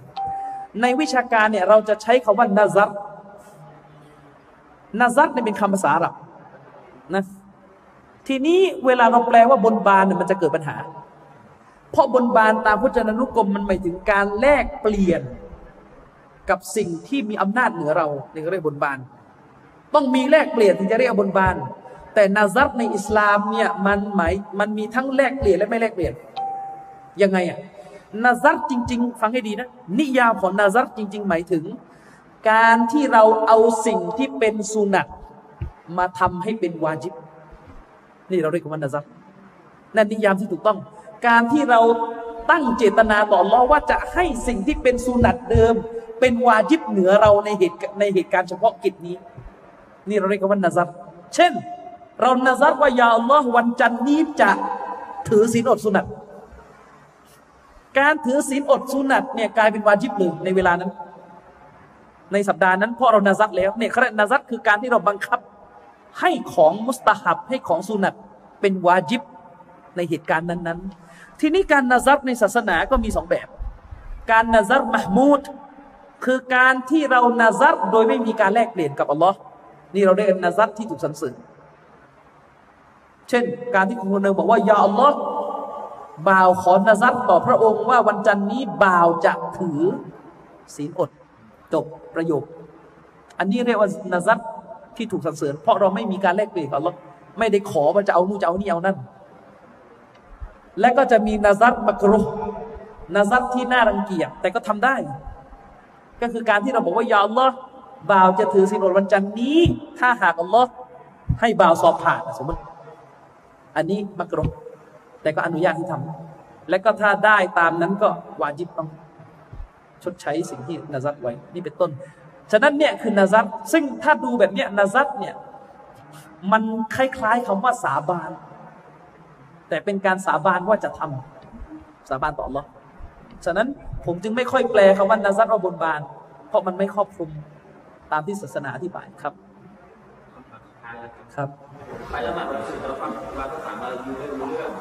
ในวิชาการเนี่ยเราจะใช้คาว่านาซัตนาซัตเนี่ยเป็นคำภาษาอาหรับนะ ทีนี้เวลาเราแปลว่าบนบานเนี่ยมันจะเกิดปัญหา เพราะบนบานตามพจนานุกรมมันหมายถึงการแลกเปลี่ยนกับสิ่งที่มีอำนาจเหนือเราในเรียกบนบาน ต้องมีแลกเปลี่ยนถึงจะเรียกบนบาน แต่นาซัตในอิสลามเนี่ยมันหมายมันมีทั้งแลกเปลี่ยนและไม่แลกเปลี่ยนยังไงอะนาซัตจริง ๆ ฟังให้ดีนะนิยามของนาซัตจริง ๆ หมายถึง การที่เราเอาสิ่งที่เป็นสุนัตมาทำให้เป็นวาจิบ นี่เราเรียกว่านาซัตนั่นนิยามที่ถูกต้อง การที่เราตั้งเจตนาต่อรอว่าจะให้สิ่งที่เป็นสุนัตเดิม เป็นวาจิบเหนือเราในเหตุในเหตุการณ์เฉพาะกิจนี้ นี่เราเรียกว่านาซัรเช่น เรานาซัรว่า يا الله วันจันทร์นี้จะถือศีลอดสุนัตการถือศีลอดสุนัตเนี่ยกลายเป็นวาจิบเลยในเวลานั้น ในสัปดาห์นั้นเพราะเรานาซัรแล้วเนี่ยคนาซัรคือการที่เราบังคับ ให้ของمستحبให้ของสุนัตเป็นวาจิบในเหตุการณ์นั้น ๆ ทีนี้การนาซัรในศาสนาก็มีสองแบบ การนาซัร محمودคือการที่เรานาซัตโดยไม่มีการแลกเปลี่ยนกับอัลลอฮ์นี่เราเรียกนาซัตที่ถูกสรรเสริญเช่น การที่คนหนึ่งบอกว่ายาอัลลอฮ์บ่าวขอนาซัตต่อพระองค์ว่าวันจันนี้บ่าวจะถือศีลอดจบประโยค อันนี้เรียกว่านาซัต ที่ถูกสรรเสริญ เพราะเราไม่มีการแลกเปลี่ยนกับเราไม่ได้ขอว่าจะเอานู่นจะเอานี่เอานั่น และก็จะมีนาซัตมักรุนาซัตที่น่ารังเกียจแต่ก็ทำได้ ก็คือการที่เราบอกว่ายาอัลลอฮ์บ่าวจะถือศีลอดวันจันนี้ ถ้าหากอัลลอฮ์ให้บ่าวสอบผ่านสมมติ อันนี้มักรุแต่ก็อนุญาตให้ทำและก็ถ้าได้ตามนั้นก็วาจิบต้องชดใช้สิ่งที่นาซัตไว้นี่เป็นต้น ฉะนั้นเนี่ยคือนาซัตซึ่งถ้าดูแบบเนี้ยนาซัตเนี่ยมันคล้ายๆคำว่าสาบาน แต่เป็นการสาบานว่าจะทำสาบานต่อหรอฉะนั้นผมจึงไม่ค่อยแปลคำว่านาซัตว่าบนบาน เพราะมันไม่ครอบคลุมตามที่ศาสนาอธิบายครับ ครับไปละหมาดวันศุกร์เราฟังเราก็ถามมาอยู่ไม่รู้เรื่อง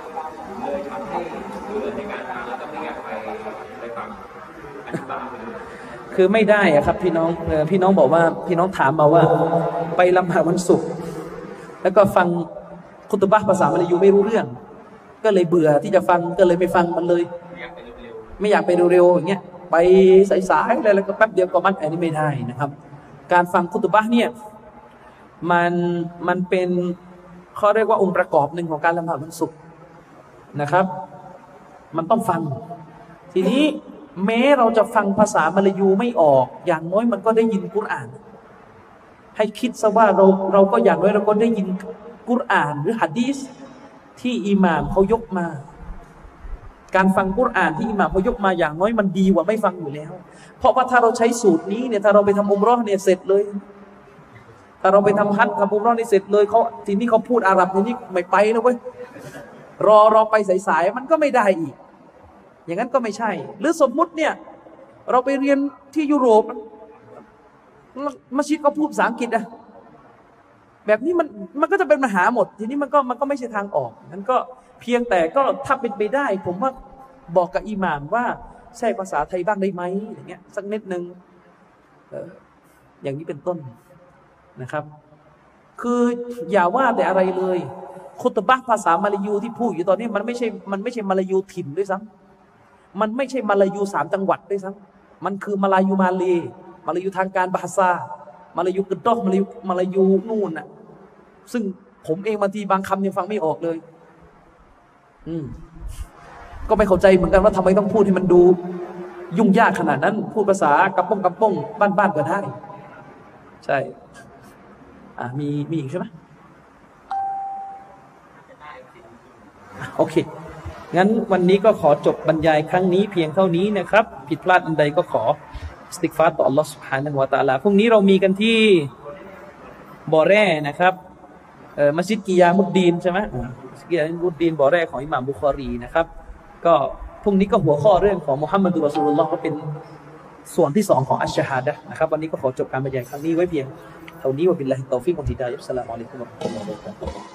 เลยทำให้เบื่อในการฟังแล้วก็ไม่อยากไปไปฟังอธิบาย คือไม่ได้อะครับ พี่น้องพี่น้องบอกว่า พี่น้องถามมาว่า ไปละหมาดวันศุกร์แล้วก็ฟังคุตบะภาษามาลายูไม่รู้เรื่อง ก็เลยเบื่อที่จะฟังก็เลยไม่ฟังมันเลยอยากไปเร็วไม่อยากไปเร็วๆอย่างเงี้ยไปสายๆเลยแล้วก็แป๊บเดียวก็มันอันนี้ไม่ได้นะครับ การฟังคุตบะเนี่ยมันมันเป็นเขาเรียกว่าองค์ประกอบหนึ่งของการละหมาดวันศุกร์นะครับ มันต้องฟัง ทีนี้ แม้เราจะฟังภาษามลายูไม่ออก อย่างน้อยมันก็ได้ยินกุรอาน ให้คิดซะว่าเราเราก็อย่างน้อยเราก็ได้ยินกุรอาน หรือหะดีษที่อิหม่ามเขายกมา การฟังกุรอานที่อิหม่ามเขายกมาอย่างน้อยมันดีกว่าไม่ฟังอยู่แล้ว เพราะว่าถ้าเราใช้สูตรนี้เนี่ยถ้าเราไปทำอุมรอเนี่ยเสร็จเลย ถ้าเราไปทำฮัททำอุมรอนี่เสร็จเลยเขาทีนี้เขาพูดอาหรับทีนี้ไม่ไปนะเว้ยรอรอไปสายๆมันก็ไม่ได้อีก อย่างนั้นก็ไม่ใช่ หรือสมมุติเนี่ย เราไปเรียนที่ยุโรปมัสยิดก็พูดภาษาอังกฤษอะแบบนี้มันมันก็จะเป็นปัญหาหมด ทีนี้มันก็มันก็ไม่ใช่ทางออกนั้นก็เพียงแต่ก็ถ้าเป็นไปได้ ผมว่าบอกกับอิหม่ามว่าแทรกภาษาไทยบ้างได้ไหมอย่างเงี้ยสักนิดนึงอออย่างนี้เป็นต้นนะครับ คืออย่าว่าแต่อะไรเลยคุตบะภาษามาลายูที่พูดอยู่ตอนนี้มันไม่ใช่มันไม่ใช่มาลายูถิ่นด้วยซ้ำ มันไม่ใช่มาลายูสามจังหวัดด้วยซ้ำมันคือมาลายูมาเลมาลายูทางการบาซามาลายูกระดอกมาลายูมาลายูนู่นน่ะ ซึ่งผมเองบางทีบางคำยังฟังไม่ออกเลย อืมก็ไม่เข้าใจเหมือนกันว่าทำไมต้องพูดให้มันดู ยุ่งยากขนาดนั้น พูดภาษากระป้องกระป้องบ้านๆก็ได้ ใช่ อ่ามีมีอีกใช่ไหมโอเค งั้นวันนี้ก็ขอจบบรรยายครั้งนี้เพียงเท่านี้นะครับ ผิดพลาดอันใดก็ขอสติกฟาต่อ Allah سبحانه และ تعالى พรุ่งนี้เรามีกันที่บ่อแร่นะครับเออมัสยิดกิยามุดดีนใช่ไหมมัสยิดกิยามุดดีนบ่อแร่ของอิหม่ามบุคอรีนะครับ ก็พรุ่งนี้ก็หัวข้อเรื่องของมุฮัมมัดุลรอสูลุลลอฮ์ก็เป็นส่วนที่สองของอัชชะฮาดะห์นะครับ วันนี้ก็ขอจบการบรรยายครั้งนี้ไว้เพียงเท่านี้วะบิลลาฮิตตอฟิกวัลฮิดายัสสลามุอะลัยกุมวะเราะห์มะตุลลอฮิวะบะเราะกาตุฮ์